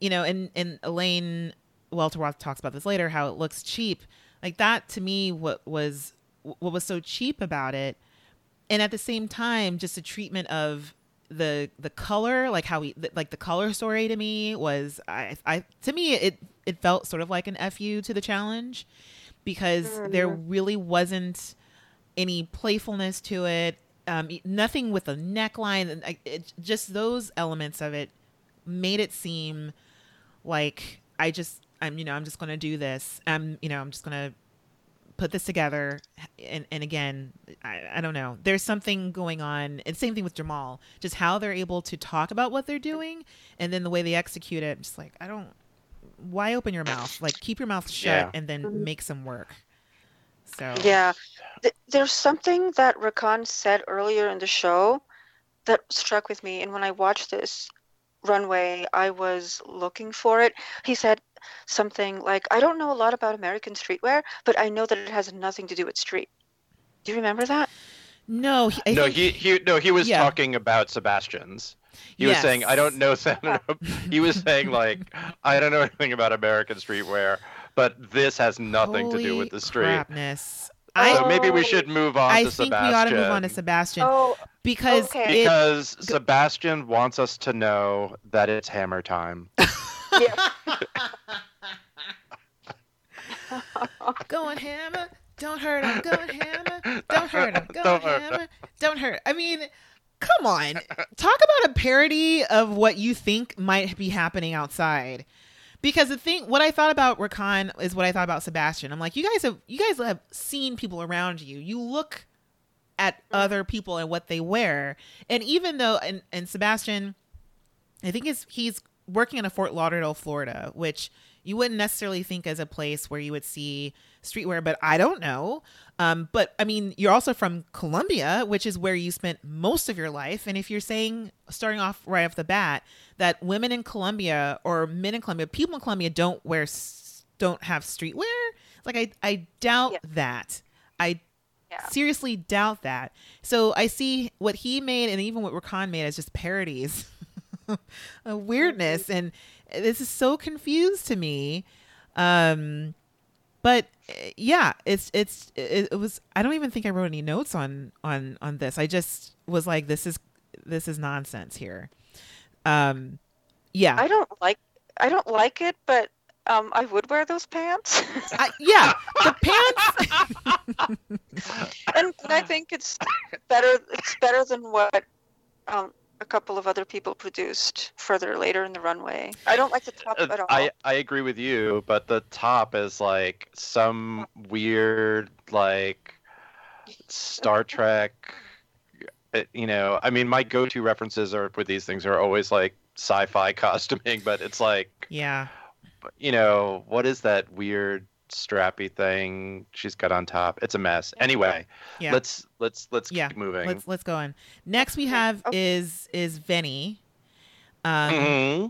You know, and and Elaine Welteroth talks about this later. How it looks cheap, like that to me. What was what was so cheap about it, and at the same time, just a treatment of the the color like how we like the color story to me was i i to me it it felt sort of like an fu to the challenge because there really wasn't any playfulness to it um nothing with a neckline and it just those elements of it made it seem like i just i'm you know i'm just gonna do this. I'm you know i'm just gonna put this together. And and again I, I don't know. There's something going on. And same thing with jamall. Just how they're able to talk about what they're doing and then the way they execute it. I'm just like i don't why open your mouth? Like keep your mouth shut Yeah. and then mm-hmm. make some work. So. Yeah. Th- There's something that Rakan said earlier in the show that struck with me. And when I watched this runway, I was looking for it. He said something like, I don't know a lot about American streetwear, but I know that it has nothing to do with street. Do you remember that? no he, I no, think- he he no, he was Yeah. talking about Sebastian's. He was saying, I don't know. he was saying like, I don't know anything about American streetwear, but this has nothing to do with the street. crapness. I, So maybe we should move on I to think Sebastian. we ought to move on to Sebastian Oh, because okay. it, because Sebastian wants us to know that it's hammer time. yeah. going hammer, don't hurt him, going hammer, don't hurt him, going Don't hurt hammer, don't hurt. I mean, come on. Talk about a parody of what you think might be happening outside. Because the thing, what I thought about Rakan is what I thought about Sebastian. I'm like, you guys have, you guys have seen people around you. You look at other people and what they wear, and even though, and and Sebastian, I think is he's working in a Fort Lauderdale, Florida, which you wouldn't necessarily think as a place where you would see streetwear, but I don't know. Um, but I mean, you're also from Colombia, which is where you spent most of your life. And if you're saying, starting off right off the bat, that women in Colombia or men in Colombia, people in Colombia don't wear, don't have streetwear, like I, I doubt yeah. that. I yeah. seriously doubt that. So I see what he made and even what Rakan made as just parodies, a weirdness, mm-hmm. and this is so confused to me. Um, but yeah, it's it's it, it, was. I don't even think I wrote any notes on on on this. I just was like, this is this is nonsense here. Um, yeah, I don't like I don't like it, but um, I would wear those pants. I, yeah, the pants. and, and I think it's better. It's better than what um, a couple of other people produced further later in the runway. I don't like the top uh, at all. I, I agree with you, but the top is like some weird like Star Trek. Uh, you know, I mean, my go-to references are with these things are always like sci-fi costuming, but it's like yeah, you know, what is that weird strappy thing she's got on top. It's a mess. Anyway, yeah. let's let's let's yeah. keep moving. Let's let's go on. Next we have oh. is is Venny. Um mm-hmm.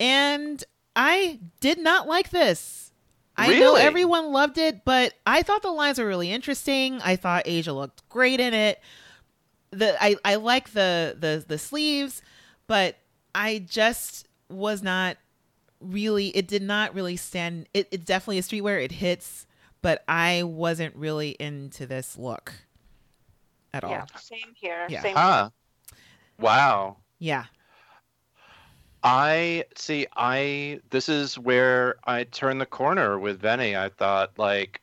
and I did not like this. I really? know everyone loved it, but I thought the lines were really interesting. I thought Asia looked great in it. The I I like the the the sleeves, but I just was not really it did not really stand it, it's definitely a streetwear it hits but i wasn't really into this look at all yeah, same here yeah. same huh. wow yeah i see i this is where i turned the corner with Venny. i thought like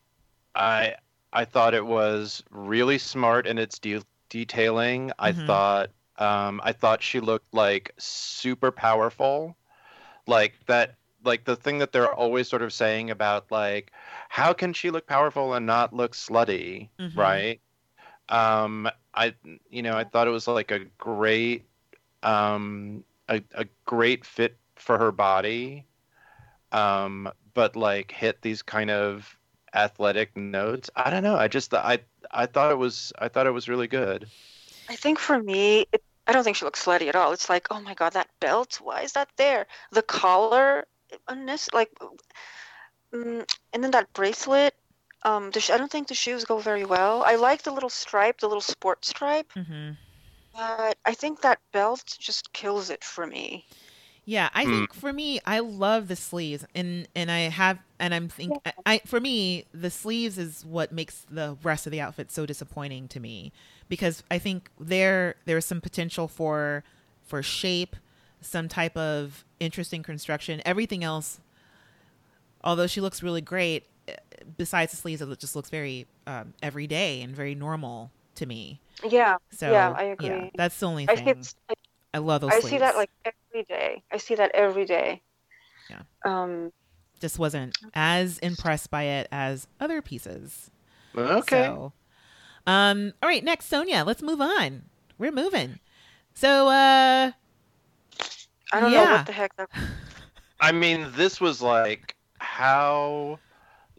i i thought it was really smart in its de- detailing i mm-hmm. thought um i thought she looked like super powerful like that like the thing that they're always sort of saying about like how can she look powerful and not look slutty mm-hmm. right? Um i you know i thought it was like a great um a, a great fit for her body um but like hit these kind of athletic notes. I don't know. I just i i thought it was i thought it was really good. I think for me it I don't think she looks slutty at all. It's like, oh my god, that belt. Why is that there? The collar, like, mm, and then that bracelet. Um, the sh- I don't think the shoes go very well. I like the little stripe, the little sport stripe, mm-hmm. but I think that belt just kills it for me. Yeah, I think hmm. for me, I love the sleeves, and and I have, and I'm think, yeah. I for me, the sleeves is what makes the rest of the outfit so disappointing to me because I think there there's some potential for for shape, some type of interesting construction. Everything else, although she looks really great, eh, besides the sleeves, it just looks very um, everyday and very normal to me. Yeah. So yeah, I agree. Yeah, that's the only thing. I, I love those. I sleeves. see that like every day. I see that every day. Yeah. Um, just wasn't as impressed by it as other pieces. Okay. So, um, all right, next, Sonjia. Let's move on. We're moving. So, uh, I don't yeah. know what the heck that. I mean, this was like how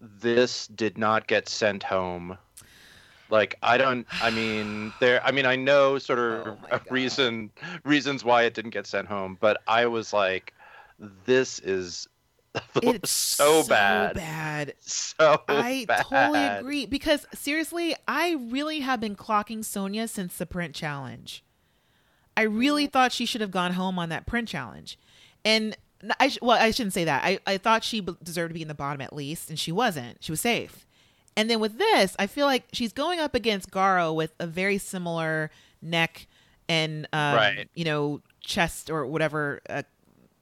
this did not get sent home. Like I don't. I mean, there. I mean, I know sort of oh reason reasons why it didn't get sent home, but I was like, this is it's so, bad. so bad. So bad. So I bad. totally agree because seriously, I really have been clocking Sonjia since the print challenge. I really mm-hmm. thought she should have gone home on that print challenge. And I sh- well, I shouldn't say that. I, I thought she deserved to be in the bottom at least, and she wasn't. She was safe. And then with this, I feel like she's going up against Garo with a very similar neck and um, right. you know chest or whatever uh,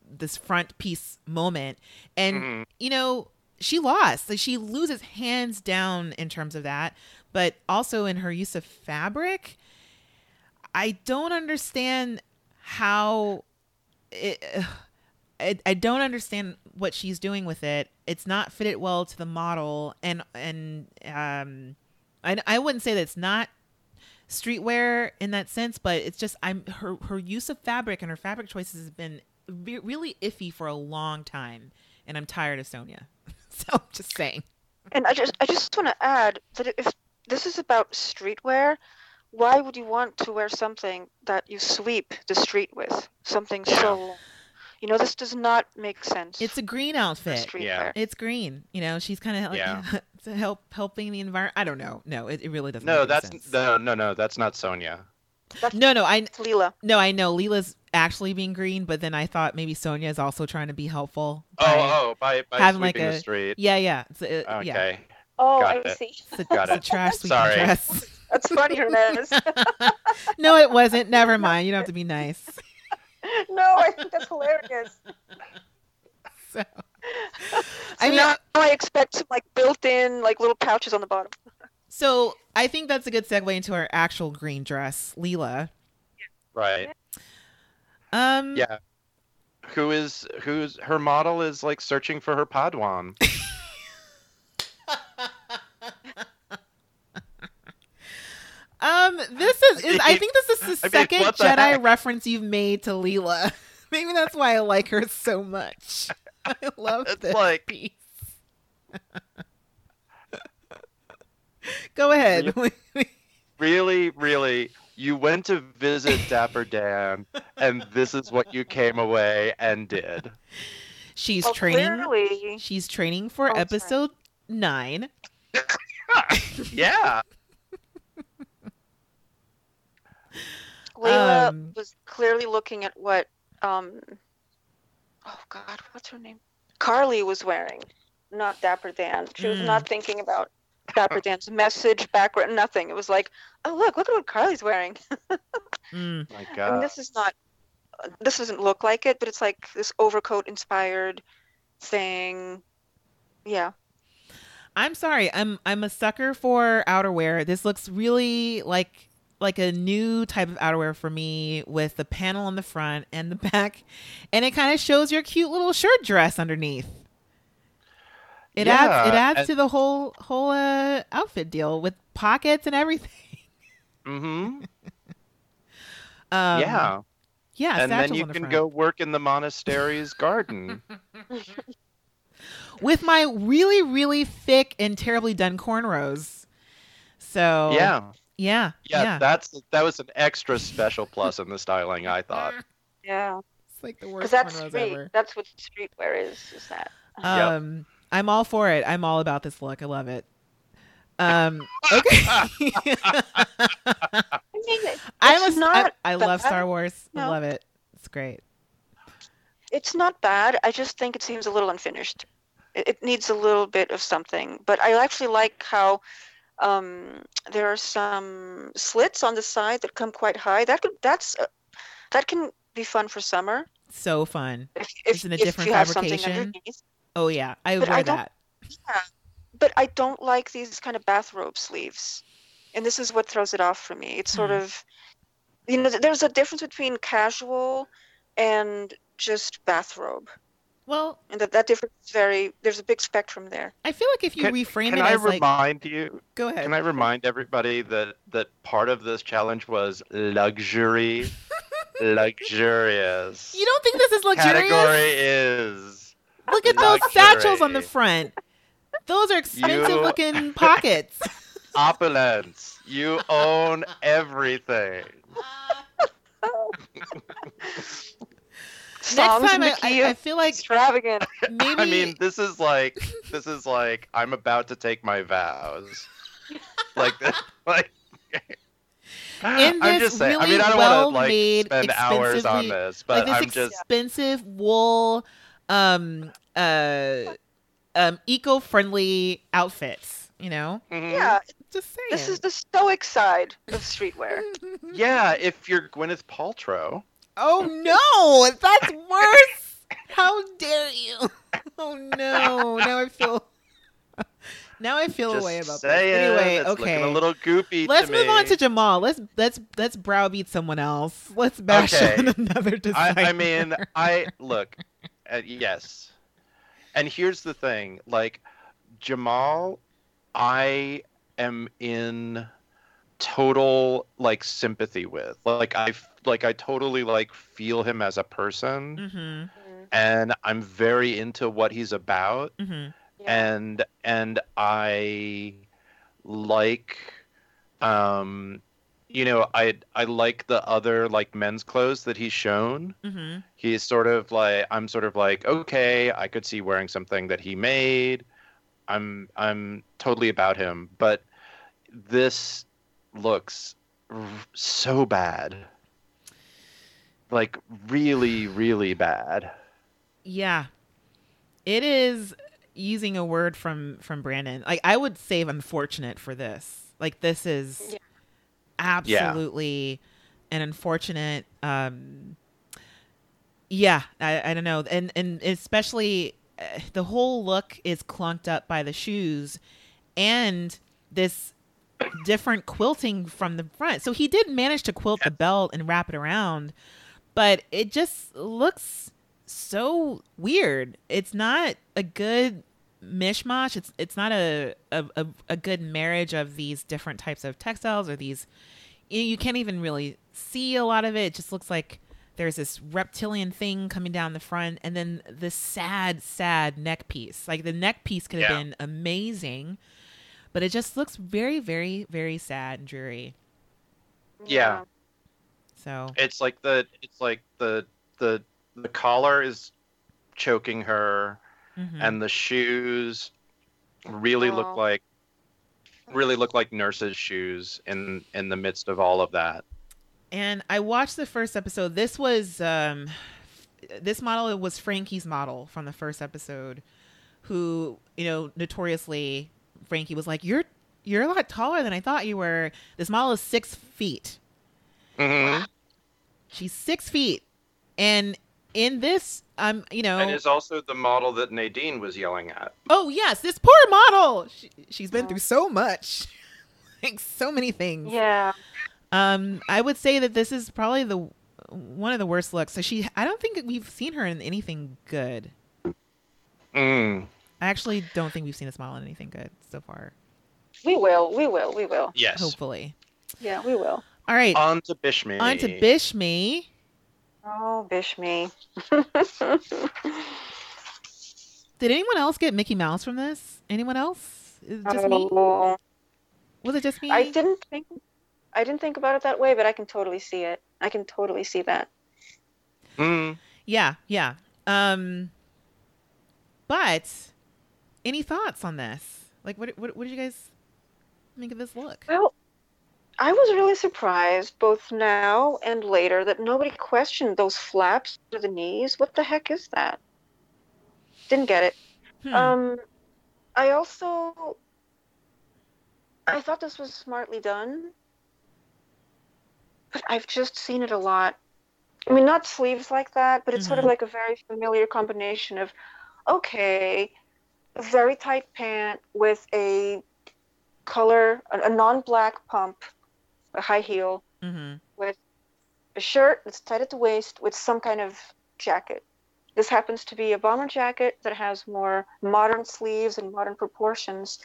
this front piece moment and mm-hmm. you know she lost like she loses hands down in terms of that but also in her use of fabric I don't understand how it, I, I don't understand what she's doing with it. It's not fitted well to the model, and and um, I I wouldn't say that it's not streetwear in that sense, but it's just I'm her her use of fabric and her fabric choices has been re- really iffy for a long time, and I'm tired of Sonjia. so I'm just saying. And I just I just want to add that if this is about streetwear, why would you want to wear something that you sweep the street with? Something so you know, this does not make sense. It's a green outfit. Yeah. It's green. You know, she's kind of like Yeah. to help helping the environment. I don't know. No, it, it really doesn't. No, make that's sense. no, no, no. That's not Sonjia. No, no. I It's Leela. no, I know Leela's actually being green, but then I thought maybe Sonjia is also trying to be helpful. Oh, by- oh, by by having, like, a- the street. yeah, yeah, it's a- Okay. yeah. Oh, Got I it. see. It's a, Got it's a it. trash sweeping Sorry. dress. That's funny, Hernease. no, it wasn't. Never mind. You don't have to be nice. no, I think that's hilarious. So, So I mean, now I expect some like built-in like little pouches on the bottom. So I think that's a good segue into our actual green dress, Leela. Right. Um, Yeah. Who is who's her model is like searching for her Padawan. Um, this is, is I think this is the I mean, second Jedi heck? reference you've made to Leela. Maybe that's why I like her so much. I love It's this like- piece. Go ahead. really, really, you went to visit Dapper Dan, and this is what you came away and did. She's Well, training. clearly, She's training for Oh, sorry. episode nine. Yeah. Layla Um, was clearly looking at what um oh god, what's her name? Karlie was wearing, not Dapper Dan. She was Mm. not thinking about Dapper Dan's message, background, nothing. It was like, oh look, look at what Karlie's wearing. Mm. My I mean, God. this is not. This doesn't look like it, but it's like this overcoat inspired thing. Yeah. I'm sorry. I'm I'm a sucker for outerwear. This looks really like like a new type of outerwear for me with the panel on the front and the back and it kind of shows your cute little shirt dress underneath. It adds it adds and- to the whole whole uh, outfit deal with pockets and everything. Mm-hmm. Um, yeah. Yeah, and then you the can front. go work in the monastery's garden. with my really really thick and terribly done cornrows. So Yeah. yeah, yeah. yeah. That's that was an extra special plus in the styling, I thought. Yeah. It's like the Because worst that's cornrows street. ever. That's what streetwear is. Is that? Yep. I'm all for it. I'm all about this look. I love it. Um, okay. I mean, I'm a, it's I, not. I love. Star Wars. I love it. It's great. It's not bad. I just think it seems a little unfinished. It, it needs a little bit of something. But I actually like how um, there are some slits on the side that come quite high. That could that's uh, that can be fun for summer So fun. if if, It's in a if different you have something fabrication. Underneath. Oh yeah, I would But wear don't- that. Yeah, but I don't like these kind of bathrobe sleeves, and this is what throws it off for me. It's sort Hmm. of, you know, there's a difference between casual and just bathrobe, Well, and that that difference is very. There's a big spectrum there. I feel like if you Can- reframe Can it can I as like, remind you? go ahead. Can I remind everybody that that part of this challenge was luxury, luxurious. you don't think this is luxurious? Category is Look at those satchels on the front. Those are expensive You- looking pockets. opulence. You own everything. Psalms time, I- I- I feel like- extravagant. Maybe I mean, this is like this is like I'm about to take my vows. Like that, like. In I'm just saying. I mean, I don't want to like spend hours on this, but like this I'm just expensive wool, um, uh, um, eco-friendly outfits. You know, Mhm. Yeah, just saying. this is the stoic side of streetwear. Yeah, if you're Gwyneth Paltrow. Oh no, that's worse. How dare you? Oh no. Now I feel now I feel a way about saying, this. Anyway, it's okay. looking a little goopy. Let's to move me. on to Jamall. Let's let's let's browbeat someone else. Let's bash Okay. on another designer. I, I mean, I look, uh, yes, and here's the thing: like Jamall, I am in total like sympathy with. Like i like I totally like feel him as a person, Mhm. and I'm very into what he's about. Mhm. Yeah. and and I like um you know I I like the other like men's clothes that he's shown. Mhm. He's sort of like I'm sort of like okay, I could see wearing something that he made. I'm I'm totally about him, but this looks r- so bad. Like really really bad. Yeah. It is using a word from from Brandice. Like I would save unfortunate for this. Like this is Yeah. Absolutely an unfortunate um yeah, I, I don't know. And and especially uh, the whole look is clunked up by the shoes and this different quilting from the front. So he did manage to quilt the belt and wrap it around, but it just looks so weird. It's not a good mishmash. It's it's not a a, a, good marriage of these different types of textiles or these you, you can't even really see a lot of it. It just looks like there's this reptilian thing coming down the front and then this sad sad neck piece. Like the neck piece could have Yeah. been amazing, but it just looks very very very sad and dreary. Yeah. So, it's like the it's like the the the collar is choking her mhm. and the shoes really Oh. look like really look like nurses shoes in in the midst of all of that And I watched the first episode. This was um this model was Frankie's model from the first episode who, you know, notoriously Frankie was like, "You're you're a lot taller than I thought you were." This model is 6 feet. mm-hmm. She's 6 feet. And in this um, you know, and is also the model that nadine was yelling at oh yes, this poor model. She, she's been through so much. like so many things. Yeah. Um, I would say that this is probably the one of the worst looks. So she, I don't think we've seen her in anything good. mm. I actually don't think we've seen this model in anything good so far. We will. We will. We will. yes Hopefully. Yeah, we will. All right, on to Bishme on to Bishme. Oh, Bishme. Did anyone else get Mickey Mouse from this? Anyone else? Just me? Oh, Was it just me? I didn't think. I didn't think about it that way, but I can totally see it. I can totally see that. mm. Yeah, yeah. Um, but any thoughts on this? Like, what, what, what did you guys think of this look? Well, I was really surprised, both now and later, that nobody questioned those flaps to the knees. What the heck is that? Didn't get it. Hmm. Um, I also, I thought this was smartly done, but I've just seen it a lot. I mean, not sleeves like that, but it's sort of Mhm. like a very familiar combination of, okay, a very tight pant with a color, a, a non-black pump, a high heel, hmm with a shirt that's tight at the waist with some kind of jacket. This happens to be a bomber jacket that has more modern sleeves and modern proportions,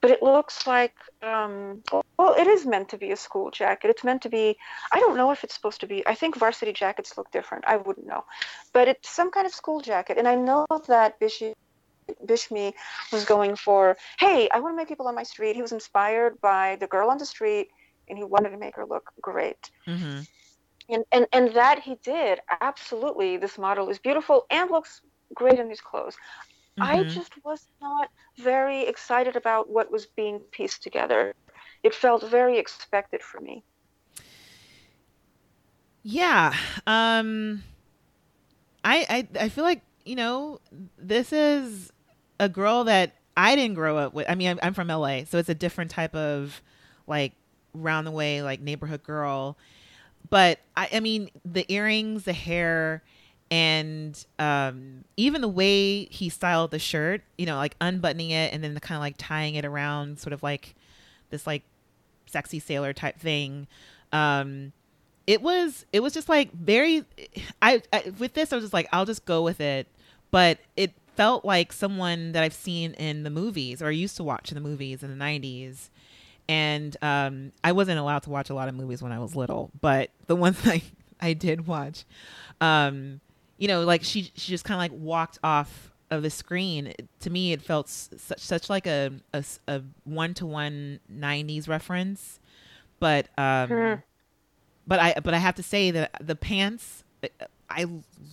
but it looks like, um, well, it is meant to be a school jacket. It's meant to be, I don't know if it's supposed to be, I think varsity jackets look different. I wouldn't know. But it's some kind of school jacket. And I know that Bishi, Bishme was going for, hey, I want to make people on my street. He was inspired by the girl on the street and he wanted to make her look great hmm and and and that he did absolutely this model is beautiful and looks great in these clothes i Mhm. just was not very excited about what was being pieced together it felt very expected for me Yeah. Um I I I feel like, you know, this is a girl that I didn't grow up with. I mean, I'm, I'm from LA, so it's a different type of like round the way like neighborhood girl. But I I mean, the earrings, the hair, and um, even the way he styled the shirt, you know, like unbuttoning it and then the kind of like tying it around, sort of like this like sexy sailor type thing. Um, it was it was just like very. I, I with this I was just like I'll just go with it, but it felt like someone that I've seen in the movies or used to watch in the movies in the '90s. And um, I wasn't allowed to watch a lot of movies when I was little, but the ones I, I did watch, um, you know, like she she just kind of like walked off of the screen. To me, it felt such such like a a one to one '90s reference, but um, mm. but I but I have to say that the pants. I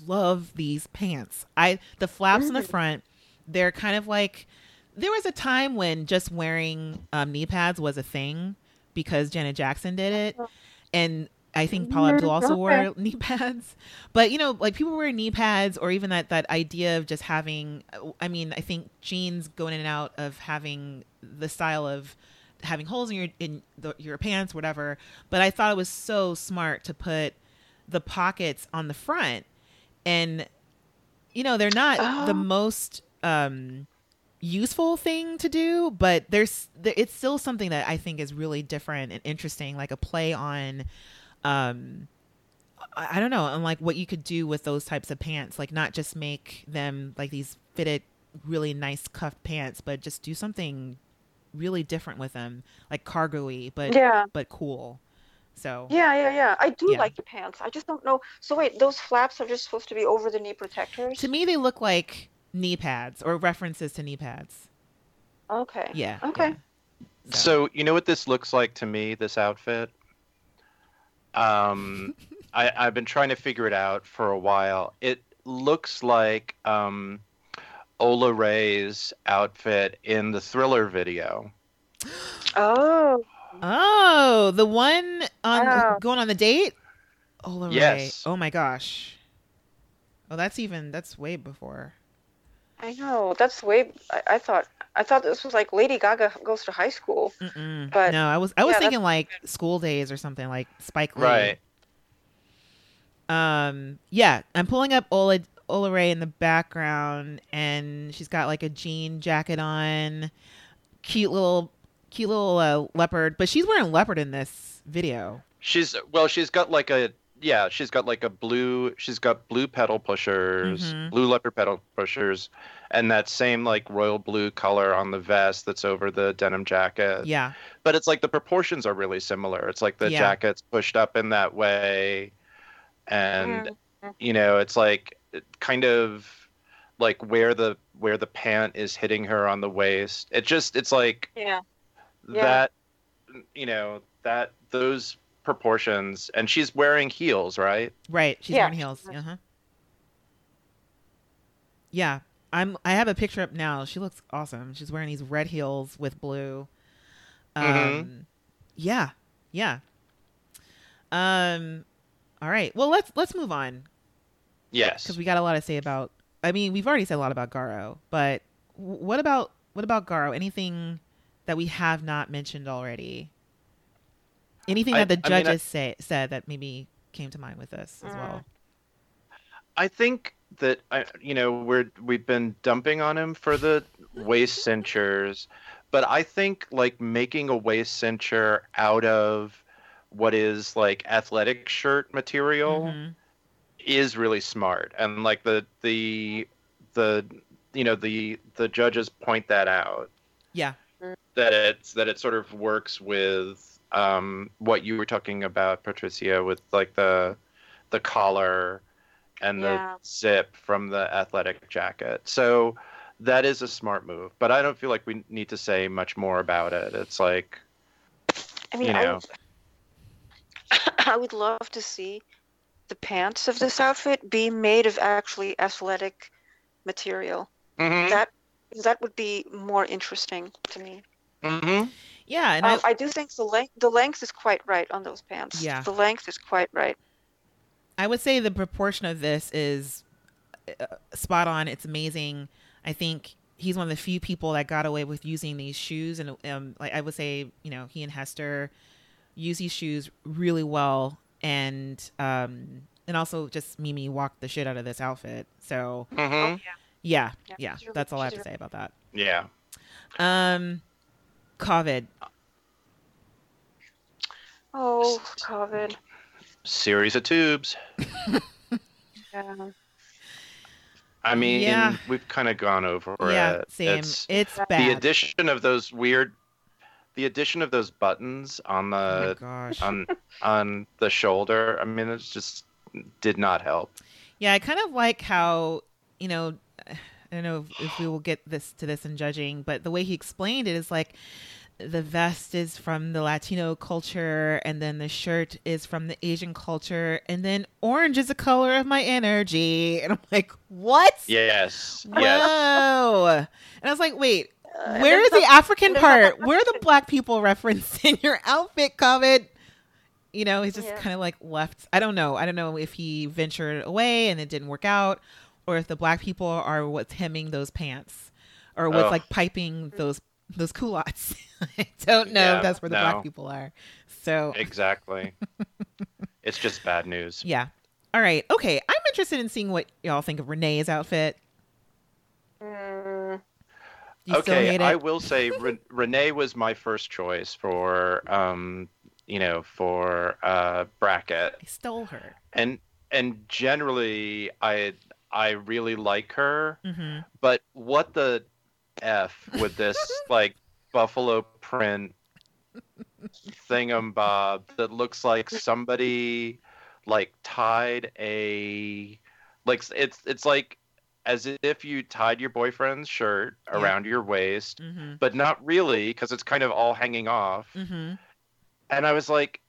love these pants. I the flaps mm. the front, they're kind of like. There was a time when just wearing um, knee pads was a thing because Janet Jackson did it, and I think Paula Abdul also wore knee pads. But you know, like people wear knee pads, or even that that idea of just having. I mean, I think jeans going in and out of having the style of having holes in your in the, your pants, whatever. But I thought it was so smart to put the pockets on the front, and you know, they're not oh. the most um useful thing to do but there's it's still something that i think is really different and interesting like a play on um I don't know, and like what you could do with those types of pants, like not just make them like these fitted, really nice cuffed pants, but just do something really different with them, like cargo-y, but yeah. but cool. So yeah, yeah, yeah. I do yeah. like the pants. I just don't know. So wait, those flaps are just supposed to be over the knee protectors? To me, they look like knee pads or references to knee pads. Okay. Yeah. Okay. Yeah. So. so you know what this looks like to me? This outfit. Um, I, I've been trying to figure it out for a while. It looks like um, Ola Ray's outfit in the Thriller video. Oh. Oh, the one on going on the date. Ola yes. Ray. Oh my gosh. Oh, that's even that's way before. I know. That's the way. I, I thought. I thought this was like Lady Gaga goes to high school. Mm-mm. But no, I was I was yeah, thinking like school days or something like Spike Lee. Right. Um. Yeah, I'm pulling up Ola Ola Ray in the background, and she's got like a jean jacket on, cute little cute little uh, leopard, but she's wearing leopard in this video. She's well, she's got like a yeah, she's got like a blue. She's got blue pedal pushers, mm-hmm. blue leopard pedal pushers, and that same like royal blue color on the vest that's over the denim jacket. Yeah. But it's like the proportions are really similar. It's like the yeah. jacket's pushed up in that way, and mm-hmm. you know, it's like kind of like where the where the pant is hitting her on the waist. It just it's like yeah. That you know that those proportions, and she's wearing heels, right? Right, she's yeah. wearing heels. Uh huh. Yeah, I'm. I have a picture up now. She looks awesome. She's wearing these red heels with blue. Um, mm-hmm. yeah, yeah. Um, all right. Well, let's let's move on. Yes, because we got a lot to say about. I mean, we've already said a lot about Garo, but what about what about Garo? Anything that we have not mentioned already? Anything that the I, judges I mean, say said that maybe came to mind with this as well. Mm. I think that I, you know, we're we've been dumping on him for the waist cinctures, but I think like making a waist cincher out of what is like athletic shirt material mm-hmm. is really smart, and like the the the you know the the judges point that out. Yeah, that it's that it sort of works with um, what you were talking about, Patricia, with like the the collar and yeah. the zip from the athletic jacket. So that is a smart move, but I don't feel like we need to say much more about it. It's like, I mean, you know, I, I would love to see the pants of this outfit be made of actually athletic material. Mm-hmm. That that would be more interesting to me. Mm-hmm. Yeah, and um, I, I, do think the length the length is quite right on those pants. Yeah, the length is quite right. I would say the proportion of this is uh, spot on. It's amazing. I think he's one of the few people that got away with using these shoes, and um, like I would say, you know, he and Hester use these shoes really well, and um, and also just Mimi walked the shit out of this outfit. So hmm Oh, yeah, Yeah, yeah, she's really- that's all I have to say about that. Yeah. Um, Kovid. Oh, Kovid. Series of tubes. Yeah. I mean, Yeah. we've kind of gone over yeah, it. same. It's, It's, the bad. the addition of those weird, the addition of those buttons on oh the gosh. on on the shoulder. I mean, it's just did not help. Yeah, I kind of like how you know. I don't know if, if we will get this to this in judging, but the way he explained it is like the vest is from the Latino culture, and then the shirt is from the Asian culture, and then orange is the color of my energy, and I'm like, what? Yes. Whoa! Yes. And I was like, wait, Uh, and where the African part? Where are the black people referenced in your outfit, Kovid? You know, he's just Yeah. kind of like left. I don't know. I don't know if he ventured away and it didn't work out, or if the black people are what's hemming those pants, or what's Ugh. like piping those those culottes. I don't know Yeah, if that's where the no. black people are. So Exactly. it's just bad news. yeah. All right. Okay. I'm interested in seeing what y'all think of Renee's outfit. Mm, okay? I will say Re- Renee was my first choice for um, you know, for uh bracket. I stole her. And and generally I I really like her, hmm but what the f with this like buffalo print thingamabob that looks like somebody like tied a like it's it's like as if you tied your boyfriend's shirt Yeah. around your waist hmm but not really because it's kind of all hanging off. Hmm and i was like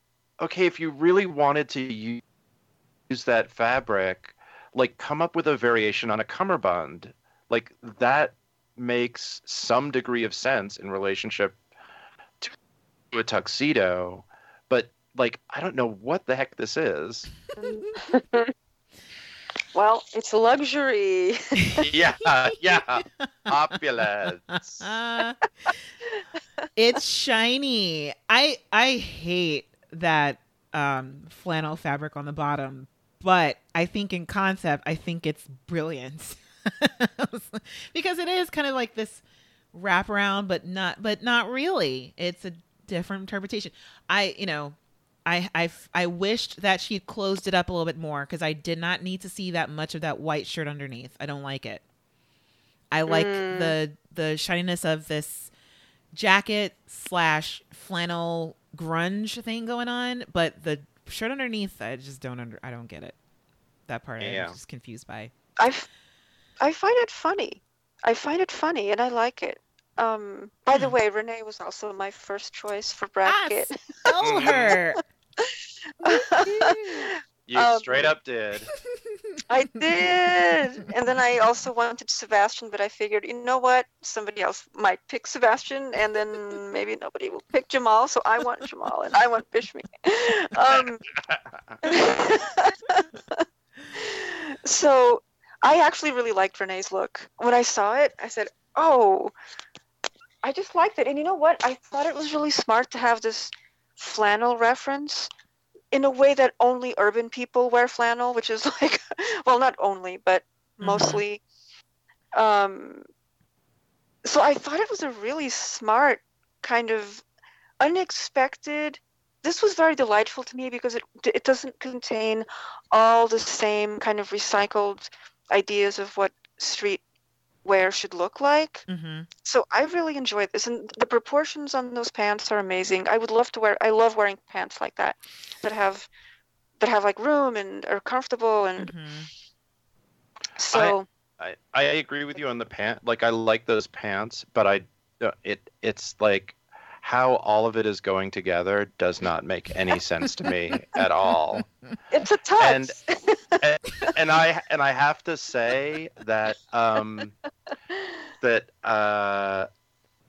okay if you really wanted to use that fabric like come up with a variation on a cummerbund like that makes some degree of sense in relationship to a tuxedo but like i don't know what the heck this is well, it's a luxury. yeah yeah opulence Uh, it's shiny. I I hate that um, flannel fabric on the bottom, but I think in concept, I think it's brilliant because it is kind of like this wraparound, but not but not really. It's a different interpretation. I you know. I, I, I wished that she had closed it up a little bit more because I did not need to see that much of that white shirt underneath. I don't like it. I like Mm. the the shininess of this jacket slash flannel grunge thing going on, but the shirt underneath, I just don't under. I don't get it. That part Yeah. I'm just confused by. I, f- I find it funny. I find it funny, and I like it. Um, by the Hmm. way, Renee was also my first choice for Ah, bracket. stole her. you Um, straight up did I did, and then I also wanted Sebastian, but I figured, you know what, somebody else might pick Sebastian, and then maybe nobody will pick Jamall. So I want Jamall, and I want Bishme. Um, so I actually really liked Renee's look. When I saw it, I said, "Oh, I just liked it." And you know what? I thought it was really smart to have this flannel reference in a way that only urban people wear flannel, which is like, well, not only, but Mhm. mostly. Um, so I thought it was a really smart kind of unexpected. This was very delightful to me because it it doesn't contain all the same kind of recycled ideas of what street wear should look like. hmm So I really enjoyed this, and the proportions on those pants are amazing. I would love to wear. I love wearing pants like that, that have that have like room and are comfortable, and hmm so I, I agree with you on the pant. Like I like those pants, but I uh, it it's like how all of it is going together does not make any sense to me at all. it's a touch. And, and and I and I have to say that um that uh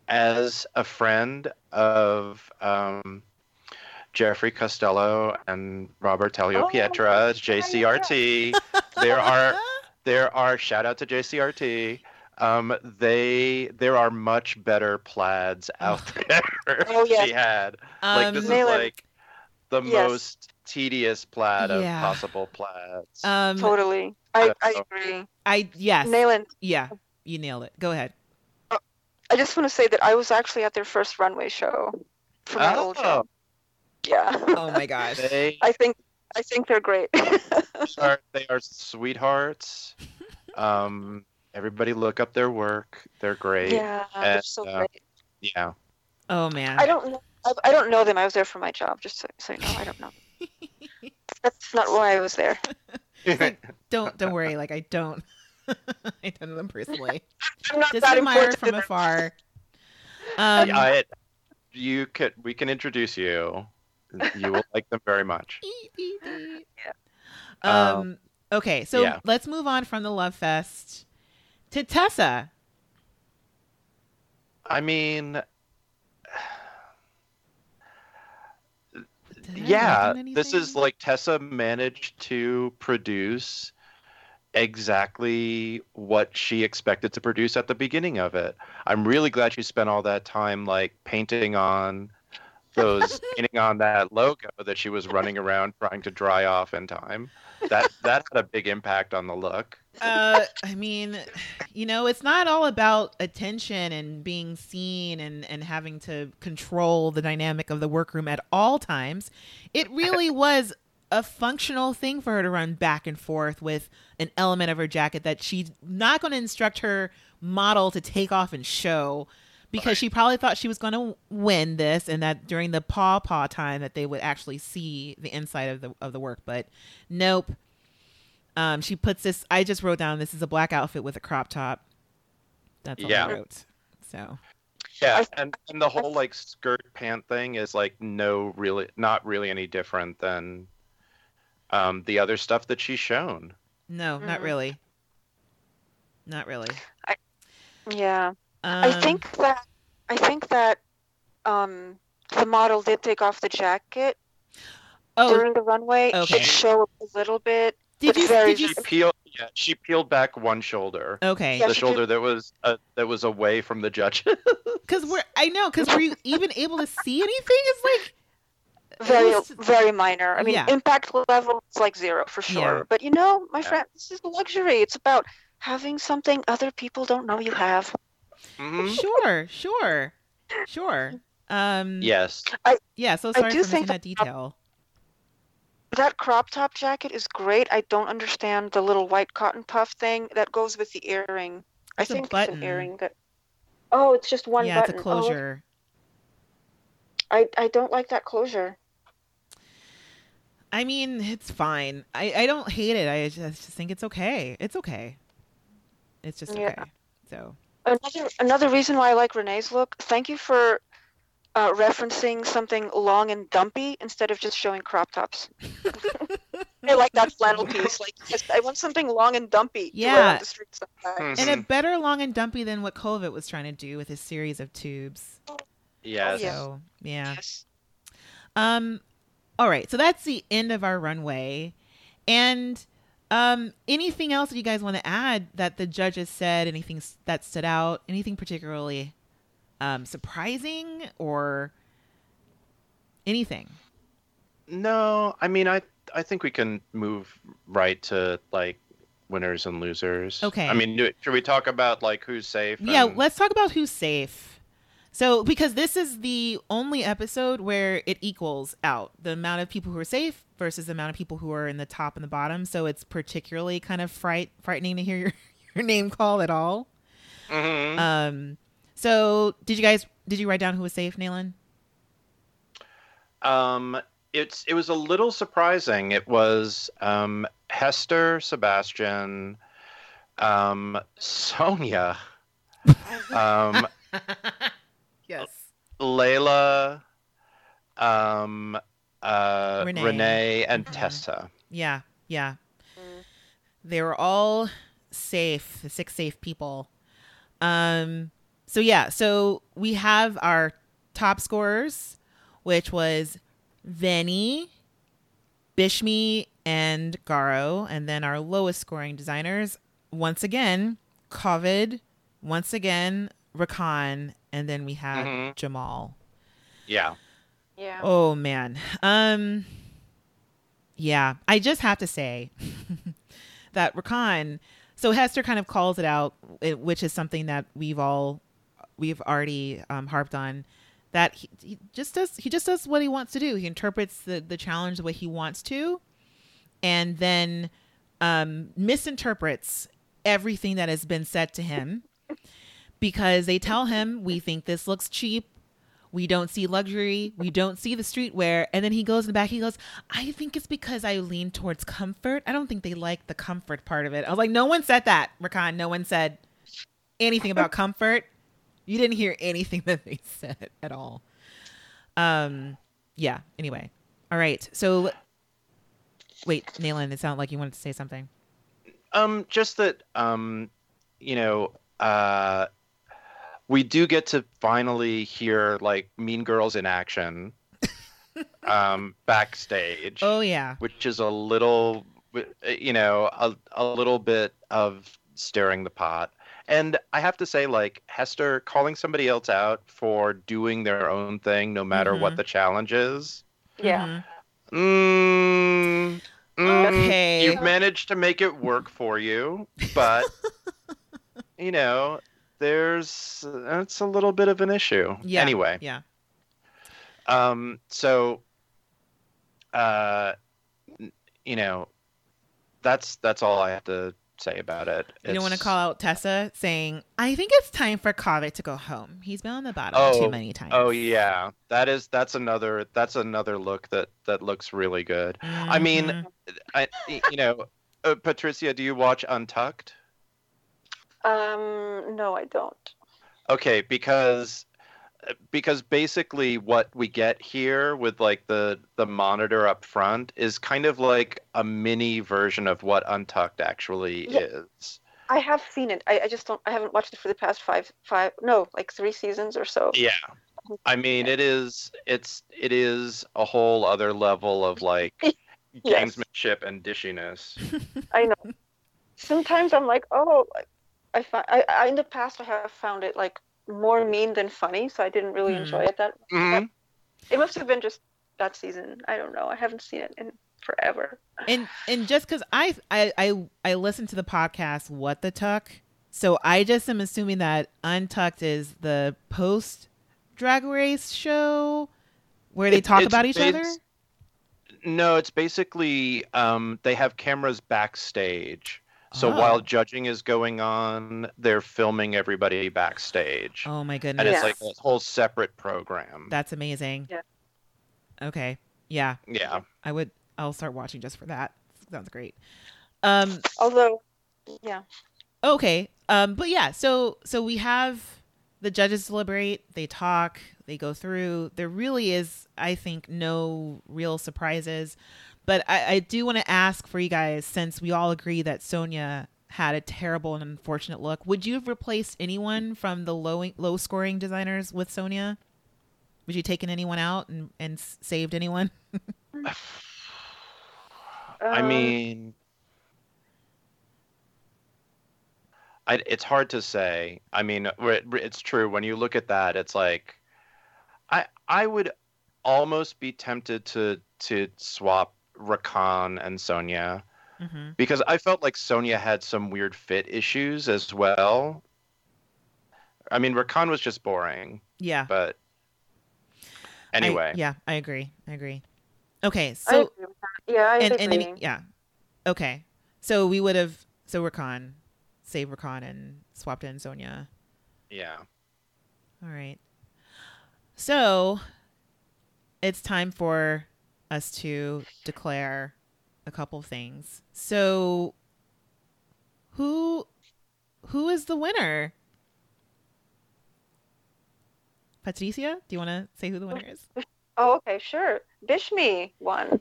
as a friend of um Jeffrey Costello and Robert Telio Oh, Pietra, JCRT, there are there are shout out to JCRT. Um, they there are much better plaids out there. Oh, yeah, be had. Like Um, this is like the Yes. most tedious plaid of possible plaids. Um, Totally. I, I So- agree. I yes, Nayland, yeah, you nailed it. Go ahead. I just want to say that I was actually at their first runway show for my old Oh. Yeah. Oh my gosh. they I think I think they're great. are they are sweethearts. Um, everybody look up their work. They're great. yeah, they're so uh, great. Yeah. Oh man. I don't know. I, I don't know them. I was there for my job. Just so, so you know, I don't know. That's not why I was there. don't don't worry. Like I don't. I don't know them personally. I'm not Just that admire important. from afar. Um, I, you could we can introduce you. You will like them very much. Um, Um, okay, so yeah. let's move on from the Love Fest to Tessa. I mean, Did I yeah, this is like Tessa managed to produce exactly what she expected to produce at the beginning of it. I'm really glad she spent all that time like painting on those painting on that logo that she was running around trying to dry off in time. That that had a big impact on the look. Uh, I mean, you know, it's not all about attention and being seen and, and having to control the dynamic of the workroom at all times. It really was a functional thing for her to run back and forth with an element of her jacket that she's not going to instruct her model to take off and show because she probably thought she was going to win this and that during the paw paw time that they would actually see the inside of the of the work but nope um, she puts this. I just wrote down this is a black outfit with a crop top. That's all Yeah. I wrote. So Yeah, and, and the whole like skirt pant thing is like no really not really any different than um the other stuff that she's shown. no, not Mhm. really. Not really. Yeah. Um, I think that I think that um, the model did take off the jacket Oh, during the runway. okay. It showed a little bit. Did you? very Did you? She peeled yeah, she peeled back one shoulder. Okay, Yeah, the she shoulder that was uh, that was away from the judges. because we're. I know because were you even able to see anything? It's like Very, it very minor. I mean, Yeah. impact level is like zero for sure. Yeah. But you know, my Yeah. friend, this is luxury. It's about having something other people don't know you have. Mhm. sure, sure, sure. Um, Yes. yeah. So I sorry do for missing think that that- detail. That crop top jacket is great. I don't understand the little white cotton puff thing that goes with the earring. It's a I think it's an earring that. Oh, it's just one yeah, button. it's a Oh, closure. I I don't like that closure. I mean, it's fine. I, I don't hate it. I just, I just think it's okay. It's okay. It's just Yeah. okay. So Another another reason why I like Renee's look. Thank you for uh, referencing something long and dumpy instead of just showing crop tops. I like that flannel piece. Like, I want something long and dumpy. Yeah. on the streets sometimes. and a better long and dumpy than what Kovid was trying to do with his series of tubes. Yes. yeah. So yeah. Yes. Um all right, so that's the end of our runway. And um anything else that you guys want to add that the judges said, anything that stood out, anything particularly um surprising or anything? No, I mean I I think we can move right to like winners and losers. Okay. I mean, do- should we talk about like who's safe? Yeah, let's talk about who's safe. So, because this is the only episode where it equals out the amount of people who are safe versus the amount of people who are in the top and the bottom. So, it's particularly kind of fright frightening to hear your, your name called at all. Mhm. Um, so did you guys did you write down who was safe, Nayland? Um, it's it was a little surprising. It was um, Hester, Sebastian, um, Sonjia, um, yes. Layla, um, uh, Renee. Renee. and Mhm. Tessa. Yeah, yeah. Mm. They were all safe, the six safe people. Um so yeah, so we have our top scorers, which was Venny, Bishme, and Garo, and then our lowest scoring designers, once again, Kovid, once again, Rakan, and then we had Mhm. Jamall. Yeah. Yeah. Oh man. Um Yeah, I just have to say that Rakan. So Hester kind of calls it out, which is something that we've all we've already um, harped on. That he, he just does he just does what he wants to do. He interprets the the challenge the way he wants to, and then um, misinterprets everything that has been said to him because they tell him we think this looks cheap. We don't see luxury. We don't see the streetwear. And then he goes in the back he goes i think it's because i lean towards comfort. I don't think they like the comfort part of it. I was like no one said that rakan. No one said anything about comfort you didn't hear anything that they said at all. Um yeah anyway. All right so wait Nayland, it sounded like you wanted to say something. Um, just that um, you know, uh, we do get to finally hear like Mean Girls in action, um, backstage. oh yeah. which is a little you know a, a little bit of stirring the pot and i have to say like hester calling somebody else out for doing their own thing no matter what Mhm. the challenge is Yeah. Mhm. mm, mm, Okay. you've managed to make it work for you but you know there's it's a little bit of an issue yeah anyway yeah um, so, uh, you know, that's that's all I have to say about it. You don't want to call out Tessa saying, I think it's time for Kovid to go home. He's been on the bottom too many times. Oh yeah, that is that's another that's another look that that looks really good. I mean. I you know, uh, Patricia, do you watch Untucked? Um, no, I don't. Okay, because because basically what we get here with like the the monitor up front is kind of like a mini version of what Untucked actually Yeah. is. I have seen it. I, I just don't. I haven't watched it for the past five, five, no, like three seasons or so. Yeah. I mean it is it's it is a whole other level of like Yes. gamesmanship and dishiness. I know. Sometimes I'm like, oh, I find I, I in the past I have found it like more mean than funny, so I didn't really Hmm. enjoy it that. Mhm. It must have been just that season. I don't know. I haven't seen it in forever. and and just because I, I I I listened to the podcast What the Tuck, so I just am assuming that Untucked is the post drag race show where they It- talk about each other. No, it's basically um, they have cameras backstage. So Oh. while judging is going on, they're filming everybody backstage. Oh my goodness. and goodness, it's like a whole separate program. that's amazing. Yeah. Okay. Yeah, yeah. I would. I'll start watching just for that. Sounds great. Um. Although, yeah, Okay. Um, but yeah, so so we have the judges deliberate, they talk, they go through. There really is, I think, no real surprises. But I, I do want to ask for you guys, since we all agree that Sonjia had a terrible and unfortunate look, would you have replaced anyone from the low low scoring designers with Sonjia? Would you taken anyone out and, and saved anyone? I Um, mean, I, it's hard to say. I mean, re- re- it's true when you look at that. It's like, I I would almost be tempted to to swap Rakan and Sonjia mm-hmm. because I felt like Sonjia had some weird fit issues as well. I mean, Rakan was just boring, Yeah. but I- anyway, yeah, I agree. I agree. Okay, I so agree with that. yeah, I and, agree. and then yeah okay so we would have so Rakan save Rakan and swapped in Sonjia yeah. all right so it's time for us to declare a couple things so who who is the winner Patricia do you want to say who the winner is oh, okay, sure. Bishme won.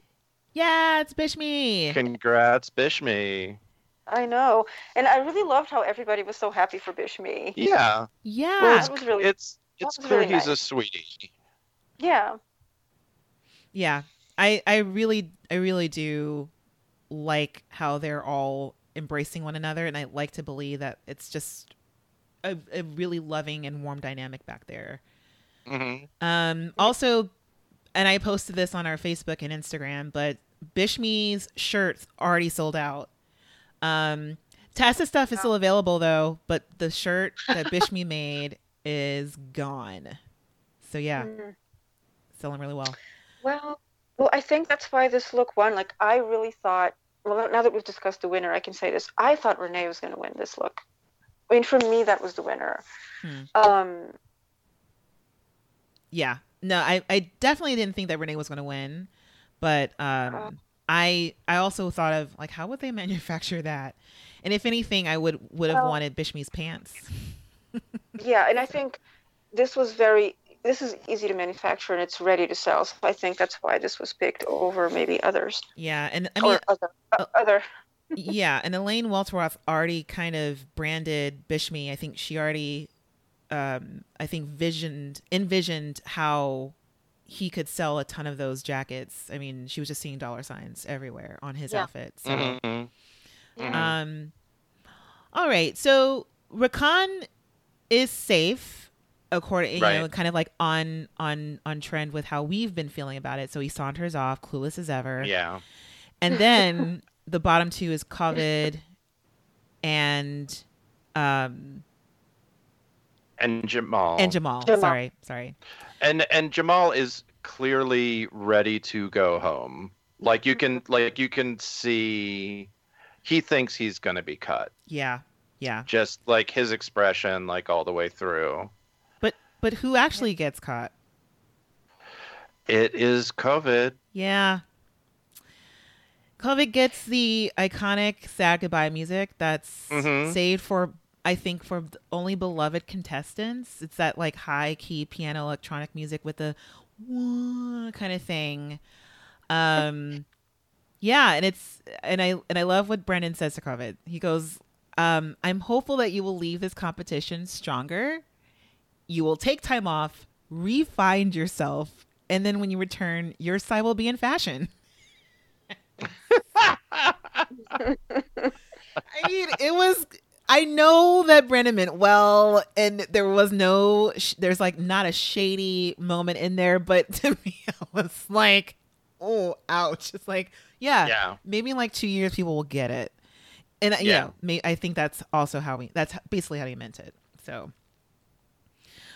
yeah it's Bishme Congrats, Bishme. I know, and I really loved how everybody was so happy for Bishme. Yeah, yeah That was really, it's it's clear really he's a sweetie. yeah. yeah i i really i really do like how they're all embracing one another and i like to believe that it's just a, a really loving and warm dynamic back there hmm um also and i posted this on our facebook and instagram but Bishme's shirts already sold out. Um, Tessa stuff is still available though, but the shirt that Bishme made is gone. So yeah, Mm. selling really well. Well, well, I think that's why this look won. Like, I really thought. Well, now that we've discussed the winner, I can say this. I thought Renee was going to win this look. I mean, for me, that was the winner. Hmm. Um, Yeah. No, I, I definitely didn't think that Renee was going to win, but um, I I also thought of like how would they manufacture that, and if anything, I would would have Well- wanted Bishme's pants. yeah, and I think this was very. This is easy to manufacture and it's ready to sell. So I think that's why this was picked over maybe others Yeah, and I mean, or other uh, other. yeah, and Elaine Welteroth already kind of branded Bishme. I think she already, um, I think visioned envisioned how he could sell a ton of those jackets. I mean, she was just seeing dollar signs everywhere on his Yeah. outfit. So. Mhm. Mhm. Um, all right. So Rakan is safe, according you know, kind of like on on on trend with how we've been feeling about it. So he saunters off, clueless as ever. yeah. And then the bottom two is Kovid and um And Jamall. and Jamall. Jamall. Sorry, sorry. and and Jamall is clearly ready to go home. Like you can like you can see he thinks he's going to be cut. Yeah. Yeah. Just like his expression like all the way through. But but who actually gets caught? It is Kovid. Yeah. Kovid gets the iconic sad goodbye music that's Mhm. saved for I think for only beloved contestants. It's that like high key piano electronic music with the kind of thing. Um yeah, and it's and I and I love what Brendan says to Kovid. He goes, um, I'm hopeful that you will leave this competition stronger. You will take time off, re-find yourself, and then when you return, your style will be in fashion. I mean, it was. I know that Brennan meant well, and there was no. sh- There's like not a shady moment in there, but to me, it was like, "Oh, ouch!" It's like, yeah, Yeah. maybe in like two years, people will get it, and uh, you Yeah. know, may, I think that's also how we. That's basically how he meant it. So.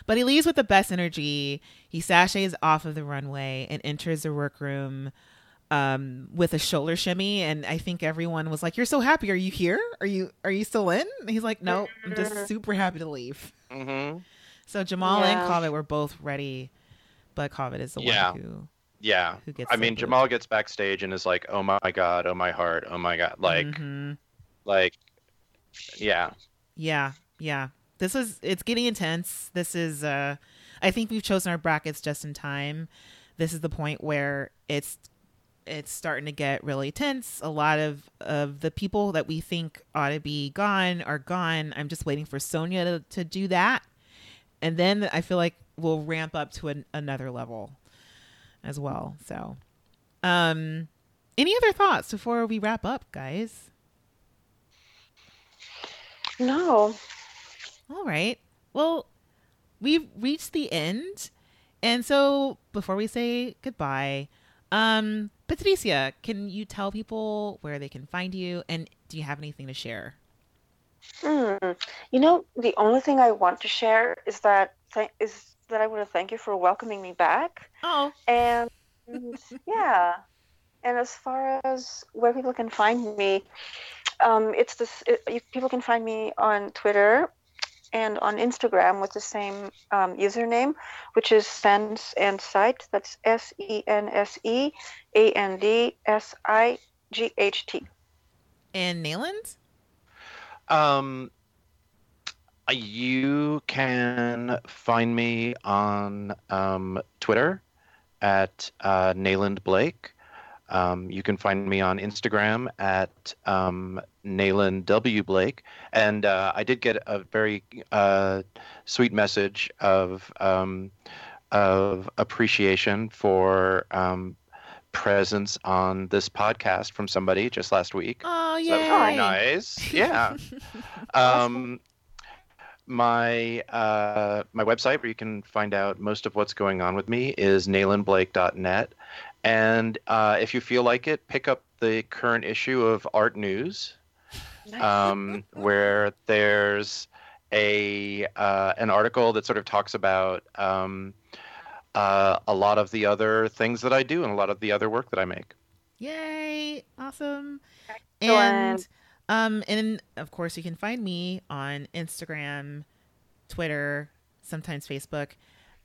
But he leaves with the best energy. He sashays off of the runway and enters the workroom um, with a shoulder shimmy. And I think everyone was like, "You're so happy. Are you here? Are you are you still in?" And he's like, "No, I'm just super happy to leave." Mhm. So Jamall Yeah. and Kovid were both ready, but Kovid is the Yeah. one who Yeah. who gets. I mean. Jamall gets backstage and is like, "Oh my god, oh my heart, oh my god." Like Mhm. like yeah. Yeah, yeah. This is it's getting intense. This is uh I think we've chosen our brackets just in time. This is the point where it's it's starting to get really tense. A lot of of the people that we think ought to be gone are gone. I'm just waiting for Sonjia to, to do that. And then I feel like we'll ramp up to an, another level as well. So um any other thoughts before we wrap up, guys? No. All right. Well, we've reached the end. And so before we say goodbye, um, Patricia, can you tell people where they can find you and do you have anything to share? Hmm. You know, the only thing I want to share is that th- is that I want to thank you for welcoming me back. Oh, And yeah, and as far as where people can find me, um, it's this. It, you, people can find me on Twitter and on Instagram with the same um, username, which is Sense and Sight. That's S E N S E A N D S I G H T. and Nayland? Um, you can find me on um, Twitter at uh, Nayland Blake. Um, you can find me on Instagram at um, Nayland W Blake, and uh, I did get a very uh, sweet message of um, of appreciation for um, presence on this podcast from somebody just last week. Oh, So that very nice. Yeah. um, my uh, my website where you can find out most of what's going on with me is naylandblake.net, And uh, if you feel like it, pick up the current issue of Art News, um, where there's a uh, an article that sort of talks about um, uh, a lot of the other things that I do and a lot of the other work that I make. Yay! Awesome. Excellent. And um, and of course you can find me on Instagram, Twitter, sometimes Facebook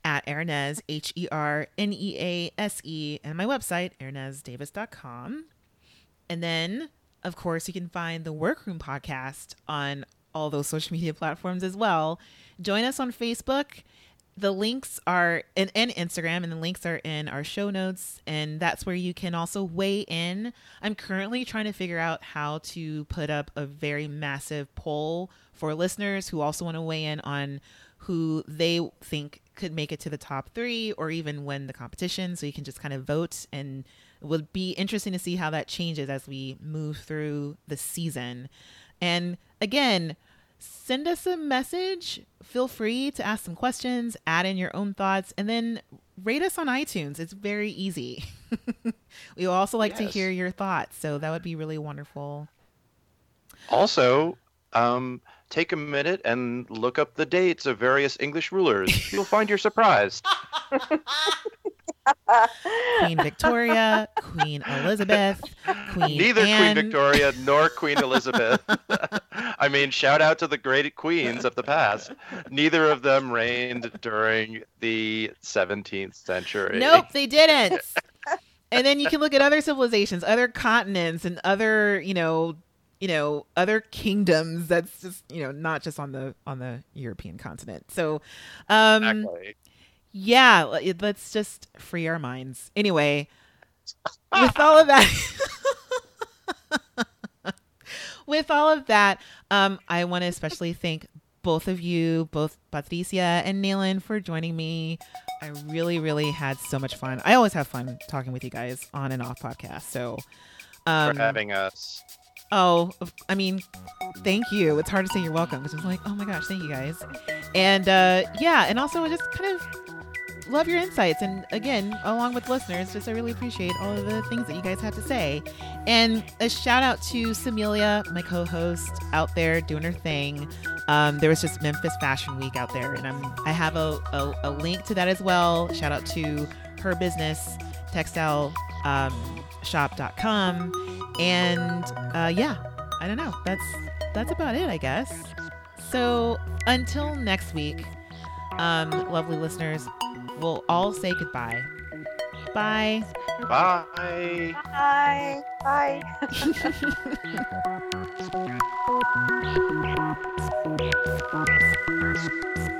at Hernease, H E R N E A S E, and my website, herneasedavis.com. And then, of course, you can find the Workroom podcast on all those social media platforms as well. Join us on Facebook. The links are in, and Instagram, and the links are in our show notes, and that's where you can also weigh in. I'm currently trying to figure out how to put up a very massive poll for listeners who also want to weigh in on who they think could make it to the top three or even win the competition. So you can just kind of vote, and it would be interesting to see how that changes as we move through the season. And again, send us a message. Feel free to ask some questions, add in your own thoughts, and then rate us on iTunes. It's very easy. we also like to hear your thoughts, so that would be really wonderful. Also, um, take a minute and look up the dates of various English rulers. You'll find you're surprised. Queen Victoria, Queen Elizabeth, Queen Neither Anne. Queen Victoria nor Queen Elizabeth. I mean, shout out to the great queens of the past. Neither of them reigned during the 17th century. Nope, they didn't. and then you can look at other civilizations, other continents, and other, you know, you know, other kingdoms. That's just, you know, not just on the on the European continent. So, um, Exactly. yeah, let- let's just free our minds. Anyway, with all of that, with all of that, um, I want to especially thank both of you, both Patricia and Nayland, for joining me. I really, really had so much fun. I always have fun talking with you guys on and off podcast. So, um, For having us. Oh, I mean, thank you. It's hard to say you're welcome because it's like, oh my gosh, thank you guys. And uh, yeah, and also just kind of love your insights. And again, along with listeners, just I really appreciate all of the things that you guys have to say. And a shout out to Samilia, my co-host out there doing her thing. Um, there was just Memphis Fashion Week out there, and I'm I have a, a, a link to that as well. Shout out to her business, textile um, shop.com and uh, yeah i don't know that's that's about it i guess so until next week um lovely listeners we'll all say goodbye bye Bye. Bye. Bye.